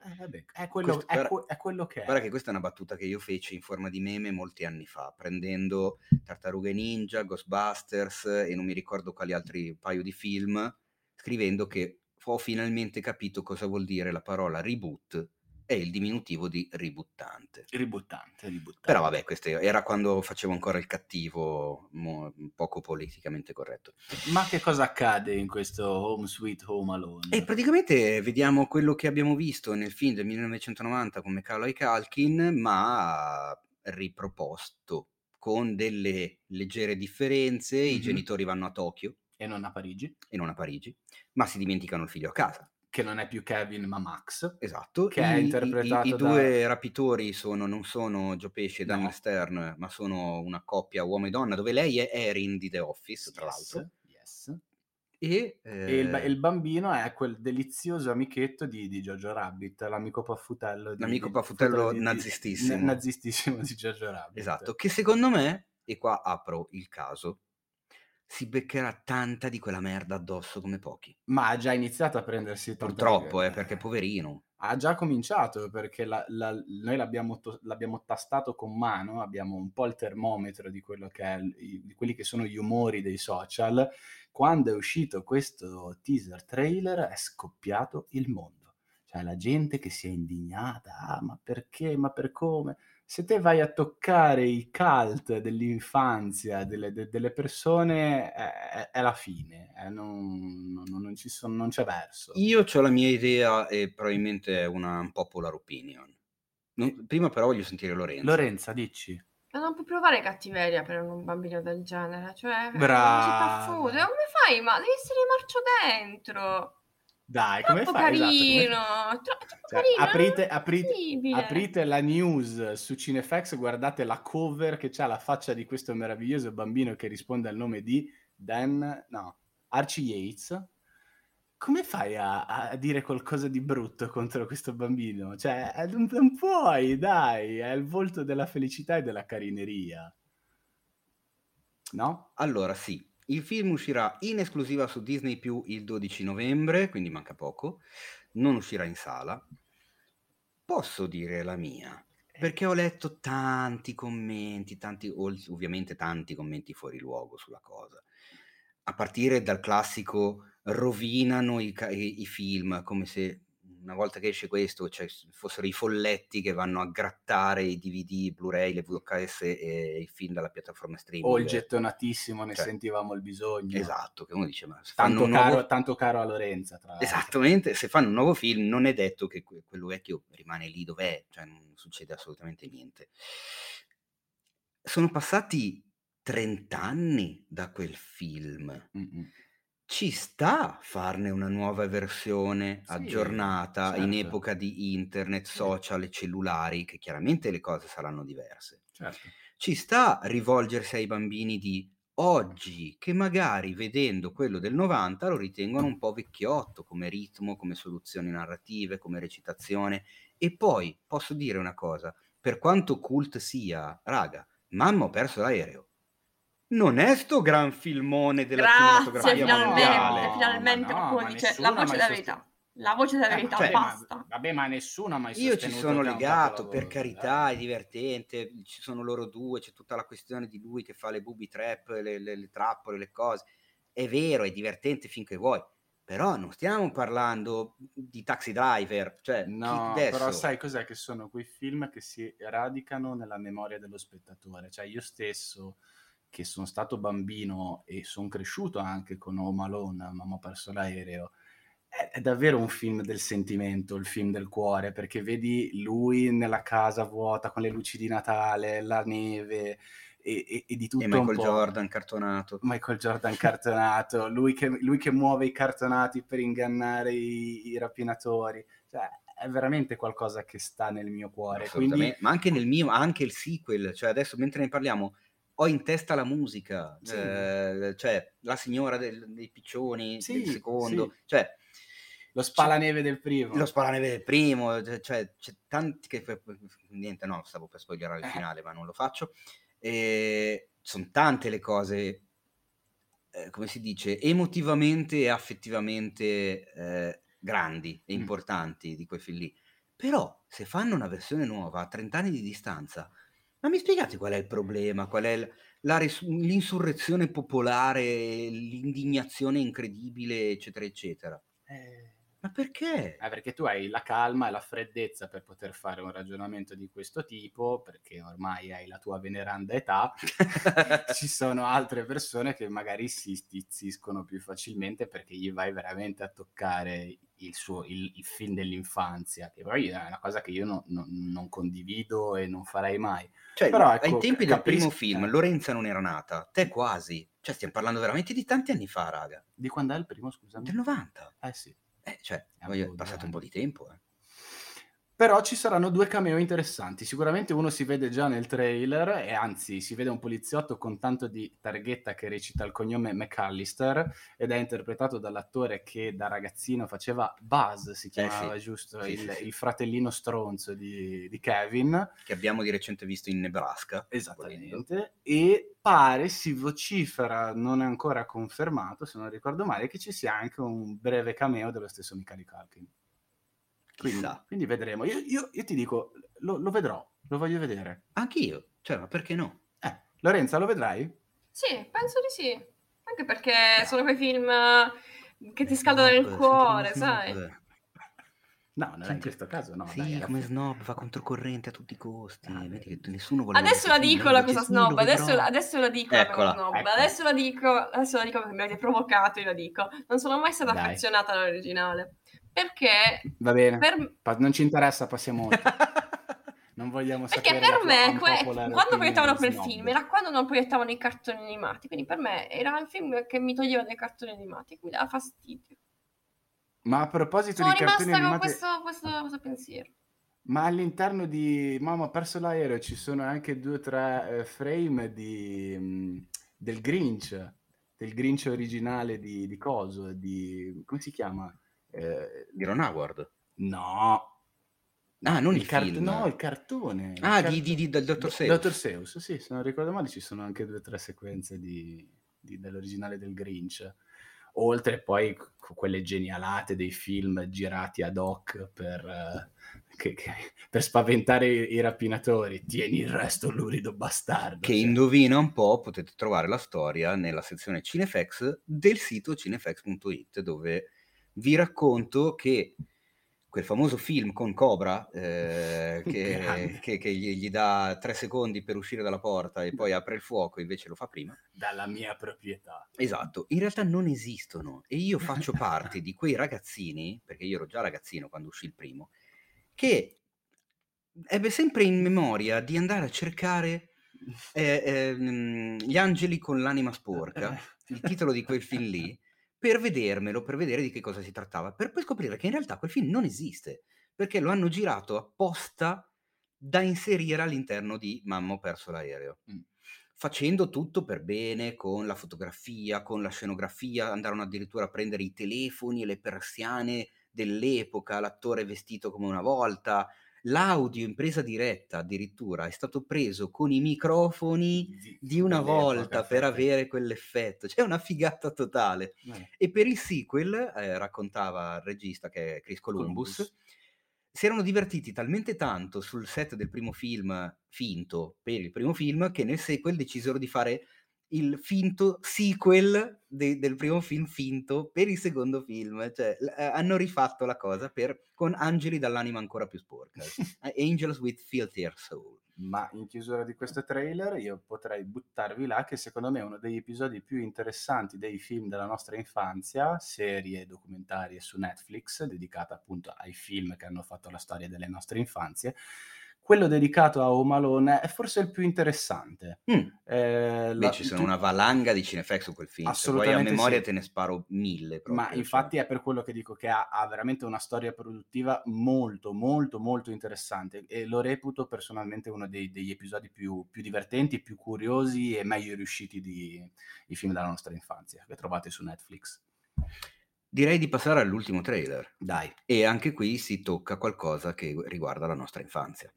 Eh, vabbè, è, quello, Questo- è, guarda- que- è quello che è. Guarda che questa è una battuta che io feci in forma di meme molti anni fa, prendendo Tartarughe Ninja, Ghostbusters e non mi ricordo quali altri paio di film, scrivendo che ho finalmente capito cosa vuol dire la parola reboot è il diminutivo di ributtante. Ributtante, ributtante. Però vabbè, questo era quando facevo ancora il cattivo, mo- poco politicamente corretto. Ma che cosa accade in questo Home Sweet Home Alone? E praticamente vediamo quello che abbiamo visto nel film del 1990 con Macaulay Culkin, ma riproposto con delle leggere differenze. I Mhm. genitori vanno a Tokyo E non a Parigi, e non a Parigi, ma si dimenticano il figlio a casa. Che non è più Kevin ma Max. Esatto. Che è I- i- interpretato I, da- due rapitori sono, non sono Joe Pesci e No. Daniel Stern, ma sono una coppia uomo e donna, dove lei è Erin di The Office, tra Yes, l'altro. yes. E, E il, eh, il bambino è quel delizioso amichetto di, di Giorgio Rabbit, l'amico paffutello di, L'amico di- paffutello di- di- nazistissimo. na- nazistissimo di Giorgio Rabbit. Esatto, che secondo me, e qua apro il caso, si beccherà tanta di quella merda addosso come pochi. Ma ha già iniziato a prendersi tanta- Purtroppo, eh, perché poverino. Ha già cominciato perché la- la- noi l'abbiamo, to- l'abbiamo tastato con mano, abbiamo un po' il termometro di, quello che è, di quelli che sono gli umori dei social. Quando è uscito questo teaser trailer è scoppiato il mondo. Cioè la gente che si è indignata, ah ma perché, ma per come? Se te vai a toccare i cult dell'infanzia, delle, de- delle persone, è, è- è la fine, eh, non, non- non ci son- non c'è verso. Io ho la mia idea e probabilmente è una un popular opinion. Non- prima però voglio sentire Lorenzo. Lorenza, dici? Ma non puoi provare cattiveria per un bambino del genere, cioè paffuto. Come fai? Ma devi essere marcio dentro. Dai, come Troppo fai? Esatto, come- carino, tro- troppo Cioè, carino. aprite, aprite, aprite la news su Cinefax, guardate la cover che c'ha la faccia di questo meraviglioso bambino che risponde al nome di Dan, no, Archie Yates. Come fai a, a dire qualcosa di brutto contro questo bambino? Cioè, eh, non, non puoi, dai, è il volto della felicità e della carineria. No? Allora, sì, il film uscirà in esclusiva su Disney Più il 12 novembre, quindi manca poco. Non uscirà in sala. Posso dire la mia, perché ho letto tanti commenti, tanti, ovviamente tanti commenti fuori luogo sulla cosa. A partire dal classico rovinano i, i- i film, come se una volta che esce questo cioè, fossero i folletti che vanno a grattare i DVD, i Blu-ray, le VHS e i film dalla piattaforma streaming. O il gettonatissimo, ne Cioè, sentivamo il bisogno. Esatto, che uno dice, ma Tanto un caro, nuovo... tanto caro a Lorenza, tra l'altro. Esattamente, se fanno un nuovo film non è detto che que- quello vecchio rimane lì dov'è, cioè non succede assolutamente niente. Sono passati 30 anni da quel film. Mm-mm. Ci sta a farne una nuova versione Sì, aggiornata in certo. epoca di internet, Sì. social e cellulari, che chiaramente le cose saranno diverse. Certo. Ci sta rivolgersi ai bambini di oggi, che magari vedendo quello del 90 lo ritengono un po' vecchiotto come ritmo, come soluzioni narrative, come recitazione. E poi posso dire una cosa, per quanto cult sia, raga, mamma ho perso l'aereo. Non è sto gran filmone della Grazie, cinematografia finalmente, mondiale. no, finalmente ma no, qualcuno ma dice nessuno la voce della sostenuto- verità. La voce della Eh, verità, cioè, ma- basta. vabbè, ma nessuno ha mai Io ci sono legato, per carità, dai. è divertente, ci sono loro due, c'è tutta la questione di lui che fa le booby trap, le, le- le trappole, le cose. È vero, è divertente finché vuoi, però non stiamo parlando di taxi driver, cioè No, adesso... però sai cos'è che sono quei film che si radicano nella memoria dello spettatore. Cioè io stesso, che sono stato bambino e sono cresciuto anche con Home Alone, Mamma ho perso l'aereo, è, è davvero un film del sentimento, il film del cuore, perché vedi lui nella casa vuota con le luci di Natale, la neve e, e- e di tutto E Michael. Jordan cartonato. Michael Jordan cartonato, lui che, lui che muove i cartonati per ingannare i, i rapinatori, cioè è veramente qualcosa che sta nel mio cuore. Quindi ma anche nel mio, anche il sequel, cioè adesso mentre ne parliamo ho in testa la musica, Sì. eh, cioè la signora del- dei piccioni Sì, del secondo, sì. cioè lo spalaneve del primo. lo sparaneve del primo, cioè- cioè c'è tanti che niente no, stavo per spoilerare il Eh. finale ma non lo faccio, e sono tante le cose, eh, come si dice, emotivamente e affettivamente eh, grandi e Mm. importanti di quei film lì, però se fanno una versione nuova a 30 anni di distanza, ma mi spiegate qual è il problema, qual è la res- l'insurrezione popolare, l'indignazione incredibile, eccetera, eccetera? Eh, Ma perché? eh, perché tu hai la calma e la freddezza per poter fare un ragionamento di questo tipo, perché ormai hai la tua veneranda età. Ci sono altre persone che magari si stizziscono più facilmente perché gli vai veramente a toccare il, suo, il, il film dell'infanzia, che poi è una cosa che io no- no- non condivido e non farei mai. Cioè, Però, ai ecco, tempi del capisco- primo film, eh. Lorenza non era nata, te quasi. Cioè, stiamo parlando veramente di tanti anni fa, raga. Di quando è il primo, scusami? Del 90. Eh sì. Eh, cioè, È voglio- è passato un po' di tempo, eh. Però ci saranno due cameo interessanti. Sicuramente uno si vede già nel trailer, e anzi si vede un poliziotto con tanto di targhetta che recita il cognome McAllister ed è interpretato dall'attore che da ragazzino faceva Buzz, si chiamava Eh sì. giusto, Sì, il, sì, il fratellino stronzo di, di Kevin. Che abbiamo di recente visto in Nebraska. volendo. Esattamente. E pare, si vocifera, non è ancora confermato, se non ricordo male, che ci sia anche un breve cameo dello stesso Michael Culkin. Quindi, Chissà. quindi vedremo. Io, io- io ti dico, lo, lo vedrò, lo voglio vedere. Anch'io. Cioè, ma perché no? Eh, Lorenza, lo vedrai? Sì, penso di sì. Anche perché Dai. sono quei film eh, che ti scaldano nel Snob, cuore, sai? snob. No, non è in questo caso, no. sì, dai, come snob, va controcorrente a tutti i costi. Ah, Vedi che nessuno vuole Adesso la dico la cosa snob, adesso, adesso la dico la cosa Eccola, snob, eccola. adesso la dico, adesso la dico perché mi avete provocato, io la dico. Non sono mai stata Dai. affezionata all'originale, perché Va bene, per, non ci interessa, passiamo oltre. Non vogliamo perché sapere la per me, que- quando proiettavano quel snob. film, era quando non proiettavano i cartoni animati, quindi per me era il film che mi toglieva dai cartoni animati, mi dava fastidio. Ma a proposito Sono di cartoni rimasta con animati, questo, questo, questo pensiero. ma all'interno di Mamma ho perso l'aereo ci sono anche due o tre eh, frame di, mh, del Grinch, del Grinch originale di, di Coso, di... come si chiama? Eh, Di Ron Howard. no. Ah, non il, car- film. No, il cartone. il Ah, carto- di, di, di- del Dr. Do- Seuss. Dr. Seuss, sì, se non ricordo male ci sono anche due o tre sequenze di, di- dell'originale del Grinch. Oltre poi quelle genialate dei film girati ad hoc per, eh, che- che- per spaventare i, i rapinatori. Tieni il resto, lurido bastardo. Che Cioè, indovina un po', potete trovare la storia nella sezione Cinefx del sito cinefx.it dove vi racconto che quel famoso film con Cobra eh, che, che- che gli, gli dà tre secondi per uscire dalla porta e poi apre il fuoco, invece lo fa prima. Dalla mia proprietà. Esatto, in realtà non esistono e io faccio parte di quei ragazzini, perché io ero già ragazzino quando uscì il primo, che ebbe sempre in memoria di andare a cercare eh, ehm, Gli angeli con l'anima sporca, il titolo di quel film lì, per vedermelo, per vedere di che cosa si trattava, per poi scoprire che in realtà quel film non esiste, perché lo hanno girato apposta da inserire all'interno di Mamma ho perso l'aereo. Mm. Facendo tutto per bene, con la fotografia, con la scenografia, andarono addirittura a prendere i telefoni e le persiane dell'epoca, l'attore vestito come una volta, l'audio in presa diretta addirittura è stato preso con i microfoni di una dell'epoca, volta per avere quell'effetto, c'è una figata totale. Eh, E per il sequel, eh, raccontava il regista che è Chris Columbus, Columbus. si erano divertiti talmente tanto sul set del primo film finto per il primo film che nel sequel decisero di fare il finto sequel de- del primo film finto per il secondo film, cioè l- eh, hanno rifatto la cosa per, con angeli dall'anima ancora più sporca, Angels with Filthier Soul. Ma in chiusura di questo trailer io potrei buttarvi là che secondo me è uno degli episodi più interessanti dei film della nostra infanzia, serie documentarie su Netflix, dedicata appunto ai film che hanno fatto la storia delle nostre infanzie. Quello dedicato a Home Alone è forse il più interessante. Mm. Eh, Beh, la- ci sono tu- una valanga di cinefax su quel film, se vuoi a Assolutamente memoria sì. te ne sparo mille proprio. Ma cioè. infatti è per quello che dico che ha, ha veramente una storia produttiva molto, molto, molto interessante e lo reputo personalmente uno dei- degli episodi più, più divertenti, più curiosi e meglio riusciti di i film della nostra infanzia che trovate su Netflix. Direi di passare all'ultimo trailer. Dai, E anche qui si tocca qualcosa che riguarda la nostra infanzia.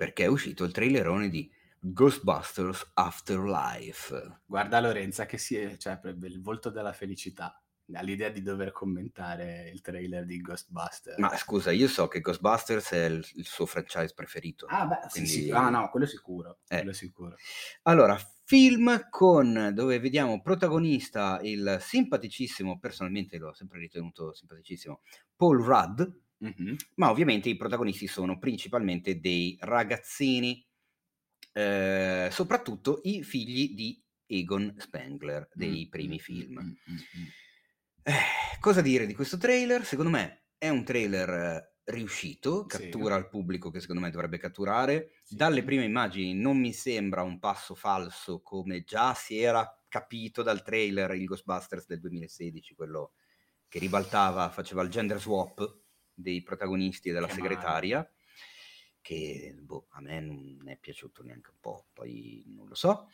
Perché è uscito il trailerone di Ghostbusters Afterlife. guarda Lorenza che si è, cioè, il volto della felicità all'idea di dover commentare il trailer di Ghostbusters. Ma scusa, io so che Ghostbusters è il, il suo franchise preferito. Ah, beh, sì, Quindi- sì. Ah, no, quello sicuro. Eh. Quello sicuro. Allora, film con dove vediamo protagonista il simpaticissimo, personalmente l'ho sempre ritenuto simpaticissimo, Paul Rudd, Mhm. ma ovviamente i protagonisti sono principalmente dei ragazzini, eh, soprattutto i figli di Egon Spengler dei primi film. Eh, cosa dire di questo trailer? Secondo me è un trailer riuscito, Sì. cattura il pubblico che secondo me dovrebbe catturare. Sì. Dalle prime immagini non mi sembra un passo falso come già si era capito dal trailer il Ghostbusters del 2016, quello che ribaltava, faceva il gender swap dei protagonisti e della Che segretaria, che boh, a me non è piaciuto neanche un po', poi non lo so.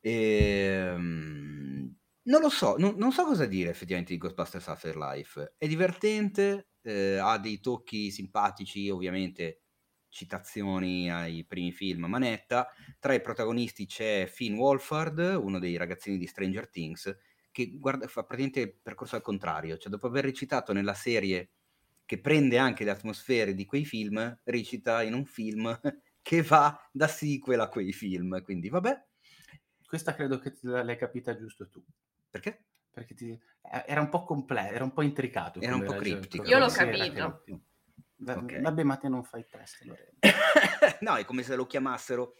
Ehm, non lo so, non, non so cosa dire effettivamente di Ghostbusters Afterlife. È divertente, eh, ha dei tocchi simpatici, ovviamente citazioni ai primi film a manetta. Tra i protagonisti c'è Finn Wolfhard, uno dei ragazzini di Stranger Things, che guarda, fa praticamente il percorso al contrario, cioè dopo aver recitato nella serie che prende anche le atmosfere di quei film, recita in un film che va da sequel a quei film, quindi vabbè, Questa credo che te l'hai capita giusto tu. perché? Perché ti- eh, era un po' completo, era un po' intricato. Era un po' criptico. Io l'ho capito. criptico. Va- Ok. Vabbè, ma te non fai test, no, è come se lo chiamassero,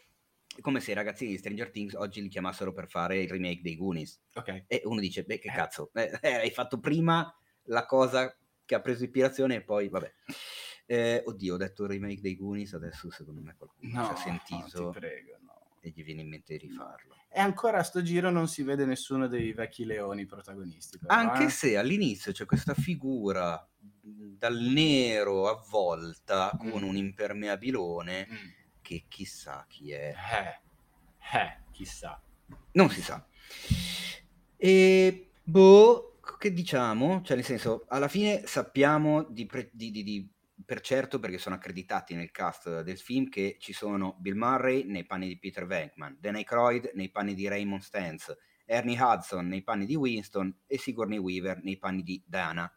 è come se i ragazzini di Stranger Things oggi li chiamassero per fare il remake dei Goonies. Ok. E uno dice, beh, che Eh. cazzo, eh, eh, hai fatto prima la cosa che ha preso ispirazione e poi, vabbè. Eh, oddio, ho detto il remake dei Goonies, adesso secondo me qualcuno No, ci ha sentito ti prego, no. e gli viene in mente di rifarlo. E ancora a sto giro non si vede nessuno dei vecchi leoni protagonisti. però, Anche eh. se all'inizio c'è questa figura dal nero avvolta con Mm. un impermeabilone Mm. che chissà chi è. Eh, eh, chissà. Non si sa. E boh, che diciamo? Cioè, nel senso, alla fine sappiamo di, pre- di- di- di- per certo, perché sono accreditati nel cast del film, che ci sono Bill Murray nei panni di Peter Venkman, Dan Aykroyd nei panni di Raymond Stantz, Ernie Hudson nei panni di Winston e Sigourney Weaver nei panni di Dana.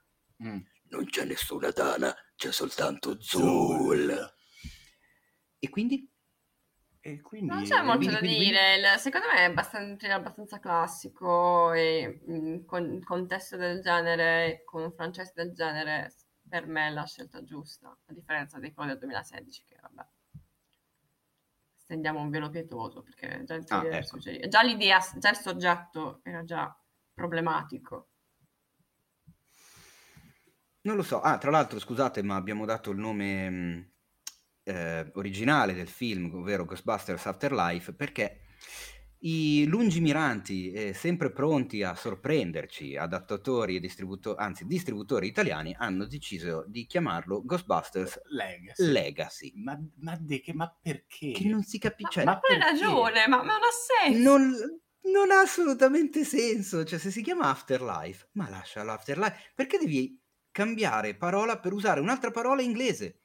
Mm. Non c'è nessuna Dana, c'è soltanto Zul. E quindi? E quindi... Non c'è molto quindi- da quindi- dire, il- secondo me è abbastanza, abbastanza classico e in con contesto del genere, con un franchise del genere, per me è la scelta giusta, a differenza di quello del 2016 che vabbè. Stendiamo un velo pietoso perché già, il Ah, ecco. già l'idea, già il soggetto era già problematico. Non lo so. Ah, tra l'altro, scusate, ma abbiamo dato il nome mh, eh, originale del film, ovvero Ghostbusters Afterlife, perché i lungimiranti e sempre pronti a sorprenderci adattatori e distributori, anzi distributori italiani, hanno deciso di chiamarlo Ghostbusters Legacy. Legacy. Ma, ma, de che, ma perché? Che non si Ma, capisce. ma ma quale perché? ragione? Ma, ma non ha senso. non, non ha assolutamente senso. Cioè, se si chiama Afterlife, ma lascia l'Afterlife. Perché devi cambiare parola per usare un'altra parola inglese?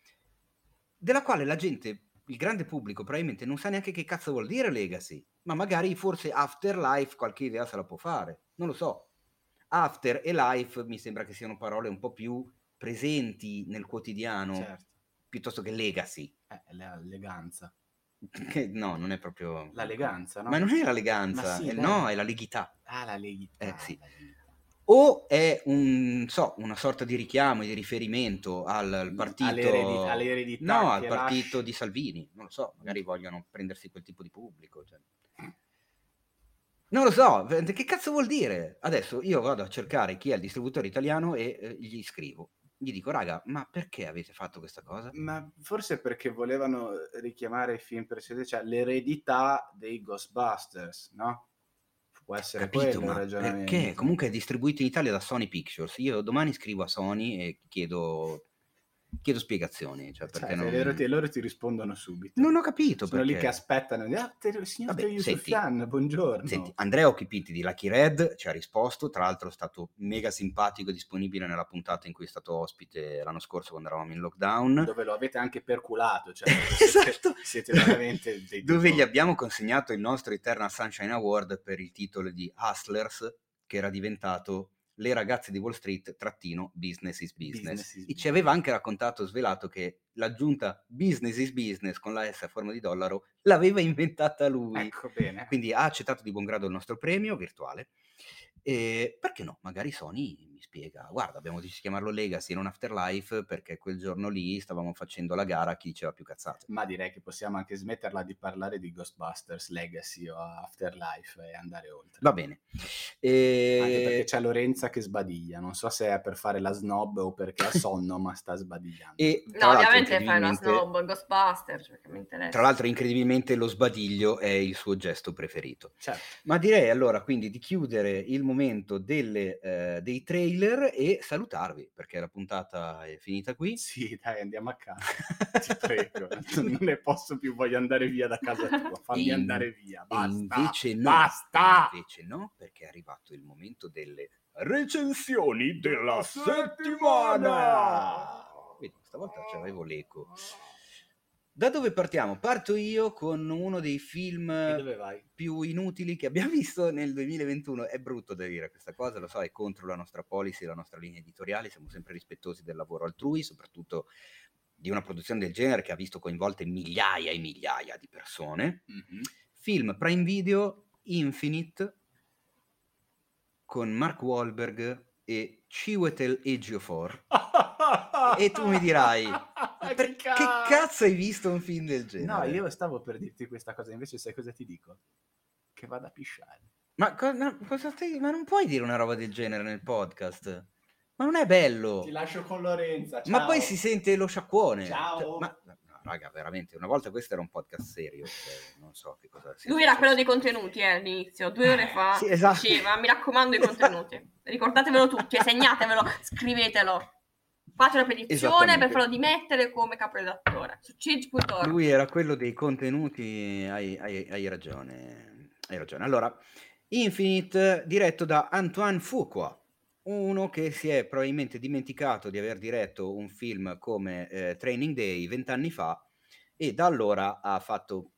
Della quale la gente, il grande pubblico, probabilmente non sa neanche che cazzo vuol dire legacy. Ma magari forse Afterlife qualche idea se la può fare. Non lo so. After e life mi sembra che siano parole un po' più presenti nel quotidiano Certo. piuttosto che legacy. Eh, l'eleganza. No, non è proprio. La leganza, no? Ma non è la leganza, Ma sì, è- no, è la leghità. Ah, la leghità. Eh, sì. la leghità. O è un, so, una sorta di richiamo e di riferimento al, al partito. All'eredi- all'eredità no, al partito lasci- di Salvini. Non lo so, magari vogliono prendersi quel tipo di pubblico. cioè. Non lo so, che cazzo vuol dire? Adesso io vado a cercare chi è il distributore italiano e eh, gli scrivo. Gli dico, raga, ma perché avete fatto questa cosa? Ma forse perché volevano richiamare i film precedenti, cioè l'eredità dei Ghostbusters, no? Può essere Capito, quello il ma ragionamento. perché? Comunque è distribuito in Italia da Sony Pictures. Io domani scrivo a Sony e chiedo, chiedo spiegazioni. Cioè, Cioè, perché se non... loro, ti, loro ti rispondono subito. non ho capito Sono perché. lì che aspettano. Ah, te- signor Vabbè, Yusufian, buongiorno. Senti, Andrea Occhipiti di Lucky Red ci ha risposto, tra l'altro è stato mega simpatico e disponibile nella puntata in cui è stato ospite l'anno scorso quando eravamo in lockdown. dove lo avete anche perculato, cioè siete, Esatto. siete veramente dei Dove gli abbiamo consegnato il nostro Eternal Sunshine Award per il titolo di Hustlers, che era diventato Le ragazze di Wall Street, trattino, business is business. Business is E ci aveva anche raccontato, svelato, che l'aggiunta business is business con la S a forma di dollaro l'aveva inventata lui. Ecco bene. Quindi ha accettato di buon grado il nostro premio virtuale. E perché no? Magari Sony mi spiega, guarda, abbiamo deciso di chiamarlo Legacy e non Afterlife perché quel giorno lì stavamo facendo la gara a chi diceva più cazzate. Ma direi che possiamo anche smetterla di parlare di Ghostbusters Legacy o Afterlife e andare oltre. Va bene. Anche perché E, c'è Lorenza che sbadiglia. Non so se è per fare la snob o perché ha sonno, ma sta sbagliando. e tra No, l'altro, ovviamente fai una incredibilmente- snob Ghostbuster, cioè che mi interessa. Tra l'altro, incredibilmente, lo sbadiglio è il suo gesto preferito. Certo. Ma direi allora quindi di chiudere il momento delle, eh, dei trailer trailer e salutarvi perché la puntata è finita qui. Sì, dai, andiamo a casa. Ti prego, non ne posso più, voglio andare via da casa tua. Fammi In- andare via, basta. invece no, Basta! invece no, perché è arrivato il momento delle recensioni della settimana. Vedi, stavolta c'avevo l'eco. Da dove partiamo? Parto io con uno dei film più inutili che abbiamo visto nel 2021. È brutto da dire questa cosa, lo so, è contro la nostra policy, la nostra linea editoriale, siamo sempre rispettosi del lavoro altrui, soprattutto di una produzione del genere che ha visto coinvolte migliaia e migliaia di persone. Mhm. Film Prime Video Infinite con Mark Wahlberg e Chiwetel Ejiofor. E tu mi dirai, Per- che cazzo hai visto un film del genere? No, io stavo per dirti questa cosa, invece sai cosa ti dico? Che vada a pisciare. Ma, co- no, cosa stai... Ma non puoi dire una roba del genere nel podcast. Ma non è bello. Ti lascio con Lorenza, Ma ciao. poi si sente lo sciacquone. Ciao. Cioè, ma, raga, veramente, una volta questo era un podcast serio. cioè, non so che cosa sia Lui era quello dei contenuti eh, all'inizio, due ore fa. Sì, esatto. Diceva, mi raccomando i contenuti. Ricordatevelo tutti, segnatevelo, scrivetelo. Fate una petizione per farlo dimettere come caporedattore. Su change.org. Lui era quello dei contenuti, hai, hai- hai ragione. Hai ragione. Allora, Infinite, diretto da Antoine Fuqua, uno che si è probabilmente dimenticato di aver diretto un film come eh, Training Day vent'anni fa e da allora ha fatto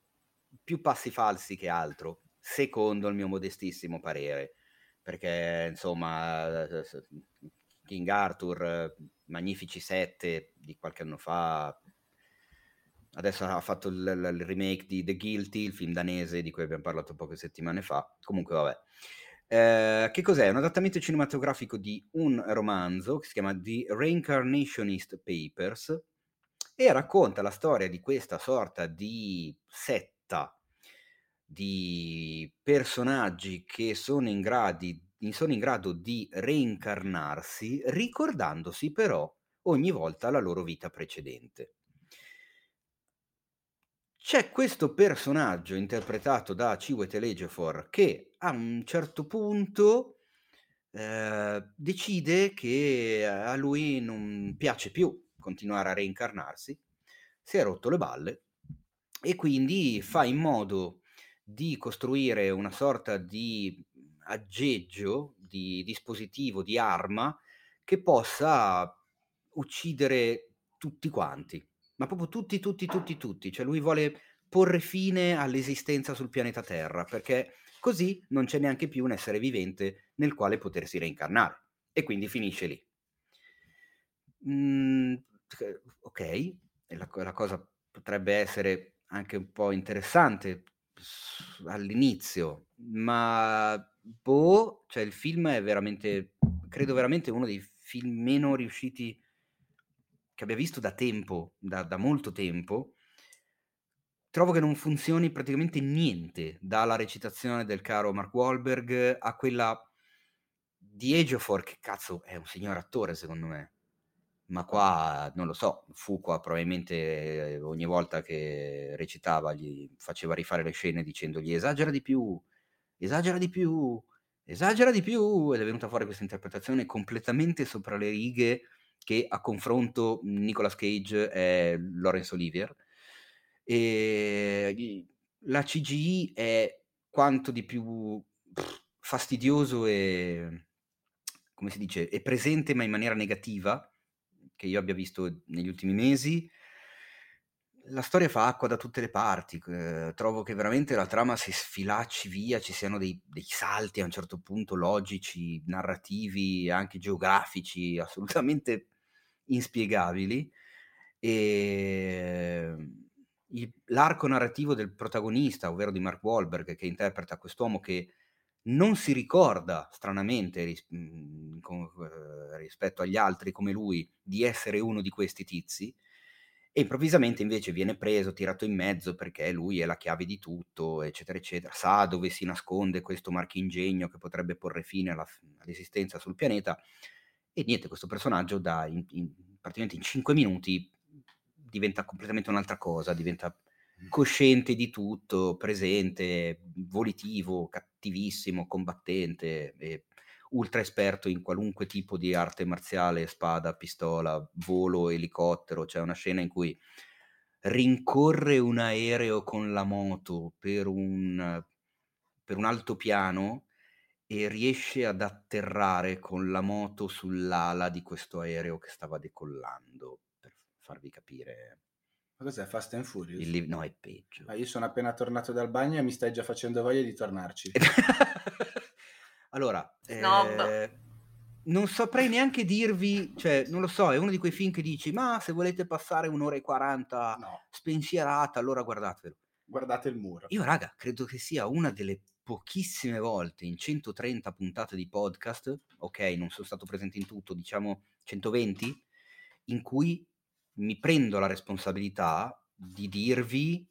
più passi falsi che altro, secondo il mio modestissimo parere, perché insomma eh, s- King Arthur, eh, Magnifici 7 di qualche anno fa, adesso ha fatto il, il- remake di The Guilty, il film danese di cui abbiamo parlato poche settimane fa, comunque vabbè. Eh, che cos'è? Un adattamento cinematografico di un romanzo che si chiama The Reincarnationist Papers e racconta la storia di questa sorta di setta di personaggi che sono in, gradi- sono in grado di reincarnarsi, ricordandosi però ogni volta la loro vita precedente. C'è questo personaggio interpretato da Chiwetel Ejiofor che a un certo punto eh, decide che a lui non piace più continuare a reincarnarsi, si è rotto le balle e quindi fa in modo di costruire una sorta di aggeggio, di dispositivo, di arma che possa uccidere tutti quanti, ma proprio tutti, tutti, tutti, tutti. Cioè lui vuole porre fine all'esistenza sul pianeta Terra, perché così non c'è neanche più un essere vivente nel quale potersi reincarnare. E quindi finisce lì. Mm, ok, la, la cosa potrebbe essere anche un po' interessante all'inizio, ma boh, cioè il film è veramente, credo veramente uno dei film meno riusciti che abbia visto da tempo, da, da molto tempo. Trovo che non funzioni praticamente niente dalla recitazione del caro Mark Wahlberg a quella di Ejiofor, che cazzo è un signor attore secondo me. Ma qua non lo so, Fuqua probabilmente eh, ogni volta che recitava gli faceva rifare le scene dicendogli esagera di più, esagera di più, esagera di più ed è venuta fuori questa interpretazione completamente sopra le righe che a confronto Nicolas Cage è Laurence Olivier e la CGI è quanto di più fastidioso e come si dice, è presente ma in maniera negativa che io abbia visto negli ultimi mesi. La storia fa acqua da tutte le parti, eh, trovo che veramente la trama si sfilacci via, ci siano dei, dei salti a un certo punto logici, narrativi, anche geografici, assolutamente inspiegabili. E il- l'arco narrativo del protagonista, ovvero di Mark Wahlberg, che interpreta quest'uomo che non si ricorda, stranamente, ris- mh, con- eh, rispetto agli altri come lui, di essere uno di questi tizi, e improvvisamente invece viene preso, tirato in mezzo perché lui è la chiave di tutto, eccetera, eccetera, sa dove si nasconde questo marchingegno che potrebbe porre fine alla- all'esistenza sul pianeta, e niente, questo personaggio da in- in- praticamente in 5 minuti diventa completamente un'altra cosa, diventa cosciente di tutto, presente, volitivo, cattivissimo, combattente, e ultra esperto in qualunque tipo di arte marziale, spada, pistola, volo, elicottero. C'è una scena in cui rincorre un aereo con la moto per un, per un altopiano e riesce ad atterrare con la moto sull'ala di questo aereo che stava decollando, per farvi capire. Ma cos'è Fast and Furious? Il no, è peggio. Ah, io sono appena tornato dal bagno e mi stai già facendo voglia di tornarci. allora, eh, non saprei neanche dirvi, cioè, non lo so, è uno di quei film che dici, ma se volete passare un'ora e 40 No, spensierata, allora guardatelo. guardate il muro. Io, raga, credo che sia una delle pochissime volte in 130 puntate di podcast, ok, non sono stato presente in tutto, diciamo 120, in cui mi prendo la responsabilità di dirvi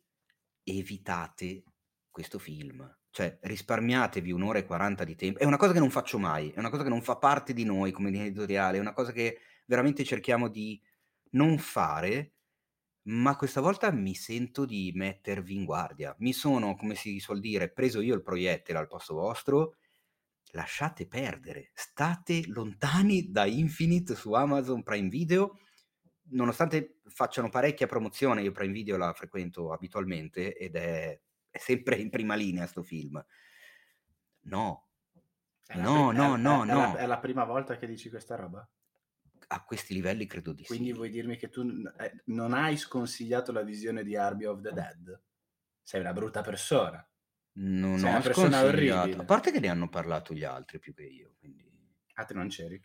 evitate questo film. Cioè, risparmiatevi un'ora e 40 di tempo. È una cosa che non faccio mai, è una cosa che non fa parte di noi come editoriale, è una cosa che veramente cerchiamo di non fare, ma questa volta mi sento di mettervi in guardia. Mi sono, come si suol dire, preso io il proiettile al posto vostro. Lasciate perdere, state lontani da Infinite su Amazon Prime Video. Nonostante facciano parecchia promozione, io Prime Video la frequento abitualmente ed è, è sempre in prima linea sto film. No, È la no, pri- no, è- no, è- è la- no. È la prima volta che dici questa roba? a questi livelli credo di Quindi sì. vuoi dirmi che tu eh, non hai sconsigliato la visione di Army of the Dead? Sei una brutta persona. Non sei ho una persona orribile. A parte che ne hanno parlato gli altri più che io, quindi Ah, te non c'eri?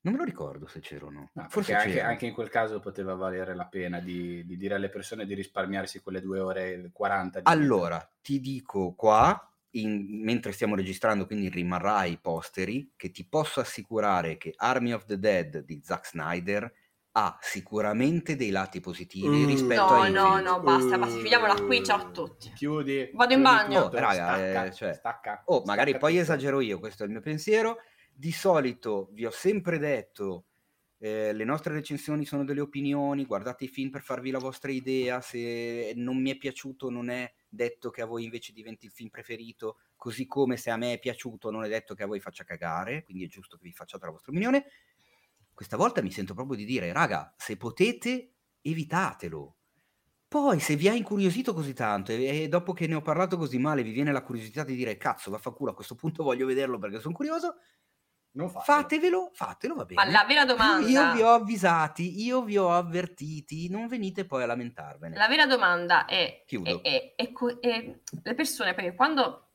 Non me lo ricordo se c'ero o no. No, Forse anche, anche in quel caso poteva valere la pena di, di dire alle persone di risparmiarsi quelle due ore e 40 di vita. Allora, ti dico qua, in- mentre stiamo registrando, quindi rimarrà ai posteri, che ti posso assicurare che Army of the Dead di Zack Snyder ha sicuramente dei lati positivi Uh. rispetto No, a no, Infinite. no, basta, basta, chiudiamola qui, ciao a tutti. Chiudi. Vado in chiudi bagno. tutto, Oh, raga, stacca, eh, cioè- stacca, Oh, magari stacca poi tutto. esagero io, questo è il mio pensiero. Di solito vi ho sempre detto, eh, le nostre recensioni sono delle opinioni, guardate i film per farvi la vostra idea, se non mi è piaciuto non è detto che a voi invece diventi il film preferito, così come se a me è piaciuto non è detto che a voi faccia cagare, quindi è giusto che vi facciate la vostra opinione. Questa volta mi sento proprio di dire, raga, se potete, evitatelo. Poi, se vi ha incuriosito così tanto e, e dopo che ne ho parlato così male vi viene la curiosità di dire cazzo, vaffanculo, a questo punto voglio vederlo perché sono curioso, Non fatelo. fatevelo, fatelo, va bene. Ma la vera domanda, Io vi ho avvisati, io vi ho avvertiti, non venite poi a lamentarvene. la vera domanda è, Chiudo. è- è- è le persone, perché quando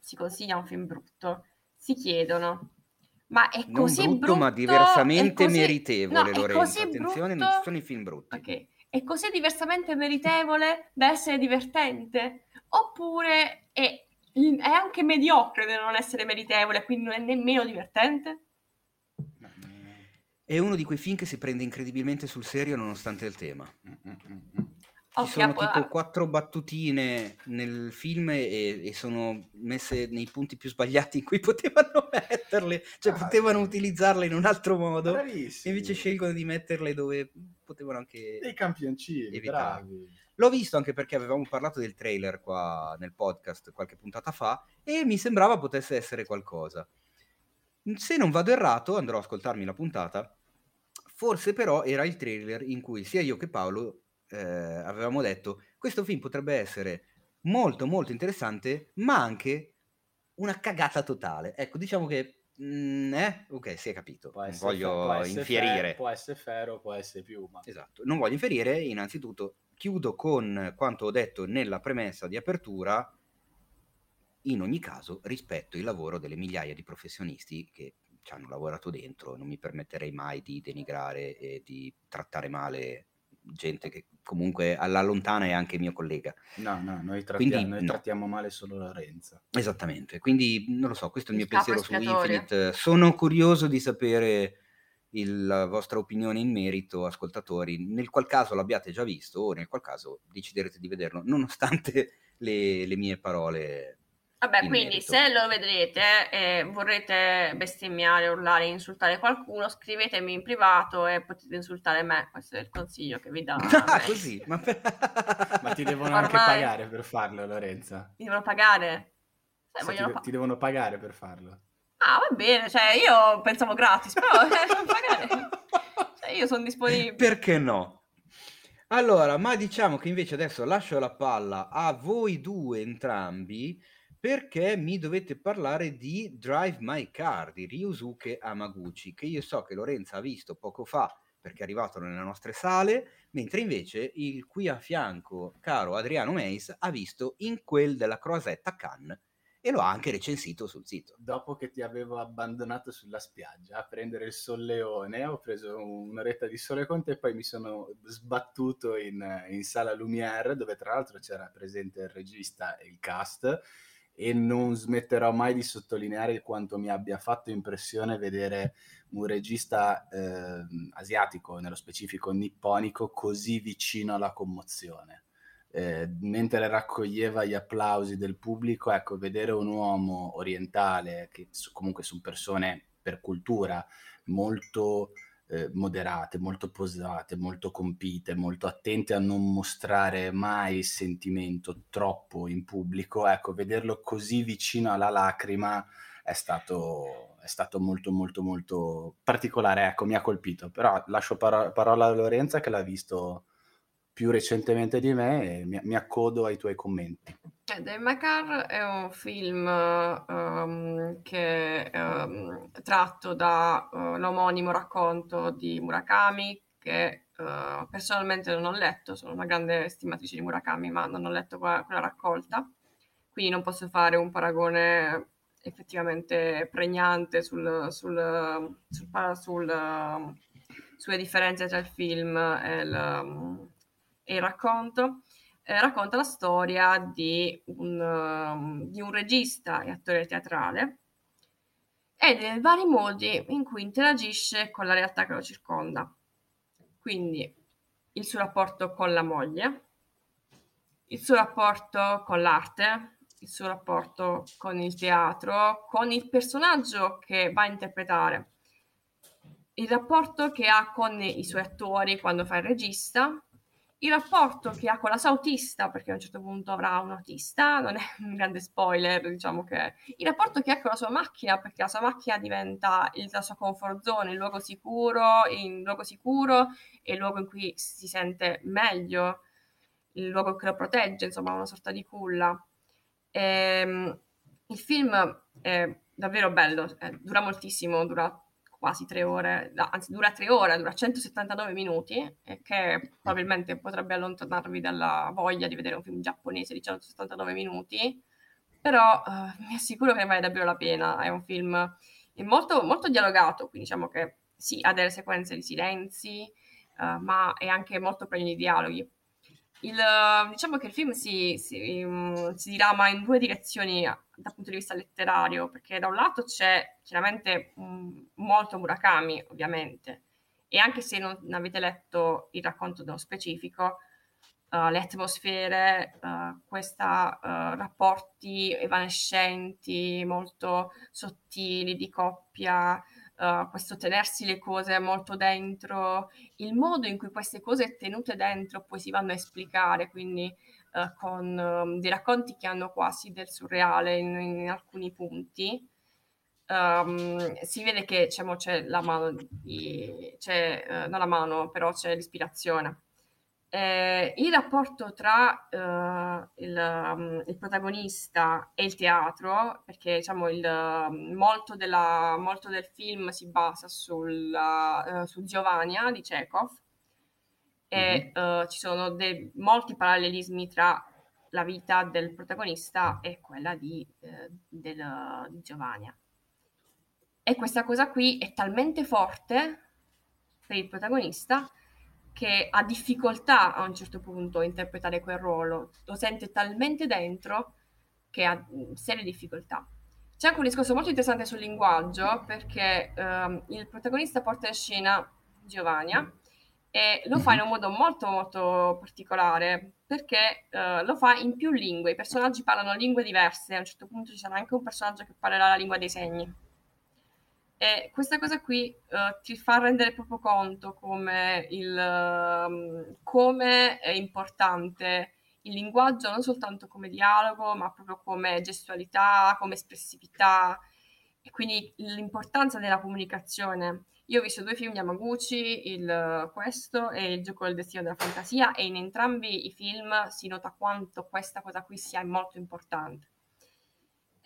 si consiglia un film brutto, si chiedono, ma è Non così brutto, ma brutto, diversamente è così- meritevole, no, Lorenzo. così Attenzione, brutto- non ci sono i film brutti. Ok. È così diversamente meritevole da essere divertente? Oppure è, è anche mediocre da non essere meritevole, quindi non è nemmeno divertente? È uno di quei film che si prende incredibilmente sul serio nonostante il tema. Mm. Ci sono tipo quattro battutine nel film e, e sono messe nei punti più sbagliati in cui potevano metterle, cioè Ah, potevano sì. utilizzarle in un altro modo, e Bravissimi. invece scelgono di metterle dove potevano anche... Dei campioncini, Evitare. bravi. L'ho visto anche perché avevamo parlato del trailer qua nel podcast qualche puntata fa e mi sembrava potesse essere qualcosa. Se non vado errato, andrò a ascoltarmi la puntata. Forse però era il trailer in cui sia io che Paolo eh, avevamo detto questo film potrebbe essere molto molto interessante, ma anche una cagata totale. Ecco, diciamo che mm, eh? ok, si è capito. Può Non voglio fe- può essere infierire. fe- può essere ferro, può essere piuma. Esatto, non voglio inferire, innanzitutto chiudo con quanto ho detto nella premessa di apertura, in ogni caso rispetto il lavoro delle migliaia di professionisti che ci hanno lavorato dentro, non mi permetterei mai di denigrare e di trattare male gente che comunque alla lontana è anche mio collega. No, no, noi, trattiamo, Quindi noi no. trattiamo male solo Lorenzo. Esattamente, quindi non lo so, questo è il Il mio capo pensiero su. Infinite. Sono curioso di sapere il- la vostra opinione in merito, ascoltatori, nel qual caso l'abbiate già visto o nel qual caso deciderete di vederlo, nonostante le, le mie parole. Vabbè, in quindi merito. se lo vedrete e vorrete bestemmiare, urlare, insultare qualcuno, scrivetemi in privato e potete insultare me. Questo è il consiglio che vi dà. Ah, così, ma, per- Ma ti devono anche Ormai- pagare per farlo, Lorenzo. Mi devono pagare? Se ti, pa- ti devono pagare per farlo. Ah, va bene, cioè io pensavo gratis, però magari... cioè, io sono disponibile. Perché no? Allora, ma diciamo che invece adesso lascio la palla a voi due entrambi perché mi dovete parlare di Drive My Car di Ryusuke Amaguchi, che io so che Lorenza ha visto poco fa perché è arrivato nelle nostre sale, mentre invece il qui a fianco caro Adriano Meis ha visto in quel della Croisetta Cannes e lo ha anche recensito sul sito. Dopo che ti avevo abbandonato sulla spiaggia a prendere il solleone, ho preso un'oretta di sole con te e poi mi sono sbattuto in, in sala Lumière, dove tra l'altro c'era presente il regista e il cast, e non smetterò mai di sottolineare quanto mi abbia fatto impressione vedere un regista eh, asiatico, nello specifico nipponico, così vicino alla commozione. Eh, mentre raccoglieva gli applausi del pubblico, ecco, vedere un uomo orientale, che comunque sono persone per cultura molto eh, moderate, molto posate, molto compite, molto attente a non mostrare mai sentimento troppo in pubblico, ecco, vederlo così vicino alla lacrima è stato, è stato molto molto molto particolare, ecco, mi ha colpito, però lascio paro- parola a Lorenza che l'ha visto più recentemente di me e mi, mi accodo ai tuoi commenti. Eh, Dave Macar è un film um, che um, tratto dall'omonimo uh, racconto di Murakami che uh, personalmente non ho letto, sono una grande stimatrice di Murakami ma non ho letto quella, quella raccolta, quindi non posso fare un paragone effettivamente pregnante sul, sul, sul, sul, sulle differenze tra il film e il e il racconto eh, racconta la storia di un, um, di un regista e attore teatrale e dei vari modi in cui interagisce con la realtà che lo circonda. Quindi il suo rapporto con la moglie, il suo rapporto con l'arte, il suo rapporto con il teatro, con il personaggio che va a interpretare, il rapporto che ha con i suoi attori quando fa il regista il rapporto che ha con la sua autista, perché a un certo punto avrà un autista, non è un grande spoiler, diciamo che il rapporto che ha con la sua macchina, perché la sua macchina diventa il, la sua comfort zone, il luogo sicuro, il luogo sicuro e il luogo in cui si sente meglio, il luogo che lo protegge, insomma, una sorta di culla. E, ehm, il film è davvero bello, eh, dura moltissimo, dura quasi tre ore, anzi dura tre ore, dura 179 minuti, e che probabilmente potrebbe allontanarvi dalla voglia di vedere un film giapponese di 179 minuti, però uh, mi assicuro che ne vale davvero la pena, è un film molto, molto dialogato, quindi diciamo che sì, ha delle sequenze di silenzi, uh, ma è anche molto pieno di dialoghi. Il, diciamo che il film si, si, um, si, dirama in due direzioni dal punto di vista letterario, perché da un lato c'è chiaramente um, molto Murakami, ovviamente, e anche se non avete letto il racconto nello specifico, uh, le atmosfere, uh, questi uh, rapporti evanescenti, molto sottili di coppia, uh, questo tenersi le cose molto dentro, il modo in cui queste cose tenute dentro poi si vanno a esplicare, quindi uh, con um, dei racconti che hanno quasi del surreale in, in alcuni punti. Um, si vede che diciamo, c'è la mano, di, c'è, uh, non la mano, però c'è l'ispirazione. Eh, il rapporto tra uh, il, um, il, protagonista e il teatro, perché diciamo il, um, molto, della, molto, del film si basa sulla, uh, su Giovanna di Chekhov e mm-hmm. uh, ci sono dei, molti parallelismi tra la vita del protagonista e quella di, del, di Giovanna. E questa cosa qui è talmente forte per il protagonista che ha difficoltà a un certo punto a interpretare quel ruolo, lo sente talmente dentro che ha mm, serie difficoltà. C'è anche un discorso molto interessante sul linguaggio perché um, il protagonista porta in scena Giovanni e lo fa in un modo molto molto particolare perché uh, lo fa in più lingue, i personaggi parlano lingue diverse, a un certo punto ci sarà anche un personaggio che parlerà la lingua dei segni e questa cosa qui uh, ti fa rendere proprio conto come, il, um, come è importante il linguaggio non soltanto come dialogo, ma proprio come gestualità, come espressività. e quindi l'importanza della comunicazione. Io ho visto due film di Yamaguchi, il Questo e il Gioco del Destino della Fantasia, e in entrambi i film si nota quanto questa cosa qui sia molto importante.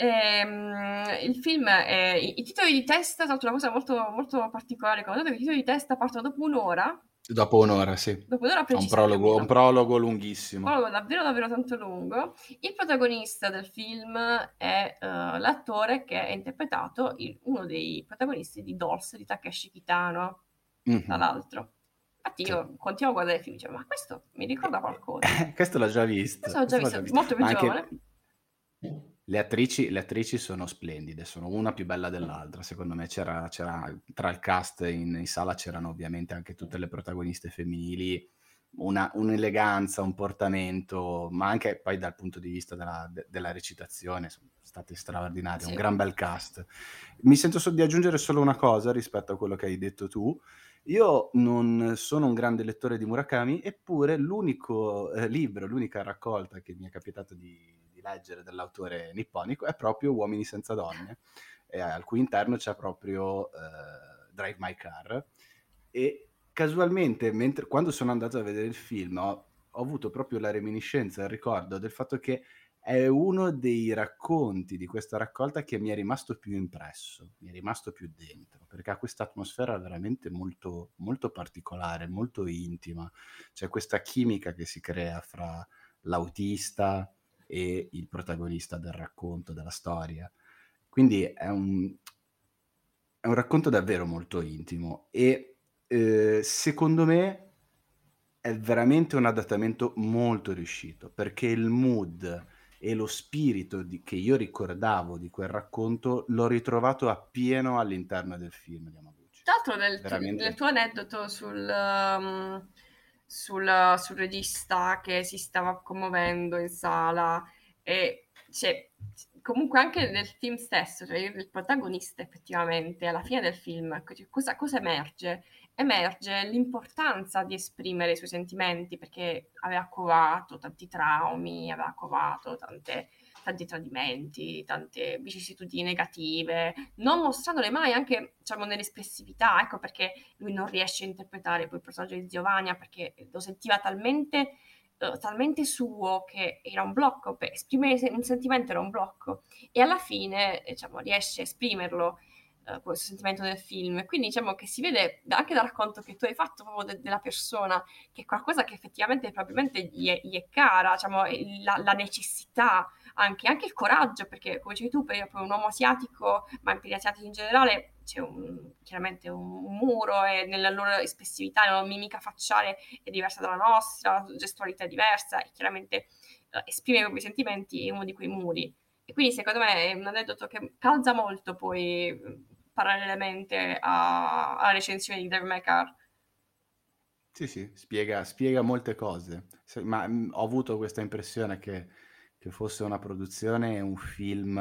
Ehm, il film, è, i, i, titoli di testa, tra l'altro una cosa molto, molto particolare, quando i titoli di testa partono dopo un'ora, Dopo un'ora, sì. Dopo un'ora un prologo, un prologo lunghissimo. Un prologo davvero, davvero tanto lungo. Il protagonista del film è uh, l'attore che ha interpretato il, uno dei protagonisti di Dolce di Takeshi Kitano, mm-hmm. tra l'altro. Infatti io sì. continuo a guardare il film e dicevo, ma questo mi ricorda qualcosa. questo l'ho già visto. Questo l'ho già visto, già visto. molto più giovane. Le attrici, le attrici, sono splendide, sono una più bella dell'altra. Secondo me c'era, c'era tra il cast in, in, sala c'erano ovviamente anche tutte le protagoniste femminili, una, un'eleganza, un portamento, ma anche poi dal punto di vista della, de, della recitazione sono state straordinarie, sì. un gran bel cast. Mi sento so di aggiungere solo una cosa rispetto a quello che hai detto tu. Io non sono un grande lettore di Murakami, eppure l'unico eh, libro, l'unica raccolta che mi è capitato di leggere dell'autore nipponico è proprio Uomini senza donne, eh, al cui interno c'è proprio eh, Drive My Car. E casualmente, mentre, quando sono andato a vedere il film, ho, ho avuto proprio la reminiscenza, il ricordo del fatto che è uno dei racconti di questa raccolta che mi è rimasto più impresso, mi è rimasto più dentro, perché ha questa atmosfera veramente molto, molto particolare, molto intima. C'è questa chimica che si crea fra l'autista, e il protagonista del racconto, della storia. Quindi è un, è un racconto davvero molto intimo e eh, secondo me è veramente un adattamento molto riuscito perché il mood e lo spirito di, che io ricordavo di quel racconto l'ho ritrovato appieno all'interno del film di Amaguchi. Tra l'altro nel, veramente... nel tuo aneddoto sul... Um sul, sul regista che si stava commuovendo in sala e cioè, comunque anche nel film stesso, cioè il protagonista effettivamente alla fine del film, cosa, cosa, emerge? Emerge l'importanza di esprimere i suoi sentimenti perché aveva covato tanti traumi, aveva covato tante tanti tradimenti, tante vicissitudini negative, non mostrandole mai anche diciamo, nell'espressività, ecco perché lui non riesce a interpretare poi il personaggio di Giovanni perché lo sentiva talmente, uh, talmente suo che era un blocco, per esprimere un sentimento era un blocco e alla fine diciamo, riesce a esprimerlo questo sentimento nel film. Quindi diciamo che si vede anche dal racconto che tu hai fatto proprio de- della persona, che è qualcosa che effettivamente probabilmente gli è, gli è cara, diciamo, la, la necessità anche, anche il coraggio, perché come dicevi tu, per, per un uomo asiatico, ma per gli asiatici in generale, c'è un, chiaramente un, muro e nella loro espressività, la loro mimica facciale è diversa dalla nostra, la gestualità è diversa e chiaramente uh, esprimere i propri sentimenti è uno di quei muri. E quindi secondo me è un aneddoto che calza molto poi parallelamente a, alla recensione di Devil May Cry. Sì, sì, spiega, spiega molte cose, ma mh, ho avuto questa impressione che che fosse una produzione, un film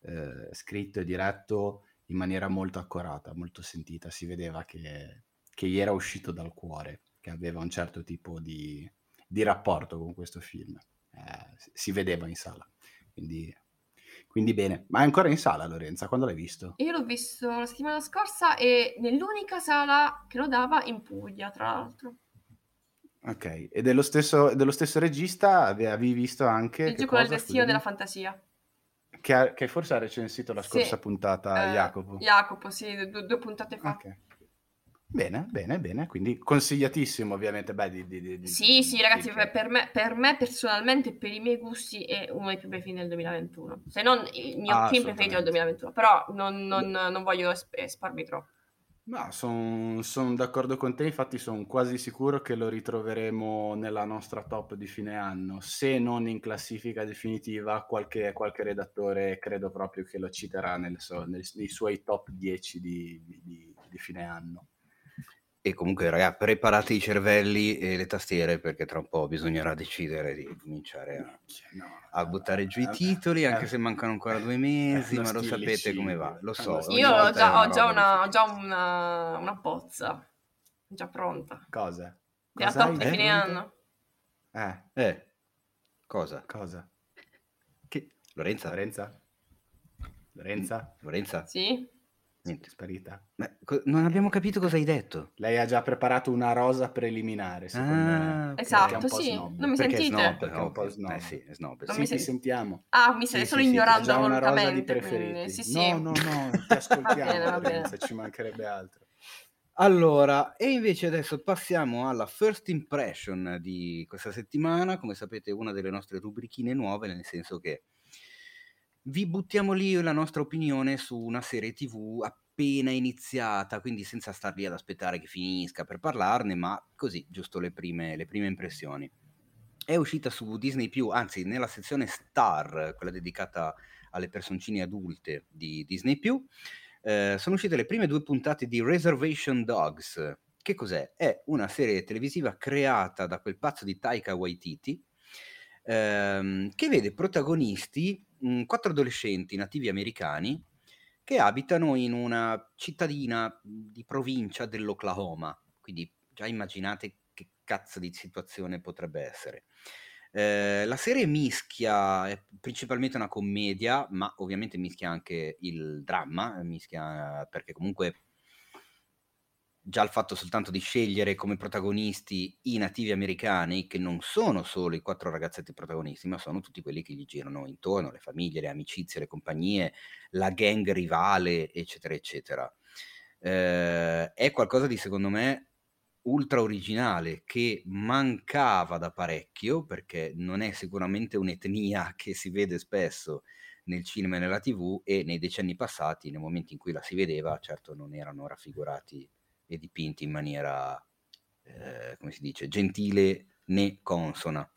eh, scritto e diretto in maniera molto accurata, molto sentita. Si vedeva che, che gli era uscito dal cuore, che aveva un certo tipo di, di rapporto con questo film. Eh, si vedeva in sala. Quindi, quindi bene. Ma è ancora in sala, Lorenza? Quando l'hai visto? Io l'ho visto la settimana scorsa e nell'unica sala che lo dava in Puglia, tra l'altro. Ok, e dello stesso, dello stesso regista avevi visto anche... Il gioco del destino della fantasia. Che, ha, che, forse ha recensito la scorsa sì. puntata eh, Jacopo. Jacopo, sì, due, due puntate fa. Okay. Bene, bene, bene, quindi consigliatissimo ovviamente. Beh, di, di, di, sì, sì, ragazzi, per me, per me, personalmente, per i miei gusti, è uno dei più bei film del 2021. Se non il mio ah, film preferito del 2021, però non, non, non voglio espormi troppo. No, sono son d'accordo con te, infatti sono quasi sicuro che lo ritroveremo nella nostra top di fine anno, se non in classifica definitiva, qualche, qualche redattore credo proprio che lo citerà nel nel, nei suoi top 10 di, di, di fine anno. E comunque, ragazzi, preparate i cervelli e le tastiere perché tra un po' bisognerà decidere di cominciare a, no, a buttare giù i titoli, anche eh, se mancano ancora due mesi, ma lo sapete come va, lo so. Io ho già, ho già, una, ho già una, una, bozza, già pronta. Cosa? Della top di fine anno. Eh. Eh. Cosa? Cosa? Che... Lorenza? Lorenza? Lorenza? Lorenza? Sì? Niente, sparita. Ma co- non abbiamo capito cosa hai detto. Lei ha già preparato una rosa preliminare, secondo me. Ah, ok. Esatto, sì. snob. Non mi Perché sentite? snob? Perché è un po' snob. Eh sì, è snob. Non sì, mi ti sen- sentiamo. Ah, mi Sì, stai sì, solo sì, ignorando già una rosa di volutamente. preferiti. quindi- Sì, sì. No, no, no, ti ascoltiamo, bene, va bene. Lorenza, ci mancherebbe altro. Allora, e invece adesso passiamo alla first impression di questa settimana, come sapete una delle nostre rubrichine nuove, nel senso che vi buttiamo lì la nostra opinione su una serie TV appena iniziata, quindi senza star lì ad aspettare che finisca per parlarne, ma così, giusto le prime, le prime impressioni. È uscita su Disney+, anzi nella sezione Star, quella dedicata alle personcine adulte di Disney+, eh, sono uscite le prime due puntate di Reservation Dogs. Che cos'è? È una serie televisiva creata da quel pazzo di Taika Waititi, ehm, che vede protagonisti mh, quattro adolescenti nativi americani che abitano in una cittadina di provincia dell'Oklahoma. Quindi già immaginate che cazzo di situazione potrebbe essere. Eh, la serie mischia, è principalmente una commedia, ma ovviamente mischia anche il dramma, mischia perché comunque già il fatto soltanto di scegliere come protagonisti i nativi americani, che non sono solo i quattro ragazzetti protagonisti, ma sono tutti quelli che gli girano intorno, le famiglie, le amicizie, le compagnie, la gang rivale, eccetera, eccetera. Eh, è qualcosa di, secondo me, ultra originale che mancava da parecchio perché non è sicuramente un'etnia che si vede spesso nel cinema e nella tv e nei decenni passati, nei momenti in cui la si vedeva, certo non erano raffigurati e dipinti in maniera, eh, come si dice, gentile né consona.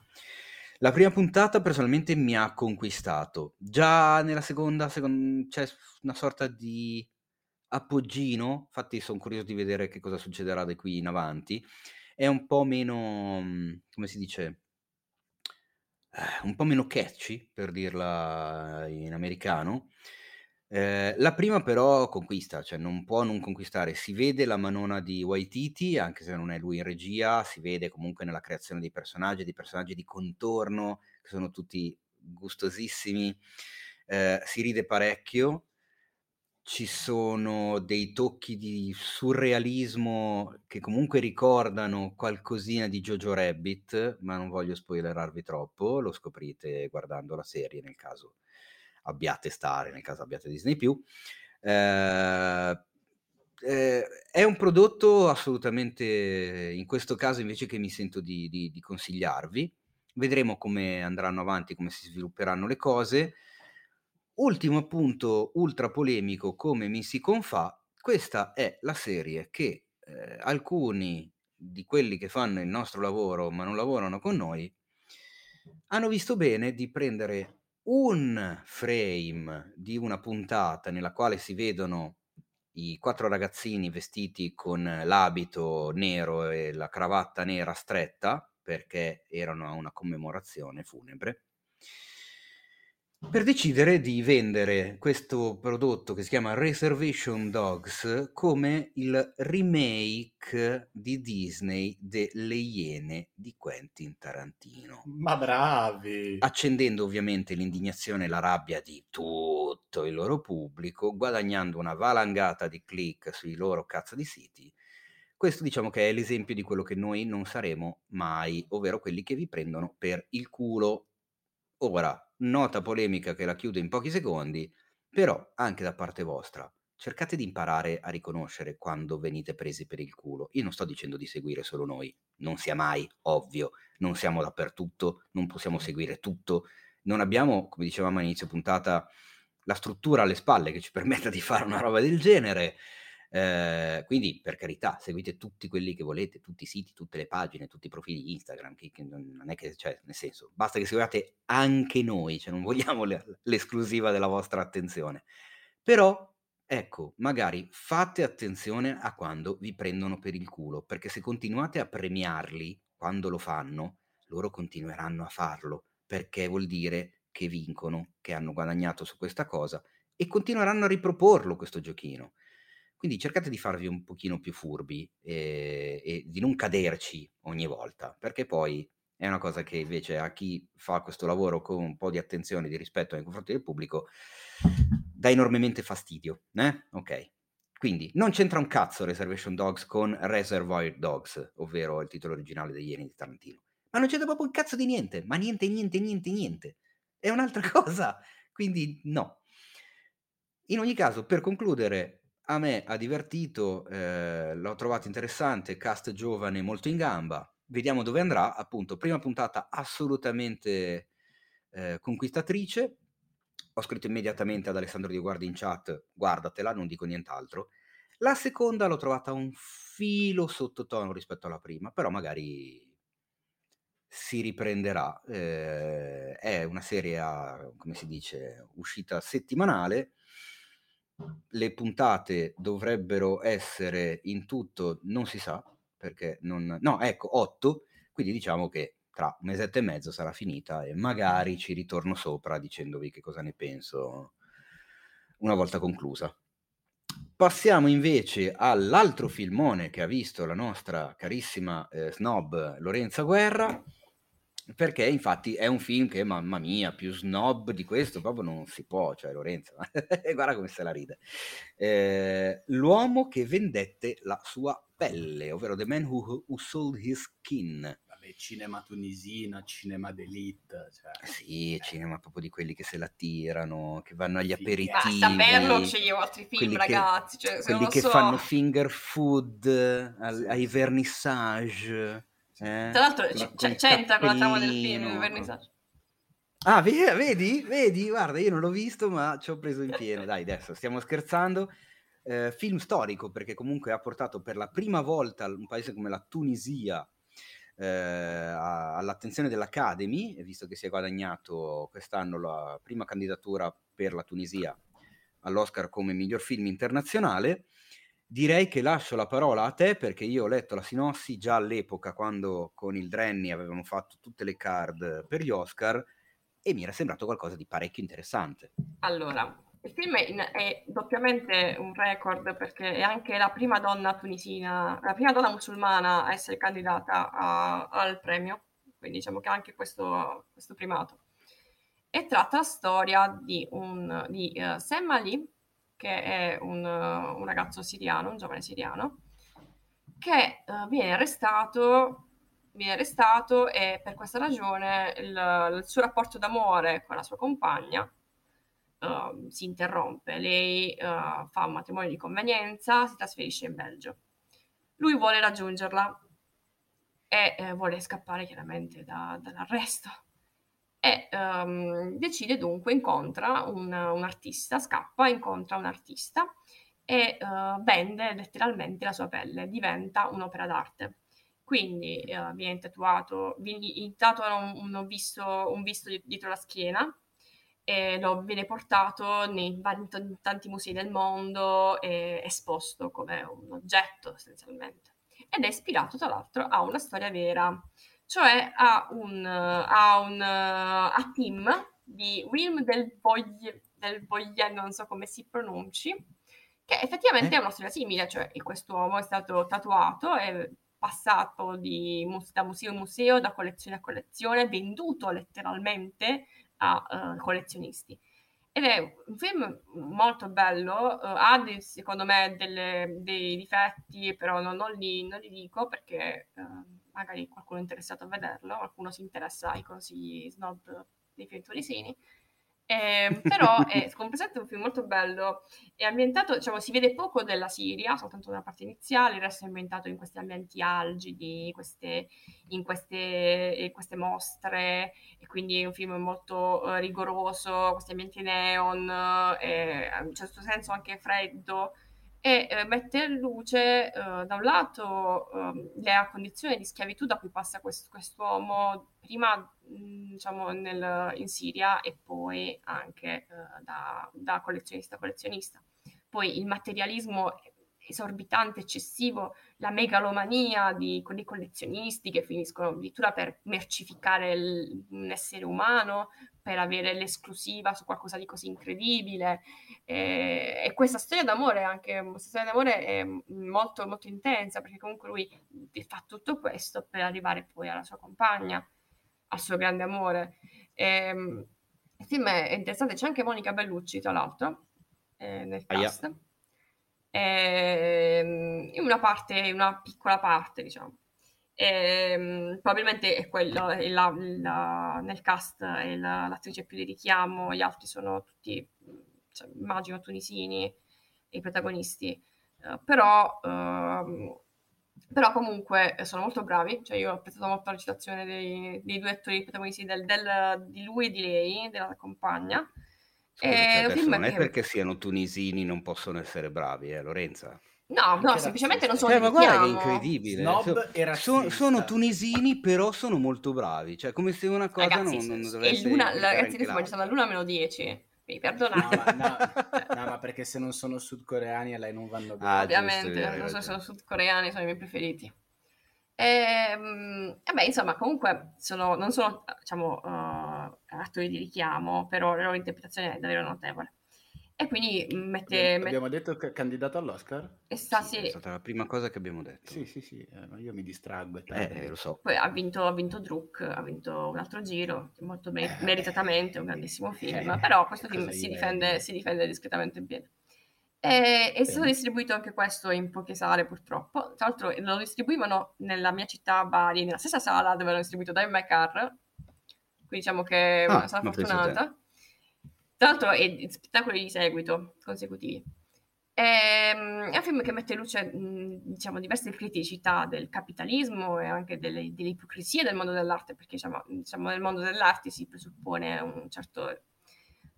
La prima puntata personalmente mi ha conquistato. Già nella seconda, second- c'è una sorta di appoggino, infatti sono curioso di vedere che cosa succederà da qui in avanti. È un po' meno, mm, come si dice, eh, un po' meno catchy, per dirla in americano. Eh, la prima però conquista, cioè non può non conquistare. Si vede la manona di Waititi, anche se non è lui in regia, si vede comunque nella creazione dei personaggi, dei personaggi di contorno, che sono tutti gustosissimi. Eh, si ride parecchio. Ci sono dei tocchi di surrealismo che comunque ricordano qualcosina di Jojo Rabbit, ma non voglio spoilerarvi troppo, lo scoprite guardando la serie nel caso abbiate Star, nel caso abbiate Disney+. Eh, eh, è un prodotto assolutamente, in questo caso invece che mi sento di, di, di consigliarvi. Vedremo come andranno avanti, come si svilupperanno le cose. Ultimo punto ultra polemico, come mi si confà, questa è la serie che eh, alcuni di quelli che fanno il nostro lavoro ma non lavorano con noi hanno visto bene di prendere un frame di una puntata nella quale si vedono i quattro ragazzini vestiti con l'abito nero e la cravatta nera stretta perché erano a una commemorazione funebre per decidere di vendere questo prodotto che si chiama Reservation Dogs come il remake di Disney delle Iene di Quentin Tarantino. Ma bravi! Accendendo ovviamente l'indignazione e la rabbia di tutto il loro pubblico, guadagnando una valangata di click sui loro cazzo di siti. Questo diciamo che è l'esempio di quello che noi non saremo mai, ovvero quelli che vi prendono per il culo. Ora, nota polemica che la chiudo in pochi secondi, però anche da parte vostra cercate di imparare a riconoscere quando venite presi per il culo. Io non sto dicendo di seguire solo noi, non sia mai, ovvio, non siamo dappertutto, non possiamo seguire tutto, non abbiamo, come dicevamo all'inizio puntata, la struttura alle spalle che ci permetta di fare una roba del genere. Eh, quindi, per carità, seguite tutti quelli che volete, tutti i siti, tutte le pagine, tutti i profili Instagram. Che, che non è che, cioè, nel senso, basta che seguiate anche noi, cioè non vogliamo le, l'esclusiva della vostra attenzione. Però, ecco, magari fate attenzione a quando vi prendono per il culo, perché se continuate a premiarli quando lo fanno, loro continueranno a farlo, perché vuol dire che vincono, che hanno guadagnato su questa cosa e continueranno a riproporlo questo giochino. Quindi cercate di farvi un pochino più furbi e, e, di non caderci ogni volta, perché poi è una cosa che invece a chi fa questo lavoro con un po' di attenzione e di rispetto nei confronti del pubblico dà enormemente fastidio, eh? Ok. Quindi non c'entra un cazzo Reservation Dogs con Reservoir Dogs, ovvero il titolo originale degli Ieni di Tarantino. Ma non c'entra proprio un cazzo di niente, ma niente, niente, niente, niente. È un'altra cosa. Quindi no. In ogni caso, per concludere, a me ha divertito, eh, l'ho trovato interessante, cast giovane molto in gamba. Vediamo dove andrà. Appunto, prima puntata assolutamente eh, conquistatrice ho scritto immediatamente ad Alessandro Di Guardi in chat, guardatela, non dico nient'altro. La seconda l'ho trovata un filo sottotono rispetto alla prima, però magari si riprenderà. Eh, è una serie a, come si dice, uscita settimanale. Le puntate dovrebbero essere in tutto, non si sa, perché non... No, ecco, otto, quindi diciamo che tra un mesetto e mezzo sarà finita e magari ci ritorno sopra dicendovi che cosa ne penso una volta conclusa. Passiamo invece all'altro filmone che ha visto la nostra carissima eh, snob Lorenza Guerra, perché infatti è un film che, mamma mia, più snob di questo proprio non si può, cioè Lorenza, guarda come se la ride. Eh, l'uomo che vendette la sua pelle, ovvero The Man Who, who Sold His Skin, cinema tunisino, cinema d'elite. Cioè, sì, eh. cinema proprio di quelli che se la tirano, che vanno agli aperitivi. Basta saperlo, scegli altri film, ragazzi. Che, cioè, quelli che so. fanno finger food al, ai vernissage. Eh? Tra l'altro c- c'entra con la trama del film, il vernissage. Ah, vedi? Vedi? Guarda, io non l'ho visto, ma ci ho preso in pieno. Dai, adesso stiamo scherzando. Eh, film storico, perché comunque ha portato per la prima volta un paese come la Tunisia eh, all'attenzione dell'Academy, visto che si è guadagnato quest'anno la prima candidatura per la Tunisia all'Oscar come miglior film internazionale. Direi che lascio la parola a te perché io ho letto la sinossi già all'epoca quando con il Drenny avevamo fatto tutte le card per gli Oscar e mi era sembrato qualcosa di parecchio interessante. Allora, il film è, in, è, doppiamente un record perché è anche la prima donna tunisina, la prima donna musulmana a essere candidata a, al premio, quindi diciamo che ha anche questo, questo primato. E tratta la storia di, un, di uh, Sam Ali, che è un, un, ragazzo siriano, un giovane siriano, che uh, viene arrestato viene arrestato e per questa ragione il, il suo rapporto d'amore con la sua compagna uh, si interrompe, lei uh, fa un matrimonio di convenienza, si trasferisce in Belgio. Lui vuole raggiungerla e eh, vuole scappare chiaramente da, dall'arresto e um, decide dunque, incontra un, un, artista, scappa, incontra un artista e uh, vende letteralmente la sua pelle, diventa un'opera d'arte. Quindi uh, viene tatuato, viene, tatuano un, un, visto, un visto dietro la schiena e lo viene portato nei tanti musei del mondo e esposto come un oggetto essenzialmente. Ed è ispirato tra l'altro a una storia vera, cioè a un, a un a Tim di Wilm del Boyen, del Boyen, non so come si pronunci, che effettivamente eh? è una storia simile, cioè questo uomo è stato tatuato, è passato di, da museo in museo, da collezione a collezione, venduto letteralmente a uh, collezionisti. Ed è un film molto bello, uh, ha dei, secondo me delle, dei difetti, però non, non, li, non, li, dico perché uh, magari qualcuno è interessato a vederlo, qualcuno si interessa ai consigli snob dei film tunisini. Eh, però è completamente un film molto bello, è ambientato, diciamo, si vede poco della Siria, soltanto nella parte iniziale, il resto è ambientato in questi ambienti algidi, queste, in queste, queste mostre, e quindi è un film molto uh, rigoroso, questi ambienti neon, eh, in un certo senso anche freddo, e eh, mette in luce eh, da un lato eh, le condizioni di schiavitù da cui passa quest- quest'uomo prima mh, diciamo nel, in Siria e poi anche eh, da, da, collezionista a collezionista. Poi il materialismo esorbitante, eccessivo, la megalomania di, di collezionisti che finiscono addirittura per mercificare il, un essere umano, per avere l'esclusiva su qualcosa di così incredibile. E, e questa storia d'amore, anche questa storia d'amore è molto, molto intensa, perché comunque lui fa tutto questo per arrivare poi alla sua compagna, al suo grande amore. E, il film è interessante, c'è anche Monica Bellucci, tra l'altro, eh, nel Aia. Ehm, in una parte, una piccola parte, diciamo. Ehm, probabilmente è quello, è la- la- nel cast è la- l'attrice più di richiamo, gli altri sono tutti, cioè, immagino, tunisini, i protagonisti. Eh, però, ehm, però comunque sono molto bravi, cioè io ho apprezzato molto la recitazione dei, dei due attori protagonisti, del- del- di lui e di lei, della compagna. Scusa, Eh, cioè, un adesso non è che- perché siano tunisini non possono essere bravi, eh, Lorenza. No, no, semplicemente non sono Cioè, di ma guarda è incredibile. Snob So- so- razzista. sono tunisini, però sono molto bravi. Cioè, come se una cosa Ragazzi, non, non dovesse e l'una, la, ragazzi, adesso l'altra. sono all'una meno 10. Mi No, perdonate. ma, no, no, ma perché se non sono sudcoreani a lei non vanno bene. Ah, Ovviamente, giusto, non so se sono sudcoreani, sono i miei preferiti. Ehm, E, beh, insomma, comunque sono- non sono, diciamo, eh, attori di richiamo, però la loro interpretazione è davvero notevole. E quindi mette... Abbiamo, met- detto che è candidato all'Oscar? e sta, Sì, sì, È stata la prima cosa che abbiamo detto. Sì, sì, sì, eh, io mi distraggo. Eh, lo so. poi ha vinto, ha vinto Druk, ha vinto un altro giro, molto mer- Eh, meritatamente, un grandissimo film, eh, però questo film si difende, si difende discretamente bene. E, è stato distribuito anche questo in poche sale purtroppo. Tra l'altro lo distribuivano nella mia città Bari, nella stessa sala dove l'hanno distribuito My Car. Quindi diciamo che Ah, pensa fortunata. Tra l'altro è spettacoli di seguito consecutivi. Ehm, È un film che mette in luce, diciamo, diverse criticità del capitalismo e anche delle, delle ipocrisie del mondo dell'arte, perché diciamo, diciamo, nel mondo dell'arte si presuppone un certo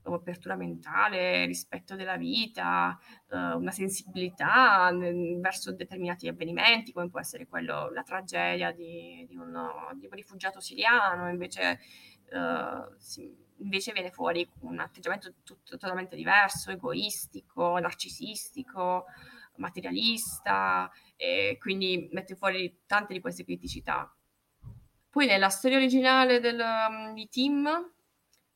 apertura mentale, rispetto della vita, eh, una sensibilità verso determinati avvenimenti, come può essere quello, la tragedia di, di uno- di un rifugiato siriano, invece, eh, si- invece viene fuori un atteggiamento tutto, totalmente diverso, egoistico, narcisistico, materialista, e quindi mette fuori tante di queste criticità. Poi nella storia originale del, um, di Tim,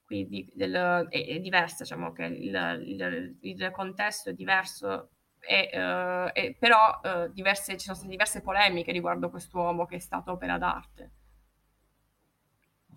quindi del- è, è diversa, diciamo che il, il- il contesto è diverso, e, eh, e però eh, diverse- ci sono state diverse polemiche riguardo quest'uomo che è stato opera d'arte.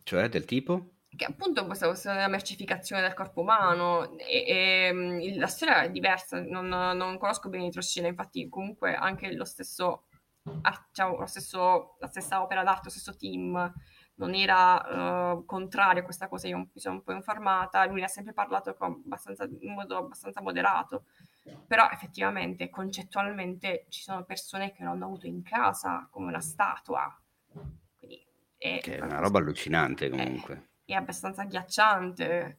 Cioè, del tipo? Che appunto questa questione della mercificazione del corpo umano, e, e, mm, la storia è diversa, non, non conosco bene i trascine, infatti comunque anche lo stesso, diciamo, lo stesso, la stessa opera d'arte, lo stesso team non era eh, contrario a questa cosa, io mi sono un po' informata, lui ha sempre parlato abbastanza, in modo abbastanza moderato, però effettivamente, concettualmente, ci sono persone che l'hanno avuto in casa come una statua, è, Che è una roba allucinante comunque. è abbastanza agghiacciante,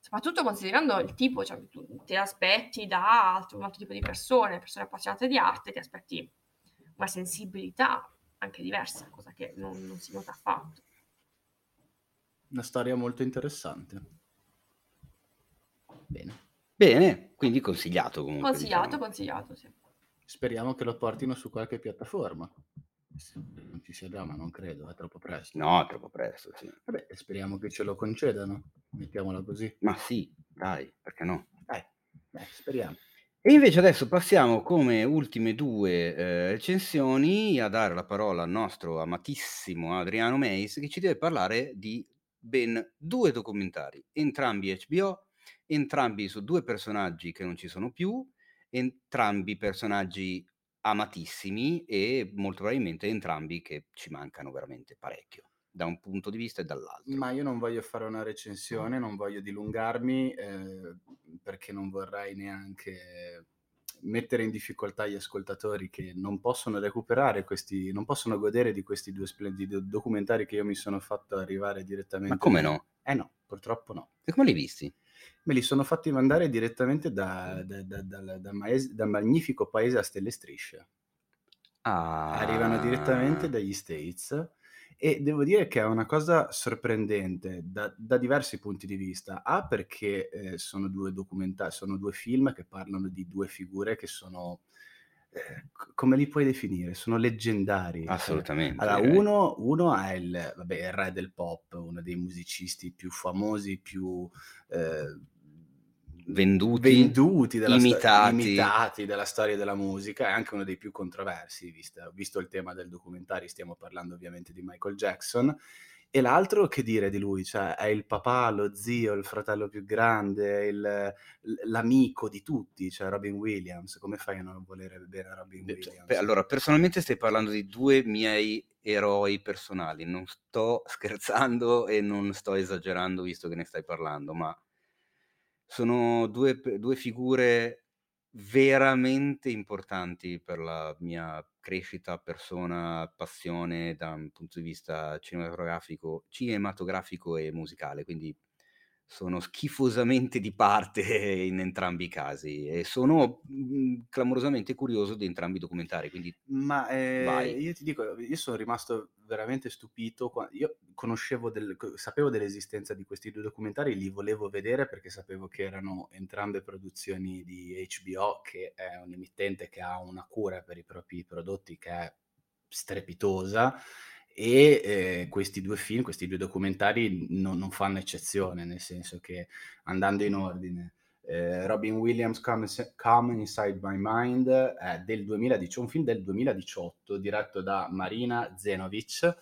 soprattutto considerando il tipo, cioè tu ti aspetti da altro, un altro tipo di persone, persone appassionate di arte, ti aspetti una sensibilità anche diversa, cosa che non, non si nota affatto. Una storia molto interessante. Bene. Bene, quindi consigliato comunque. Consigliato, diciamo. consigliato, sì. Speriamo che lo portino su qualche piattaforma. Non ci sia già, ma non credo, è troppo presto. No, è troppo presto, sì. Vabbè, speriamo che ce lo concedano. Mettiamola così. Ma sì, dai, perché no? Dai, dai, speriamo. E invece adesso passiamo come ultime due eh, recensioni a dare la parola al nostro amatissimo Adriano Meis che ci deve parlare di ben due documentari, entrambi HBO, entrambi su due personaggi che non ci sono più, entrambi personaggi amatissimi e molto probabilmente entrambi che ci mancano veramente parecchio, da un punto di vista e dall'altro. Ma io non voglio fare una recensione, non voglio dilungarmi eh, perché non vorrei neanche mettere in difficoltà gli ascoltatori che non possono recuperare questi, non possono godere di questi due splendidi documentari che io mi sono fatto arrivare direttamente. Ma come no? Eh no, purtroppo no. E come li hai visti? Me li sono fatti mandare direttamente da- da- da- dal- dal maes- magnifico paese a stelle e strisce. Ah, arrivano direttamente dagli States e devo dire che è una cosa sorprendente da, da diversi punti di vista. A perché eh, sono due documentari, sono due film che parlano di due figure che sono, come li puoi definire? Sono leggendari. Cioè, Assolutamente. allora, uno, uno è il, vabbè, il re del pop, uno dei musicisti più famosi, più eh, Venduti, venduti della sto- imitati. imitati della storia della musica, è anche uno dei più controversi, visto, visto il tema del documentario, stiamo parlando ovviamente di Michael Jackson, e l'altro che dire di lui? Cioè, è il papà, lo zio, il fratello più grande, il, l'amico di tutti, cioè Robin Williams. Come fai a non volere bene Robin cioè, Williams? Beh, allora, personalmente stai parlando di due miei eroi personali. Non sto scherzando e non sto esagerando visto che ne stai parlando, ma sono due, due figure veramente importanti per la mia crescita, persona, passione da un punto di vista cinematografico, cinematografico e musicale, quindi sono schifosamente di parte in entrambi i casi e sono mhmm, clamorosamente curioso di entrambi i documentari, quindi Ma eh, io ti dico, io sono rimasto veramente stupito. Io conoscevo del, sapevo dell'esistenza di questi due documentari, li volevo vedere perché sapevo che erano entrambe produzioni di HBO, che è un emittente che ha una cura per i propri prodotti che è strepitosa e eh, questi due film, questi due documentari no, non fanno eccezione, nel senso che andando in ordine, eh, Robin Williams Come, Come, Inside My Mind è del 2018, un film del 2018 diretto da Marina Zenovic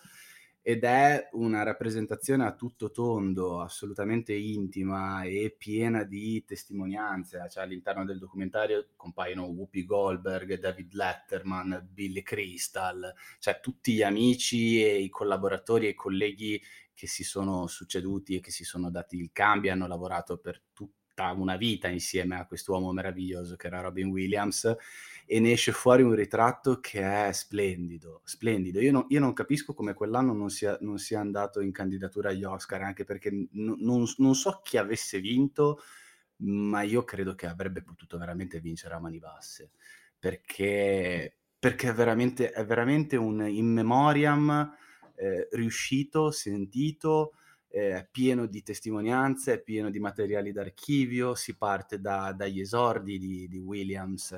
ed è una rappresentazione a tutto tondo, assolutamente intima e piena di testimonianze. Cioè, all'interno del documentario compaiono Whoopi Goldberg, David Letterman, Billy Crystal, cioè tutti gli amici e i collaboratori e i colleghi che si sono succeduti e che si sono dati il cambio, hanno lavorato per tutta una vita insieme a quest'uomo meraviglioso che era Robin Williams e ne esce fuori un ritratto che è splendido, splendido. Io, no, io non capisco come quell'anno non sia, non sia, andato in candidatura agli Oscar, anche perché n- non, non, so chi avesse vinto, ma io credo che avrebbe potuto veramente vincere a mani basse, perché, perché è, veramente, è veramente un in memoriam eh, riuscito, sentito, eh, pieno di testimonianze, pieno di materiali d'archivio, si parte da, dagli esordi di, di Williams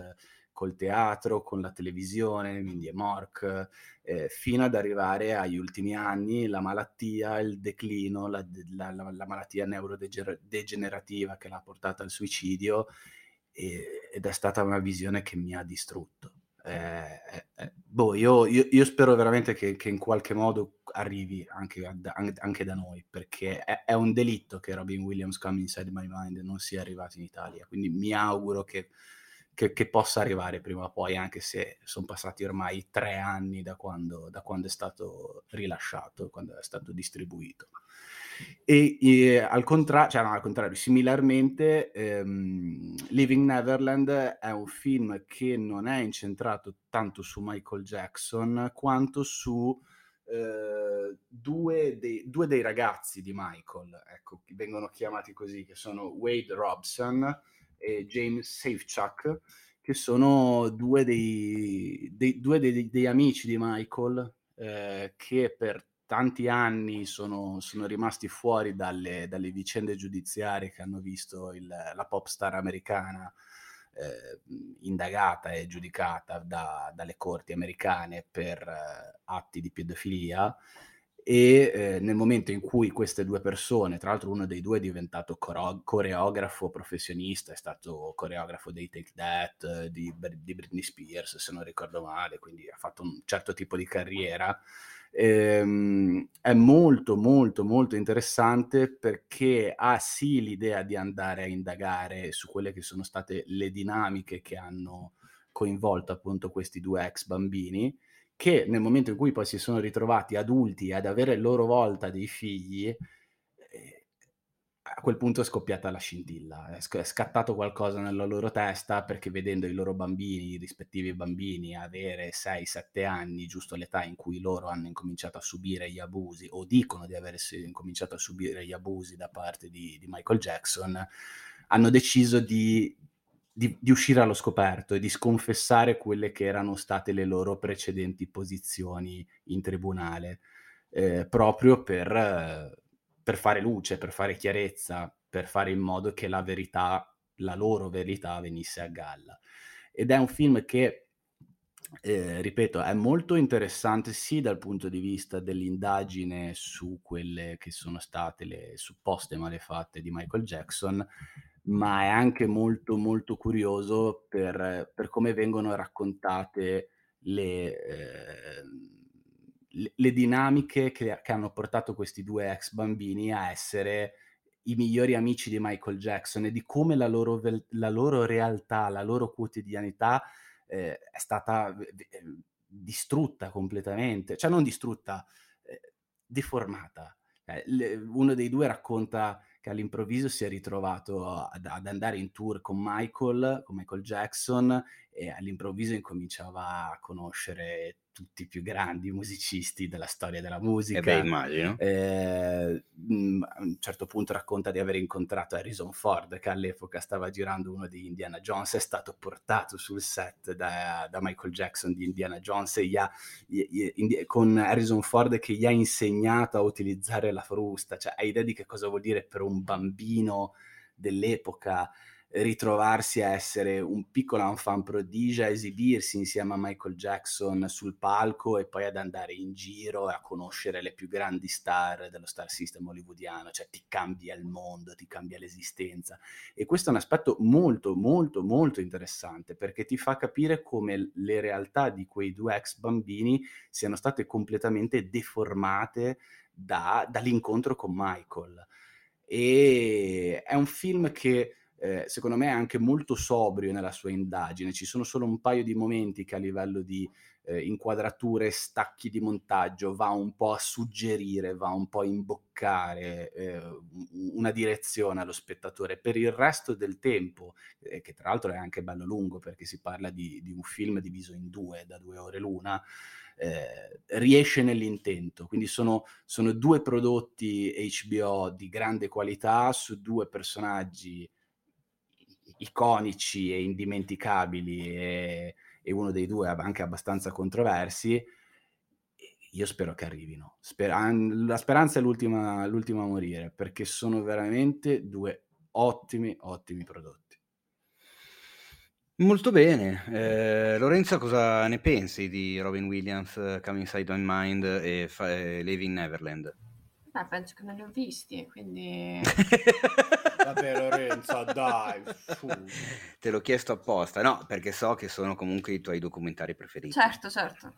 col teatro, con la televisione, quindi Mork, eh, fino ad arrivare agli ultimi anni, la malattia, il declino, la, la, la, la malattia neurodegenerativa che l'ha portata al suicidio e, ed è stata una visione che mi ha distrutto. Eh, eh, eh boh, io, io, io, spero veramente che, che, in qualche modo arrivi anche, anche da noi, perché è, è, un delitto che Robin Williams Come Inside My Mind non sia arrivato in Italia, quindi mi auguro che che, che, possa arrivare prima o poi, anche se sono passati ormai tre anni da quando, da quando è stato rilasciato, quando è stato distribuito. E, e al, contra- cioè, no, al, contrario, similarmente, ehm, Living Neverland è un film che non è incentrato tanto su Michael Jackson quanto su eh, due, dei, due, dei, ragazzi di Michael, ecco, vengono chiamati così, che sono Wade Robson e James Safechuck, che sono due dei, dei, due dei, dei amici di Michael eh, che per tanti anni sono, sono rimasti fuori dalle, dalle, vicende giudiziarie che hanno visto il, la pop star americana eh, indagata e giudicata da, dalle corti americane per eh, atti di pedofilia e eh, nel momento in cui queste due persone, tra l'altro uno dei due è diventato coro- coreografo professionista, è stato coreografo dei Take That, di, di, Britney Spears se non ricordo male, quindi ha fatto un certo tipo di carriera, ehm, è molto molto molto interessante perché ha sì l'idea di andare a indagare su quelle che sono state le dinamiche che hanno coinvolto appunto questi due ex bambini, che nel momento in cui poi si sono ritrovati adulti ad avere a loro volta dei figli, eh, a quel punto è scoppiata la scintilla, è, è, scattato qualcosa nella loro testa perché vedendo i loro bambini, i rispettivi bambini, avere 6-7 anni, giusto l'età in cui loro hanno incominciato a subire gli abusi o dicono di aver incominciato a subire gli abusi da parte di, di Michael Jackson, hanno deciso di di, di, uscire allo scoperto e di sconfessare quelle che erano state le loro precedenti posizioni in tribunale, eh, proprio per, per, fare luce, per fare chiarezza, per fare in modo che la verità, la loro verità venisse a galla. Ed è un film che, eh, ripeto, è molto interessante sì dal punto di vista dell'indagine su quelle che sono state le supposte malefatte di Michael Jackson, ma è anche molto molto curioso per, per come vengono raccontate le, eh, le, le dinamiche che, che hanno portato questi due ex bambini a essere i migliori amici di Michael Jackson e di come la loro, la loro realtà, la loro quotidianità eh, è stata eh, distrutta completamente, cioè non distrutta, eh, deformata. Eh, le, uno dei due racconta che all'improvviso si è ritrovato ad, andare in tour con Michael, con Michael Jackson, e all'improvviso incominciava a conoscere tutti i più grandi musicisti della storia della musica. Eh beh, immagino. Eh, mh, a un certo punto racconta di aver incontrato Harrison Ford, che all'epoca stava girando uno di Indiana Jones, è stato portato sul set da, da Michael Jackson di Indiana Jones e gli ha, gli, gli, con Harrison Ford che gli ha insegnato a utilizzare la frusta. Cioè, hai idea di che cosa vuol dire per un bambino dell'epoca? Ritrovarsi a essere un piccolo enfant prodige, a esibirsi insieme a Michael Jackson sul palco e poi ad andare in giro a conoscere le più grandi star dello star system hollywoodiano, cioè ti cambia il mondo, ti cambia l'esistenza. E questo è un aspetto molto, molto, molto interessante perché ti fa capire come le realtà di quei due ex bambini siano state completamente deformate da, dall'incontro con Michael. E è un film che eh, secondo me è anche molto sobrio nella sua indagine. Ci sono solo un paio di momenti che a livello di eh, inquadrature, stacchi di montaggio va un po' a suggerire, va un po' a imboccare eh, una direzione allo spettatore. Per il resto del tempo, eh, che tra l'altro è anche bello lungo perché si parla di, di un film diviso in due, da due ore l'una, eh, riesce nell'intento. Quindi sono, sono, due prodotti HBO di grande qualità su due personaggi iconici e indimenticabili e, e uno dei due anche abbastanza controversi, io spero che arrivino. Sper- la speranza è l'ultima, l'ultima a morire, perché sono veramente due ottimi, ottimi prodotti. Molto bene. Eh, Lorenzo, cosa ne pensi di Robin Williams, Come Inside My Mind e, fa- e Living Neverland? Beh, penso che non li ho visti, quindi... Vabbè Lorenzo, dai. Fu. Te l'ho chiesto apposta, no, perché so che sono comunque i tuoi documentari preferiti. Certo, certo.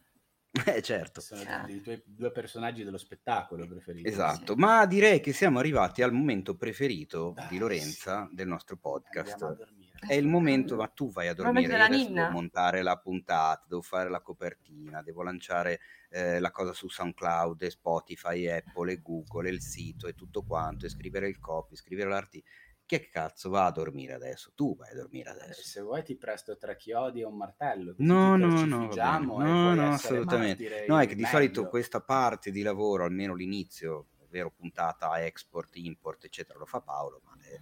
Eh, certo. Sono certo. i tuoi due personaggi dello spettacolo preferiti. Esatto, sì. ma direi che siamo arrivati al momento preferito dai, di Lorenza sì. del nostro podcast. È il momento, ma tu vai a dormire, io devo montare la puntata, devo fare la copertina, devo lanciare eh, la cosa su SoundCloud, Spotify, Apple e Google, il sito e tutto quanto, e scrivere il copy, scrivere l'articolo. Che cazzo va a dormire adesso? Tu vai a dormire eh, adesso. Se vuoi ti presto tre chiodi e un martello. No, no, no, no, no, assolutamente. No, è che di meglio. solito questa parte di lavoro, almeno l'inizio, ovvero puntata export, import, eccetera, lo fa Paolo, ma... È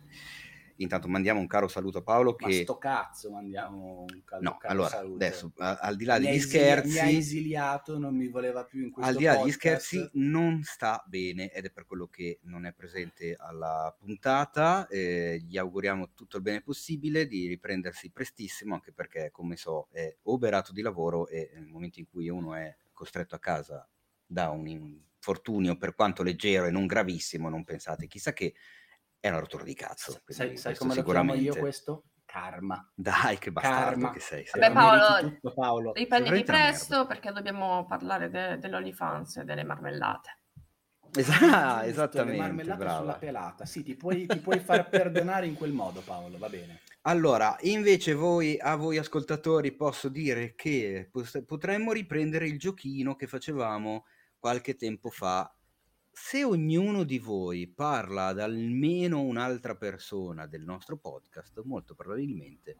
Intanto mandiamo un caro saluto a Paolo che... Ma sto cazzo mandiamo un caro, no, caro allora, saluto. adesso, al di là degli scherzi... Mi ha esiliato, non mi voleva più in questo Al di là degli scherzi non sta bene ed è per quello che non è presente alla puntata. Eh, gli auguriamo tutto il bene possibile di riprendersi prestissimo, anche perché, come so, è oberato di lavoro e nel momento in cui uno è costretto a casa da un infortunio, per quanto leggero e non gravissimo, non pensate chissà che è una rottura di cazzo. Sai, sai come sicuramente... lo chiamo io questo? Karma. Dai, che bastardo Karma. che sei. sei Vabbè Paolo, tutto, Paolo. riprenditi presto perché dobbiamo parlare de- dell'olifans e delle marmellate. Esatto, esattamente. Le marmellate brava. sulla pelata. Sì, ti puoi, ti puoi far perdonare in quel modo, Paolo, va bene. Allora, invece voi, a voi ascoltatori, posso dire che potremmo riprendere il giochino che facevamo qualche tempo fa se ognuno di voi parla ad almeno un'altra persona del nostro podcast, molto probabilmente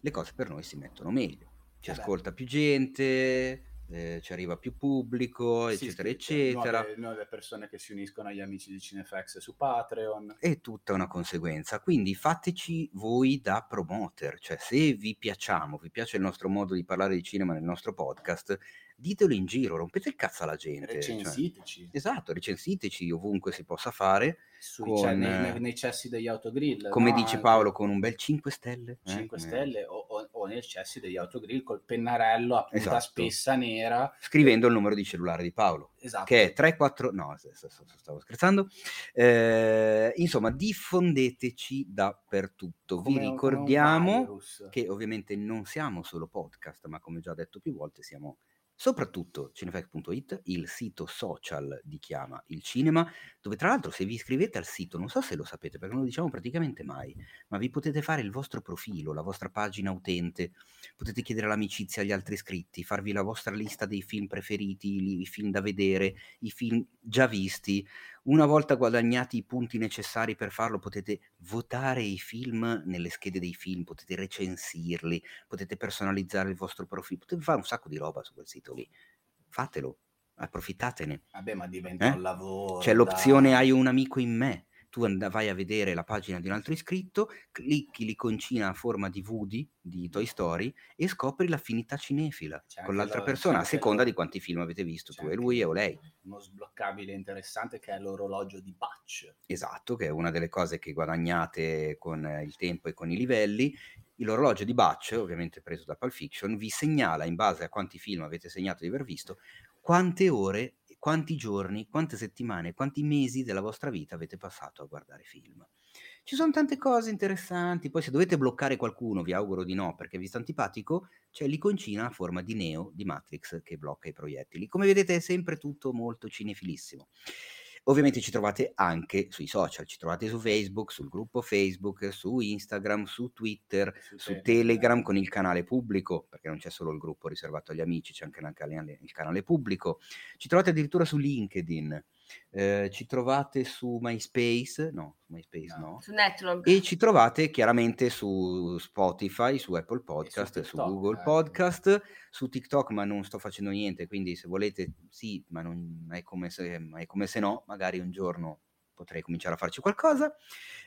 le cose per noi si mettono meglio. Ci eh ascolta più gente, eh, ci arriva più pubblico, sì, eccetera, sì, eccetera. Nuove, nuove, persone che si uniscono agli amici di Cinefx su Patreon. È tutta una conseguenza. Quindi fateci voi da promoter, cioè se vi piacciamo, vi piace il nostro modo di parlare di cinema nel nostro podcast, ditelo in giro, rompete il cazzo alla gente. Cioè recensiteci. Cioè, esatto, recensiteci ovunque si possa fare. Sui, con, cioè, nei, nei, cessi degli autogrill. Come no? dice Paolo, con un bel 5 stelle. 5 eh? stelle o, o, o, nei cessi degli autogrill col pennarello a punta esatto. spessa nera. Scrivendo il numero di cellulare di Paolo. Esatto. Che è 34... No, stavo scherzando. Eh, insomma, diffondeteci dappertutto. Come, Vi ricordiamo che ovviamente non siamo solo podcast, ma come già detto più volte siamo soprattutto cinefax.it, il sito social di Chiama il Cinema, dove tra l'altro se vi iscrivete al sito, non so se lo sapete perché non lo diciamo praticamente mai, ma vi potete fare il vostro profilo, la vostra pagina utente, potete chiedere l'amicizia agli altri iscritti, farvi la vostra lista dei film preferiti, i film da vedere, i film già visti. Una volta guadagnati i punti necessari per farlo, potete votare i film nelle schede dei film, potete recensirli, potete personalizzare il vostro profilo, potete fare un sacco di roba su quel sito lì. Fatelo, approfittatene. Vabbè, ma diventa Eh? un lavoro. C'è l'opzione dai. hai un amico in me. Tu and- vai a vedere la pagina di un altro iscritto, clicchi l'iconcina a forma di Woody di Toy Story e scopri l'affinità cinefila C'è con l'altra lo- persona, a seconda lo- di quanti film avete visto C'è tu e lui o lei. Uno sbloccabile interessante che è l'orologio di Batch. Esatto, che è una delle cose che guadagnate con il tempo e con i livelli. L'orologio di Batch, ovviamente preso da Pulp Fiction, vi segnala in base a quanti film avete segnato di aver visto, quante ore, quanti giorni, quante settimane, quanti mesi della vostra vita avete passato a guardare film. Ci sono tante cose interessanti, poi se dovete bloccare qualcuno, vi auguro di no perché vi sta antipatico, c'è l'iconcina a forma di Neo di Matrix che blocca i proiettili. Come vedete è sempre tutto molto cinefilissimo. Ovviamente ci trovate anche sui social, ci trovate su Facebook, sul gruppo Facebook, su Instagram, su Twitter, su Telegram con il canale pubblico, perché non c'è solo il gruppo riservato agli amici, c'è anche il canale, il canale pubblico. Ci trovate addirittura su LinkedIn, eh, ci trovate su MySpace, no, su MySpace No. no. Su Netlog. E ci trovate chiaramente su Spotify, su Apple Podcast, su, TikTok, Google anche. Podcast, su TikTok, ma non sto facendo niente, quindi se volete sì, ma non è come se, ma è come se no, magari un giorno potrei cominciare a farci qualcosa.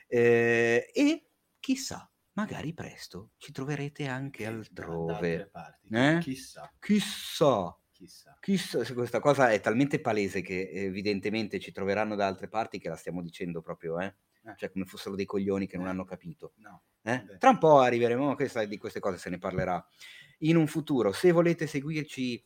Eh, e chissà, magari presto ci troverete anche altrove. parti. Eh? Chissà, Chissà. Chissà. Chissà, se questa cosa è talmente palese che evidentemente ci troveranno da altre parti che la stiamo dicendo proprio, eh? Eh. Cioè come fossero dei coglioni che non hanno capito. No. eh? Tra un po' arriveremo, questa- di queste cose se ne parlerà in un futuro. Se volete seguirci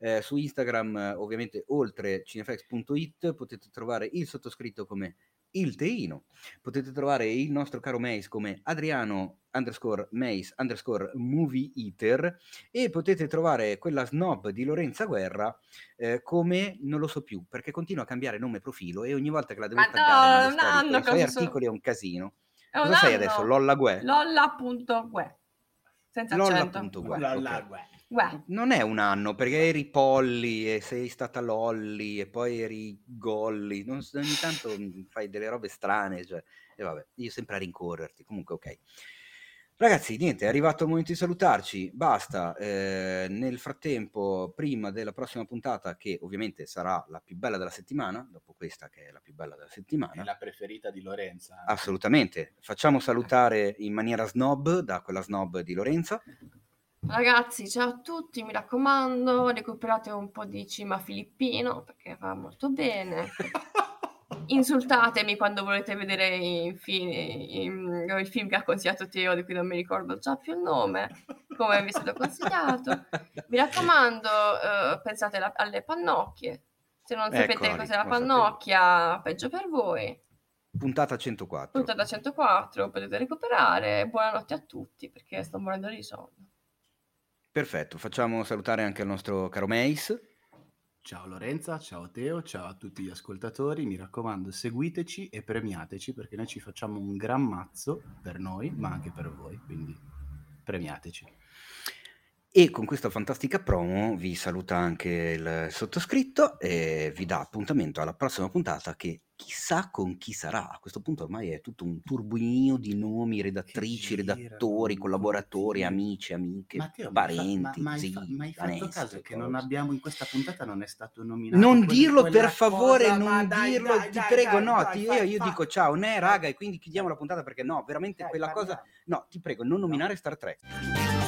eh, su Instagram, eh, ovviamente oltre cinefx.it, potete trovare il sottoscritto come il Teino, potete trovare il nostro caro Mace come Adriano underscore Mace underscore Movie Eater e potete trovare quella snob di Lorenza Guerra eh, come non lo so più perché continua a cambiare nome e profilo e ogni volta che la devo Ma taggare no, anno con i suoi cosa so- articoli è un casino. È un Cosa sei anno. adesso? Lolla Gue? Lolla.gue. Senza accento. Lolla.gue. La- Gue. Non è un anno perché eri Polly e sei stata Lolly e poi eri Golly. Non ogni tanto mm, fai delle robe strane. Cioè, e vabbè, io sempre a rincorrerti. Comunque, ok. Ragazzi, niente, è arrivato il momento di salutarci. Basta. eh, nel frattempo, prima della prossima puntata, che ovviamente sarà la più bella della settimana, dopo questa che è la più bella della È settimana. la preferita di Lorenza. Assolutamente. Facciamo salutare in maniera snob da quella snob di Lorenza. Ragazzi, ciao a tutti, mi raccomando, recuperate un po' di cima filippino perché va molto bene. Insultatemi quando volete vedere i fi- i- il film che ha consigliato Teo, di cui non mi ricordo già più il nome, come vi è stato consigliato. Mi raccomando, eh, pensate la- alle pannocchie. Se non sapete Eccoli, cos'è la pannocchia, peggio per voi. Puntata 104. Puntata 104, potete recuperare. Buonanotte a tutti perché sto morendo di sonno. Perfetto, facciamo salutare anche il nostro caro Mace. Ciao Lorenza, ciao Teo, ciao a tutti gli ascoltatori. Mi raccomando, seguiteci e premiateci perché noi ci facciamo un gran mazzo per noi, ma anche per voi. Quindi premiateci. E con questa fantastica promo vi saluta anche il sottoscritto e vi dà appuntamento alla prossima puntata che chissà con chi sarà. A questo punto ormai è tutto un turbinio di nomi, redattrici, girano, redattori, collaboratori, continui. amici, amiche, Matteo, ma fa- parenti, ma, ma hai zii, fa- ma hai fatto maestri, caso che non abbiamo in questa puntata non è stato nominato Non dirlo per favore, cosa, non dai, dirlo, dai, ti dai, prego, no, ti- io, io dico ciao, ne raga, e quindi chiudiamo la puntata perché no, veramente quella cosa, parliamo. no, ti prego, non nominare Star Trek.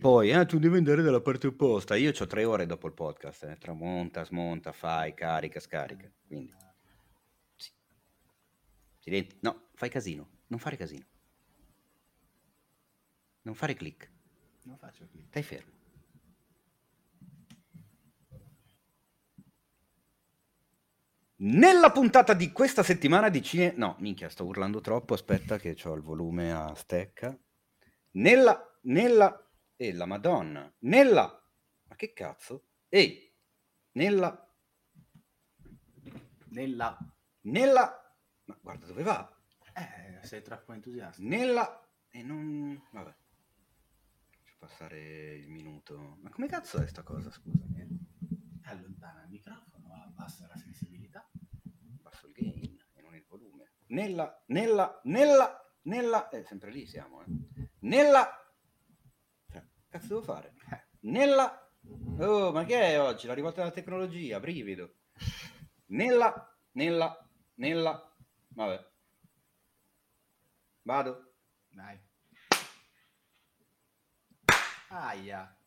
Poi, ah, tu devi andare dalla parte opposta. Io ho tre ore dopo il podcast, eh. tramonta, smonta, fai, carica, scarica. Quindi, sì. Silenzio. No, fai casino. Non fare casino. Non fare click. Non faccio qui. Stai fermo. Nella puntata di questa settimana di Cine... No, minchia, sto urlando troppo, aspetta che ho il volume a stecca. Nella... Nella... E la madonna. Nella... Ma che cazzo? Ehi! Nella... Nella... Nella... Ma guarda dove va? Eh, sei troppo entusiasta. Nella... E non... Vabbè. Faccio passare il minuto. Ma come cazzo è sta cosa, scusami? eh? Allontana il microfono, abbassa la sensibilità. Basso il gain e non il volume. Nella, nella, nella, nella... Eh, sempre lì siamo, eh. Nella... Cazzo devo fare? Nella... Oh, ma che è oggi? La rivolta della tecnologia, brivido. Nella, nella, nella... Vabbè. Vado. Dai. Aia.